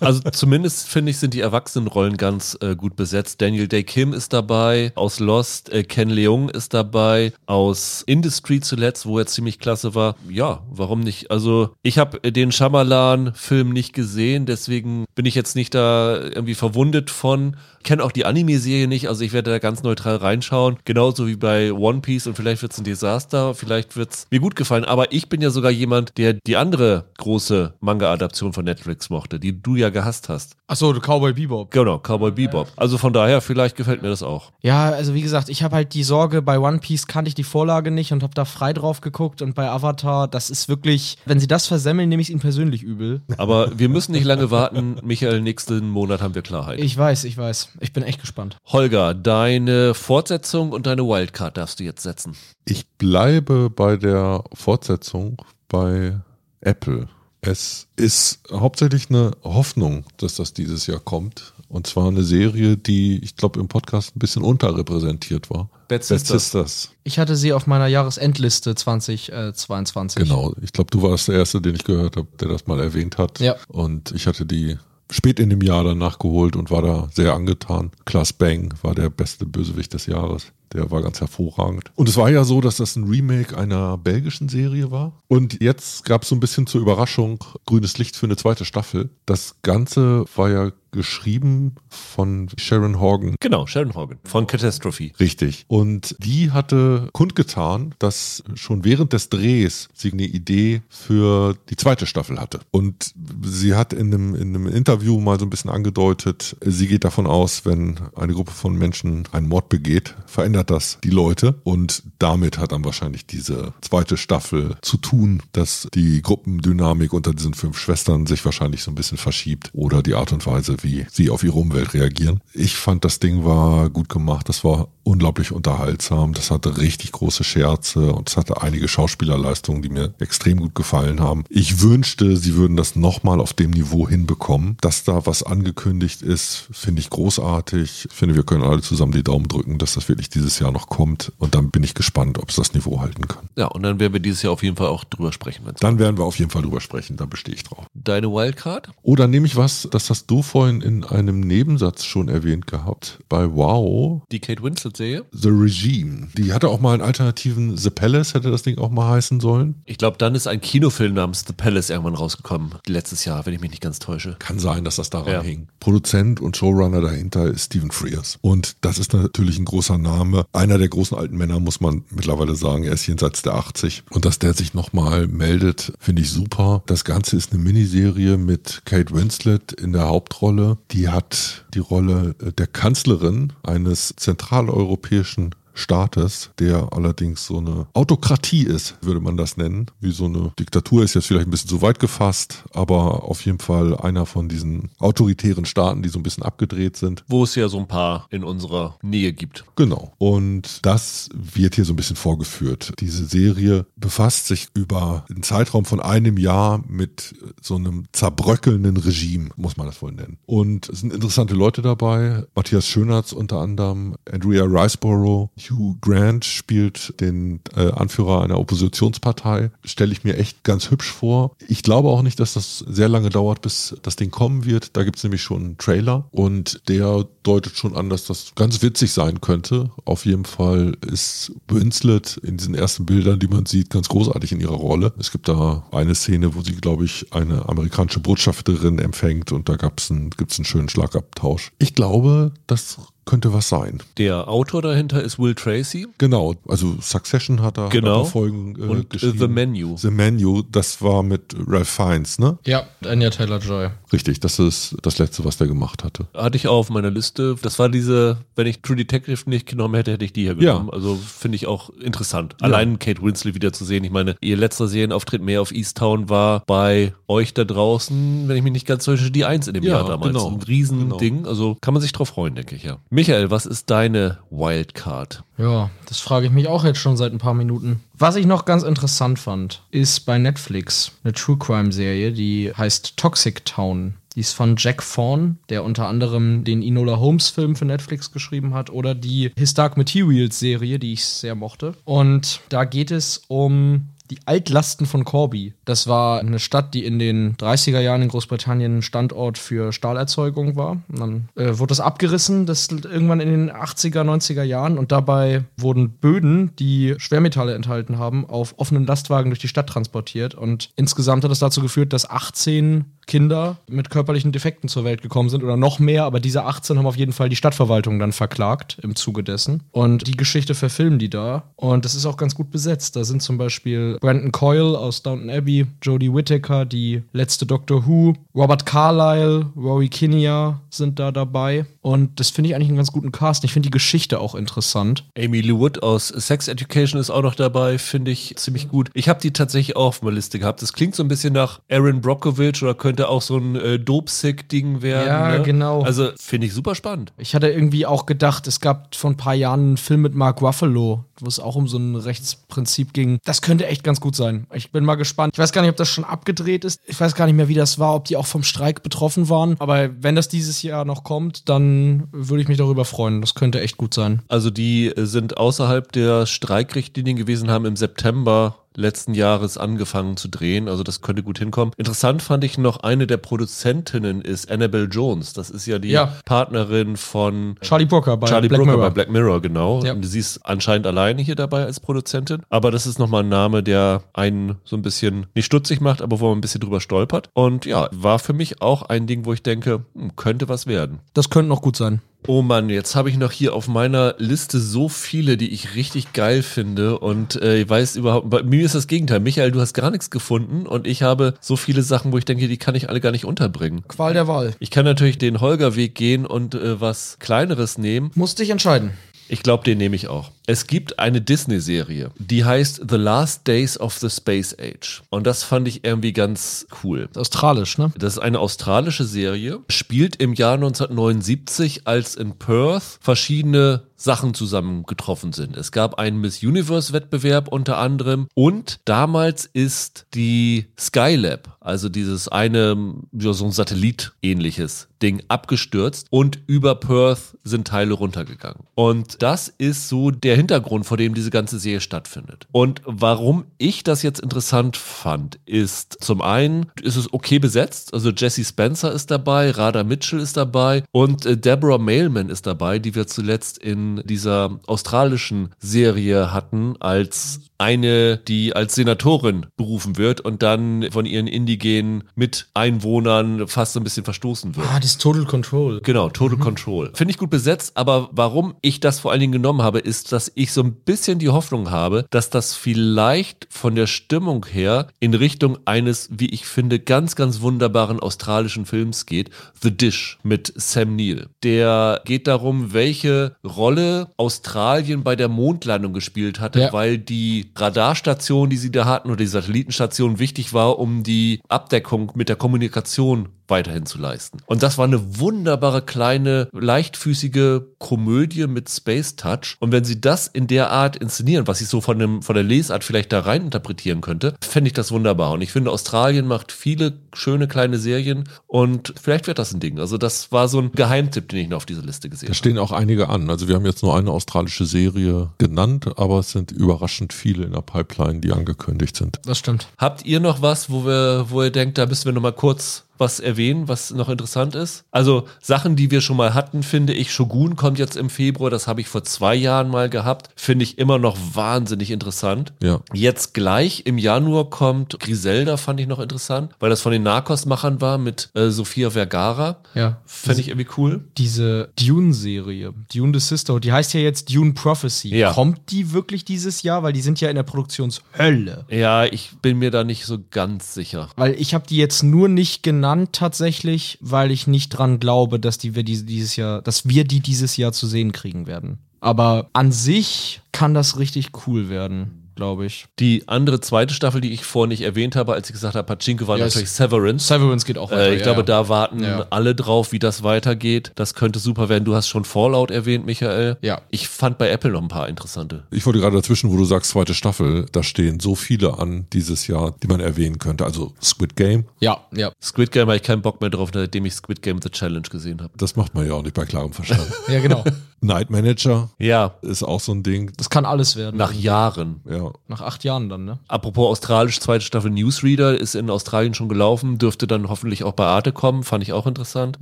Also zumindest finde ich, sind die Erwachsenenrollen ganz äh, gut besetzt. Daniel Day Kim ist dabei, aus Lost, äh, Ken Leung ist dabei, aus Industry zuletzt, wo er ziemlich klasse war. Ja, warum nicht? Also ich habe den Shyamalan-Film nicht gesehen, deswegen bin ich jetzt nicht da irgendwie verwundet von. Kenne auch die Anime-Serie nicht, also ich werde da ganz neutral reinschauen. Genauso wie bei One Piece und vielleicht wird es ein Desaster, vielleicht wird es mir gut gefallen. Aber ich bin ja sogar jemand, der die andere große Manga-Adaption von Netflix mochte, die du ja gehasst hast. Achso, Cowboy Bebop. Genau, Cowboy Bebop. Also von daher, vielleicht gefällt mir das auch. Ja, also wie gesagt, ich habe halt die Sorge, bei One Piece kannte ich die Vorlage nicht und habe da frei drauf geguckt und bei Avatar, das ist wirklich, wenn sie das versemmeln, nehme ich es ihnen persönlich übel. Aber wir müssen nicht lange warten. Michael, nächsten Monat haben wir Klarheit. Ich weiß, ich weiß. Ich bin echt gespannt. Holger, deine Fortsetzung und deine Wildcard darfst du jetzt setzen. Ich bleibe bei der Fortsetzung bei Apple. Es ist hauptsächlich eine Hoffnung, dass das dieses Jahr kommt. Und zwar eine Serie, die, ich glaube, im Podcast ein bisschen unterrepräsentiert war. Bad Sisters. Ich hatte sie auf meiner Jahresendliste 2022. Genau. Ich glaube, du warst der Erste, den ich gehört habe, der das mal erwähnt hat. Ja. Und ich hatte die spät in dem Jahr dann nachgeholt und war da sehr angetan. Klaas Bang war der beste Bösewicht des Jahres. Der war ganz hervorragend. Und es war ja so, dass das ein Remake einer belgischen Serie war. Und jetzt gab es so ein bisschen zur Überraschung grünes Licht für eine zweite Staffel. Das Ganze war ja geschrieben von Sharon Horgan. Genau, Sharon Horgan von Catastrophe. Richtig. Und die hatte kundgetan, dass schon während des Drehs sie eine Idee für die zweite Staffel hatte. Und sie hat in einem, in einem Interview mal so ein bisschen angedeutet, sie geht davon aus, wenn eine Gruppe von Menschen einen Mord begeht, verändert das die Leute. Und damit hat dann wahrscheinlich diese zweite Staffel zu tun, dass die Gruppendynamik unter diesen fünf Schwestern sich wahrscheinlich so ein bisschen verschiebt oder die Art und Weise, wie sie auf ihre Umwelt reagieren. Ich fand, das Ding war gut gemacht. Das war unglaublich unterhaltsam. Das hatte richtig große Scherze und es hatte einige Schauspielerleistungen, die mir extrem gut gefallen haben. Ich wünschte, sie würden das nochmal auf dem Niveau hinbekommen. Dass da was angekündigt ist, finde ich großartig. Ich finde, wir können alle zusammen die Daumen drücken, dass das wirklich dieses Jahr noch kommt. Und dann bin ich gespannt, ob es das Niveau halten kann. Ja, und dann werden wir dieses Jahr auf jeden Fall auch drüber sprechen. Dann werden wir auf jeden Fall drüber sprechen. Da bestehe ich drauf. Deine Wildcard? Oder nehme ich was, das hast du vorhin in einem Nebensatz schon erwähnt gehabt. Bei Wow, Die Kate Winslet-Serie? The Regime. Die hatte auch mal einen alternativen The Palace, hätte das Ding auch mal heißen sollen. Ich glaube, dann ist ein Kinofilm namens The Palace irgendwann rausgekommen. Letztes Jahr, wenn ich mich nicht ganz täusche. Kann sein, dass das daran Ja. hing. Produzent und Showrunner dahinter ist Stephen Frears. Und das ist natürlich ein großer Name. Einer der großen alten Männer, muss man mittlerweile sagen. Er ist jenseits der 80. Und dass der sich nochmal meldet, finde ich super. Das Ganze ist eine Miniserie mit Kate Winslet in der Hauptrolle. Die hat die Rolle der Kanzlerin eines zentraleuropäischen Staates, der allerdings so eine Autokratie ist, würde man das nennen. Wie so eine Diktatur ist jetzt vielleicht ein bisschen zu weit gefasst, aber auf jeden Fall einer von diesen autoritären Staaten, die so ein bisschen abgedreht sind. Wo es ja so ein paar in unserer Nähe gibt. Genau. Und das wird hier so ein bisschen vorgeführt. Diese Serie befasst sich über einen Zeitraum von einem Jahr mit so einem zerbröckelnden Regime, muss man das wohl nennen. Und es sind interessante Leute dabei. Matthias Schönertz unter anderem, Andrea Riceborough, Hugh Grant spielt den äh, Anführer einer Oppositionspartei. Stelle ich mir echt ganz hübsch vor. Ich glaube auch nicht, dass das sehr lange dauert, bis das Ding kommen wird. Da gibt es nämlich schon einen Trailer und der deutet schon an, dass das ganz witzig sein könnte. Auf jeden Fall ist Winslet in diesen ersten Bildern, die man sieht, ganz großartig in ihrer Rolle. Es gibt da eine Szene, wo sie, glaube ich, eine amerikanische Botschafterin empfängt und da gab's einen, gibt's einen schönen Schlagabtausch. Ich glaube, das könnte was sein. Der Autor dahinter ist Will Tracy. Genau, also Succession hat er, Genau. hat er Folgen äh, Und, äh, geschrieben. The Menu. The Menu, das war mit Ralph Fiennes, ne? Ja, Anya Taylor-Joy. Richtig, das ist das letzte, was der gemacht hatte. Hatte ich auch auf meiner Liste. Das war diese, wenn ich True Detective nicht genommen hätte, hätte ich die hier genommen. Ja. Also finde ich auch interessant. Allein Kate Winslet wieder zu sehen. Ich meine, ihr letzter Serienauftritt mehr auf Easttown war bei euch da draußen, wenn ich mich nicht ganz täusche, die Eins in dem Ja, Jahr damals. genau. Ein Riesending. Also kann man sich drauf freuen, denke ich, ja. Michael, was ist deine Wildcard? Ja, das frage ich mich auch jetzt schon seit ein paar Minuten. Was ich noch ganz interessant fand, ist bei Netflix eine True Crime Serie, die heißt Toxic Town. Die ist von Jack Fawn, der unter anderem den Enola Holmes Film für Netflix geschrieben hat oder die His Dark Materials Serie, die ich sehr mochte. Und da geht es um die Altlasten von Corby. Das war eine Stadt, die in den 30er Jahren in Großbritannien Standort für Stahlerzeugung war. Und dann äh, wurde das abgerissen, das irgendwann in den 80er, 90er Jahren. Und dabei wurden Böden, die Schwermetalle enthalten haben, auf offenen Lastwagen durch die Stadt transportiert. Und insgesamt hat das dazu geführt, dass 18 Kinder mit körperlichen Defekten zur Welt gekommen sind oder noch mehr, aber diese 18 haben auf jeden Fall die Stadtverwaltung dann verklagt im Zuge dessen. Und die Geschichte verfilmen die da. Und das ist auch ganz gut besetzt. Da sind zum Beispiel Brandon Coyle aus Downton Abbey, Jodie Whittaker, die letzte Doctor Who, Robert Carlyle, Rory Kinnear sind da dabei. Und das finde ich eigentlich einen ganz guten Cast. Ich finde die Geschichte auch interessant. Amy Lou Wood aus Sex Education ist auch noch dabei, finde ich ziemlich gut. Ich habe die tatsächlich auch auf meiner Liste gehabt. Das klingt so ein bisschen nach Aaron Brockovich oder könnte auch so ein äh, Dope-Sick-Ding werden. Ja, ne? genau. Also finde ich super spannend. Ich hatte irgendwie auch gedacht, es gab vor ein paar Jahren einen Film mit Mark Ruffalo, wo es auch um so ein Rechtsprinzip ging. Das könnte echt ganz gut sein. Ich bin mal gespannt. Ich weiß gar nicht, ob das schon abgedreht ist. Ich weiß gar nicht mehr, wie das war, ob die auch vom Streik betroffen waren. Aber wenn das dieses Jahr noch kommt, dann würde ich mich darüber freuen. Das könnte echt gut sein. Also die äh, sind außerhalb der Streikrichtlinien gewesen, haben im September letzten Jahres angefangen zu drehen. Also das könnte gut hinkommen. Interessant fand ich noch, eine der Produzentinnen ist Annabelle Jones. Das ist ja die Ja. Partnerin von Charlie Brooker bei Charlie Black Brooker Mirror. bei Black Mirror, genau. Ja. Sie ist anscheinend alleine hier dabei als Produzentin. Aber das ist nochmal ein Name, der einen so ein bisschen nicht stutzig macht, aber wo man ein bisschen drüber stolpert. Und ja, war für mich auch ein Ding, wo ich denke, hm, könnte was werden. Das könnte noch gut sein. Oh Mann, jetzt habe ich noch hier auf meiner Liste so viele, die ich richtig geil finde und äh, ich weiß überhaupt, bei mir ist das Gegenteil. Michael, du hast gar nichts gefunden und ich habe so viele Sachen, wo ich denke, die kann ich alle gar nicht unterbringen. Qual der Wahl. Ich kann natürlich den Holger-Weg gehen und äh, was Kleineres nehmen. Musste ich entscheiden. Ich glaube, den nehme ich auch. Es gibt eine Disney-Serie, die heißt The Last Days of the Space Age. Und das fand ich irgendwie ganz cool. Australisch, ne? Das ist eine australische Serie, spielt im Jahr 1979, als in Perth verschiedene Sachen zusammengetroffen sind. Es gab einen Miss Universe-Wettbewerb unter anderem und damals ist die Skylab, also dieses eine, ja, so ein Satellit-ähnliches Ding abgestürzt und über Perth sind Teile runtergegangen. Und das ist so der Hintergrund, vor dem diese ganze Serie stattfindet. Und warum ich das jetzt interessant fand, ist zum einen ist es okay besetzt, also Jesse Spencer ist dabei, Radha Mitchell ist dabei und äh, Deborah Mailman ist dabei, die wir zuletzt in dieser australischen Serie hatten als eine, die als Senatorin berufen wird und dann von ihren indigenen Miteinwohnern fast so ein bisschen verstoßen wird. Ah, das ist Total Control. Genau, Total Control. Finde ich gut besetzt, aber warum ich das vor allen Dingen genommen habe, ist, dass ich so ein bisschen die Hoffnung habe, dass das vielleicht von der Stimmung her in Richtung eines, wie ich finde, ganz, ganz wunderbaren australischen Films geht. The Dish mit Sam Neill. Der geht darum, welche Rolle Australien bei der Mondlandung gespielt hatte, Ja. weil die Radarstation, die sie da hatten, oder die Satellitenstation wichtig war, um die Abdeckung mit der Kommunikation weiterhin zu leisten. Und das war eine wunderbare kleine, leichtfüßige Komödie mit Space Touch. Und wenn sie das in der Art inszenieren, was ich so von, dem, von der Lesart vielleicht da rein interpretieren könnte, fände ich das wunderbar. Und ich finde, Australien macht viele schöne kleine Serien und vielleicht wird das ein Ding. Also das war so ein Geheimtipp, den ich noch auf dieser Liste gesehen Da habe. stehen auch einige an. Also wir haben jetzt nur eine australische Serie genannt, aber es sind überraschend viele in der Pipeline, die angekündigt sind. Das stimmt. Habt ihr noch was, wo wir, wo ihr denkt, da müssen wir noch mal kurz was erwähnen, was noch interessant ist? Also Sachen, die wir schon mal hatten, finde ich. Shogun kommt jetzt im Februar, das habe ich vor zwei Jahren mal gehabt. Finde ich immer noch wahnsinnig interessant. Ja. Jetzt gleich im Januar kommt Griselda, fand ich noch interessant, weil das von den Narcos-Machern war mit äh, Sofia Vergara. Ja. Fände ich irgendwie cool. Diese Dune-Serie, Dune the Sister, die heißt ja jetzt Dune Prophecy. Ja. Kommt die wirklich dieses Jahr? Weil die sind ja in der Produktionshölle. Ja, ich bin mir da nicht so ganz sicher. Weil ich habe die jetzt nur nicht genannt tatsächlich, weil ich nicht dran glaube, dass die wir diese, dieses Jahr, dass wir die dieses Jahr zu sehen kriegen werden. Aber an sich kann das richtig cool werden, glaube ich. Die andere zweite Staffel, die ich vorhin nicht erwähnt habe, als ich gesagt habe, Pachinko, war Ja, natürlich Severance. Severance geht auch weiter. Äh, ich ja, glaube, ja. da warten Ja. alle drauf, wie das weitergeht. Das könnte super werden. Du hast schon Fallout erwähnt, Michael. Ja. Ich fand bei Apple noch ein paar interessante. Ich wollte gerade dazwischen, wo du sagst, zweite Staffel, da stehen so viele an dieses Jahr, die man erwähnen könnte. Also Squid Game, Ja, ja. Squid Game habe ich keinen Bock mehr drauf, nachdem ich Squid Game The Challenge gesehen habe. das macht man ja auch nicht bei klarem Verstand. Ja, genau. Night Manager Ja, ist auch so ein Ding. Das kann alles werden. nach Jahren. Ja, Nach acht Jahren dann, ne? Apropos australisch, zweite Staffel Newsreader ist in Australien schon gelaufen, dürfte dann hoffentlich auch bei Arte kommen, fand ich auch interessant.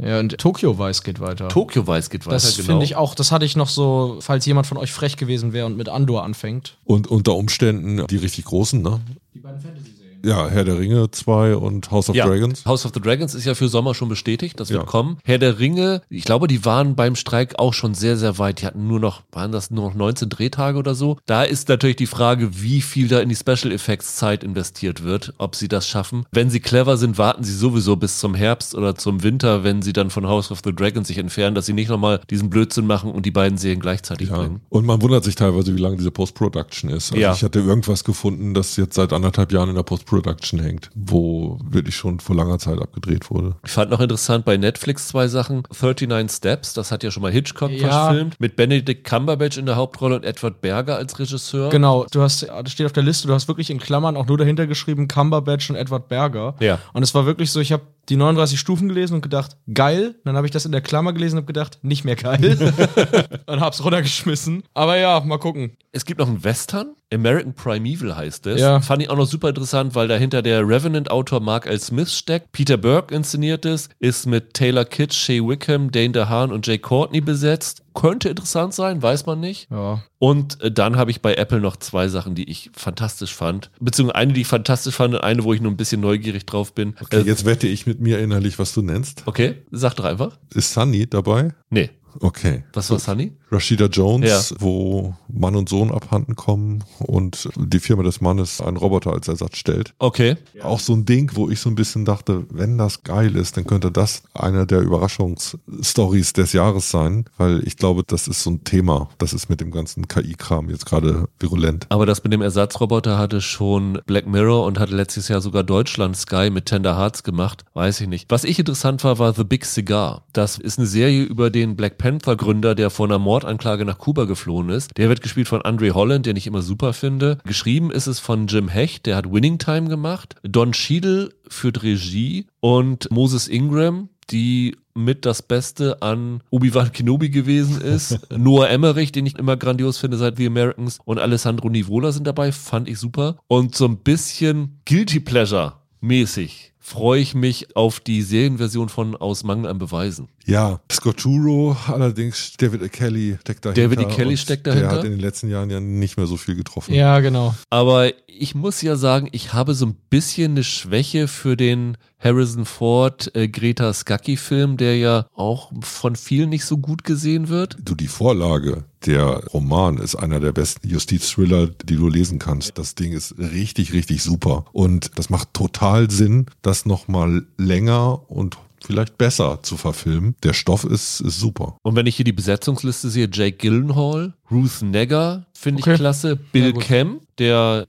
Ja, und Tokyo Weiß geht weiter. Tokyo Weiß geht weiter, das genau. finde ich auch, das hatte ich noch so, falls jemand von euch frech gewesen wäre und mit Andor anfängt. und unter Umständen die richtig großen, ne? Die beiden Fantasy-Serien. Ja, Herr der Ringe 2 und House of ja, Dragons. House of the Dragons ist ja für Sommer schon bestätigt, das wird Ja. kommen. Herr der Ringe, ich glaube, die waren beim Streik auch schon sehr, sehr weit. Die hatten nur noch, waren das nur noch 19 Drehtage oder so? Da ist natürlich die Frage, wie viel da in die Special Effects Zeit investiert wird, ob sie das schaffen. Wenn sie clever sind, warten sie sowieso bis zum Herbst oder zum Winter, wenn sie dann von House of the Dragons sich entfernen, dass sie nicht nochmal diesen Blödsinn machen und die beiden Serien gleichzeitig Ja. bringen. Und man wundert sich teilweise, wie lange diese Post-Production ist. Also Ja. ich hatte irgendwas gefunden, das jetzt seit anderthalb Jahren in der Post-Production hängt, wo wirklich schon vor langer Zeit abgedreht wurde. Ich fand noch interessant bei Netflix zwei Sachen. 39 Steps, das hat ja schon mal Hitchcock Ja. verfilmt, mit Benedict Cumberbatch in der Hauptrolle und Edward Berger als Regisseur. Genau, du hast, das steht auf der Liste, du hast wirklich in Klammern auch nur dahinter geschrieben, Cumberbatch und Edward Berger. Ja. Und es war wirklich so, ich habe die 39 Stufen gelesen und gedacht, geil. Dann habe ich das in der Klammer gelesen und habe gedacht, nicht mehr geil. und hab's runtergeschmissen. Aber ja, mal gucken. Es gibt noch einen Western, American Primeval heißt es. Ja. Fand ich auch noch super interessant, weil dahinter der Revenant-Autor Mark L. Smith steckt. Peter Burke inszeniert es, ist mit Taylor Kitsch, Shea Wickham, Dane DeHaan und Jay Courtney besetzt. Könnte interessant sein, weiß man nicht. Ja. Und äh, dann habe ich bei Apple noch zwei Sachen, die ich fantastisch fand. Beziehungsweise eine, die ich fantastisch fand und eine, wo ich nur ein bisschen neugierig drauf bin. Okay, Äh, jetzt wette ich mit mir innerlich, was du nennst. okay, sag doch einfach. Ist Sunny dabei? Nee. Okay. Was war Sunny? Rashida Jones, Ja. wo Mann und Sohn abhanden kommen und die Firma des Mannes einen Roboter als Ersatz stellt. Okay. Auch so ein Ding, wo ich so ein bisschen dachte, wenn das geil ist, dann könnte das eine der Überraschungsstories des Jahres sein, weil ich glaube, das ist so ein Thema. Das ist mit dem ganzen KI-Kram jetzt gerade virulent. Aber das mit dem Ersatzroboter hatte schon Black Mirror und hatte letztes Jahr sogar Deutschland Sky mit Tender Hearts gemacht. Weiß ich nicht. Was ich interessant war, war The Big Cigar. Das ist eine Serie über den Black Panther Gründer, der vor einer Mordanklage nach Kuba geflohen ist. Der wird gespielt von Andre Holland, den ich immer super finde. Geschrieben ist es von Jim Hecht, der hat Winning Time gemacht. Don Cheadle führt Regie und Moses Ingram, die mit das Beste an Obi-Wan Kenobi gewesen ist. Noah Emmerich, den ich immer grandios finde seit The Americans und Alessandro Nivola sind dabei, fand ich super. Und so ein bisschen Guilty Pleasure mäßig freue ich mich auf die Serienversion von Aus Mangel an Beweisen. Ja, Scoturo, allerdings David E. Kelly steckt dahinter. David E. Kelly steckt dahinter? Der hat in den letzten Jahren ja nicht mehr so viel getroffen. Ja, genau. Aber ich muss ja sagen, ich habe so ein bisschen eine Schwäche für den Harrison Ford äh, Greta Scacchi Film, der ja auch von vielen nicht so gut gesehen wird. Du, die Vorlage, der Roman ist einer der besten Justizthriller, die du lesen kannst. Das Ding ist richtig, richtig super. Und das macht total Sinn, das nochmal länger und vielleicht besser zu verfilmen. Der Stoff ist, ist super. Und wenn ich hier die Besetzungsliste sehe, Jake Gyllenhaal, Ruth Negger, finde Okay. ich klasse, Bill Sehr gut. Kem, der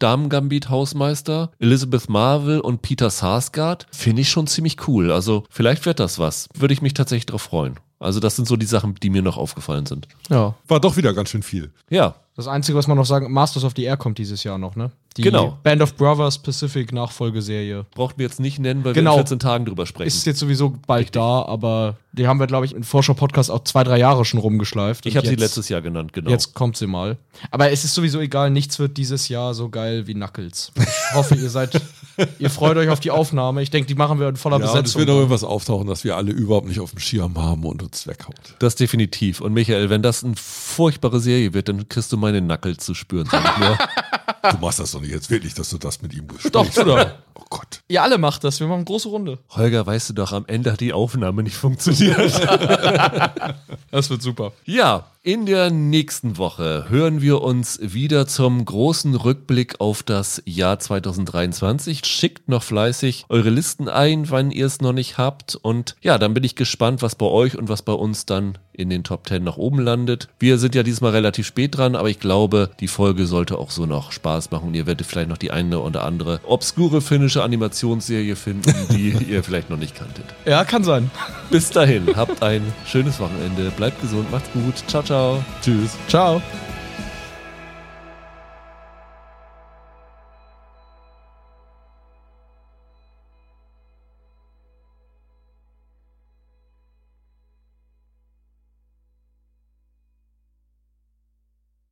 Damen-Gambit-Hausmeister, Elizabeth Marvel und Peter Sarsgaard, finde ich schon ziemlich cool. Also vielleicht wird das was. Würde ich mich tatsächlich drauf freuen. Also das sind so die Sachen, die mir noch aufgefallen sind. Ja. War doch wieder ganz schön viel. Ja, Das Einzige, was man noch sagen, Masters of the Air kommt dieses Jahr noch, ne? Die Genau. Band of Brothers Pacific Nachfolgeserie. brauchten wir jetzt nicht nennen, weil Genau. wir in 14 Tagen drüber sprechen. Ist jetzt sowieso bald da, aber die haben wir, glaube ich, im Vorschau-Podcast auch zwei, drei Jahre schon rumgeschleift. ich habe sie letztes Jahr genannt, genau. Jetzt kommt sie mal. Aber es ist sowieso egal, nichts wird dieses Jahr so geil wie Knuckles. Ich hoffe, ihr seid Ihr freut euch auf die Aufnahme. Ich denke, die machen wir in voller Ja, und es Besetzung. wird noch irgendwas auftauchen, das wir alle überhaupt nicht auf dem Schirm haben und uns weghaut. Das definitiv. Und Michael, wenn das eine furchtbare Serie wird, dann kriegst du meine Nackel zu spüren. Sag ich nur. Du machst das doch nicht jetzt wirklich, dass du das mit ihm besprichst. Doch, doch. Oh Gott. Ihr alle macht das. Wir machen eine große Runde. Holger, weißt du doch, am Ende hat die Aufnahme nicht funktioniert. Das wird super. Ja, in der nächsten Woche hören wir uns wieder zum großen Rückblick auf das Jahr 2023. Schickt noch fleißig eure Listen ein, wenn ihr es noch nicht habt. Und ja, dann bin ich gespannt, was bei euch und was bei uns dann in den Top 10 nach oben landet. Wir sind ja diesmal relativ spät dran, aber ich glaube, die Folge sollte auch so noch Spaß machen. Und ihr werdet vielleicht noch die eine oder andere obskure finnische Animationsserie finden, die ihr vielleicht noch nicht kanntet. Ja, kann sein. Bis dahin, habt ein schönes Wochenende, bleibt gesund, macht's gut, ciao, ciao. Tschüss. Ciao.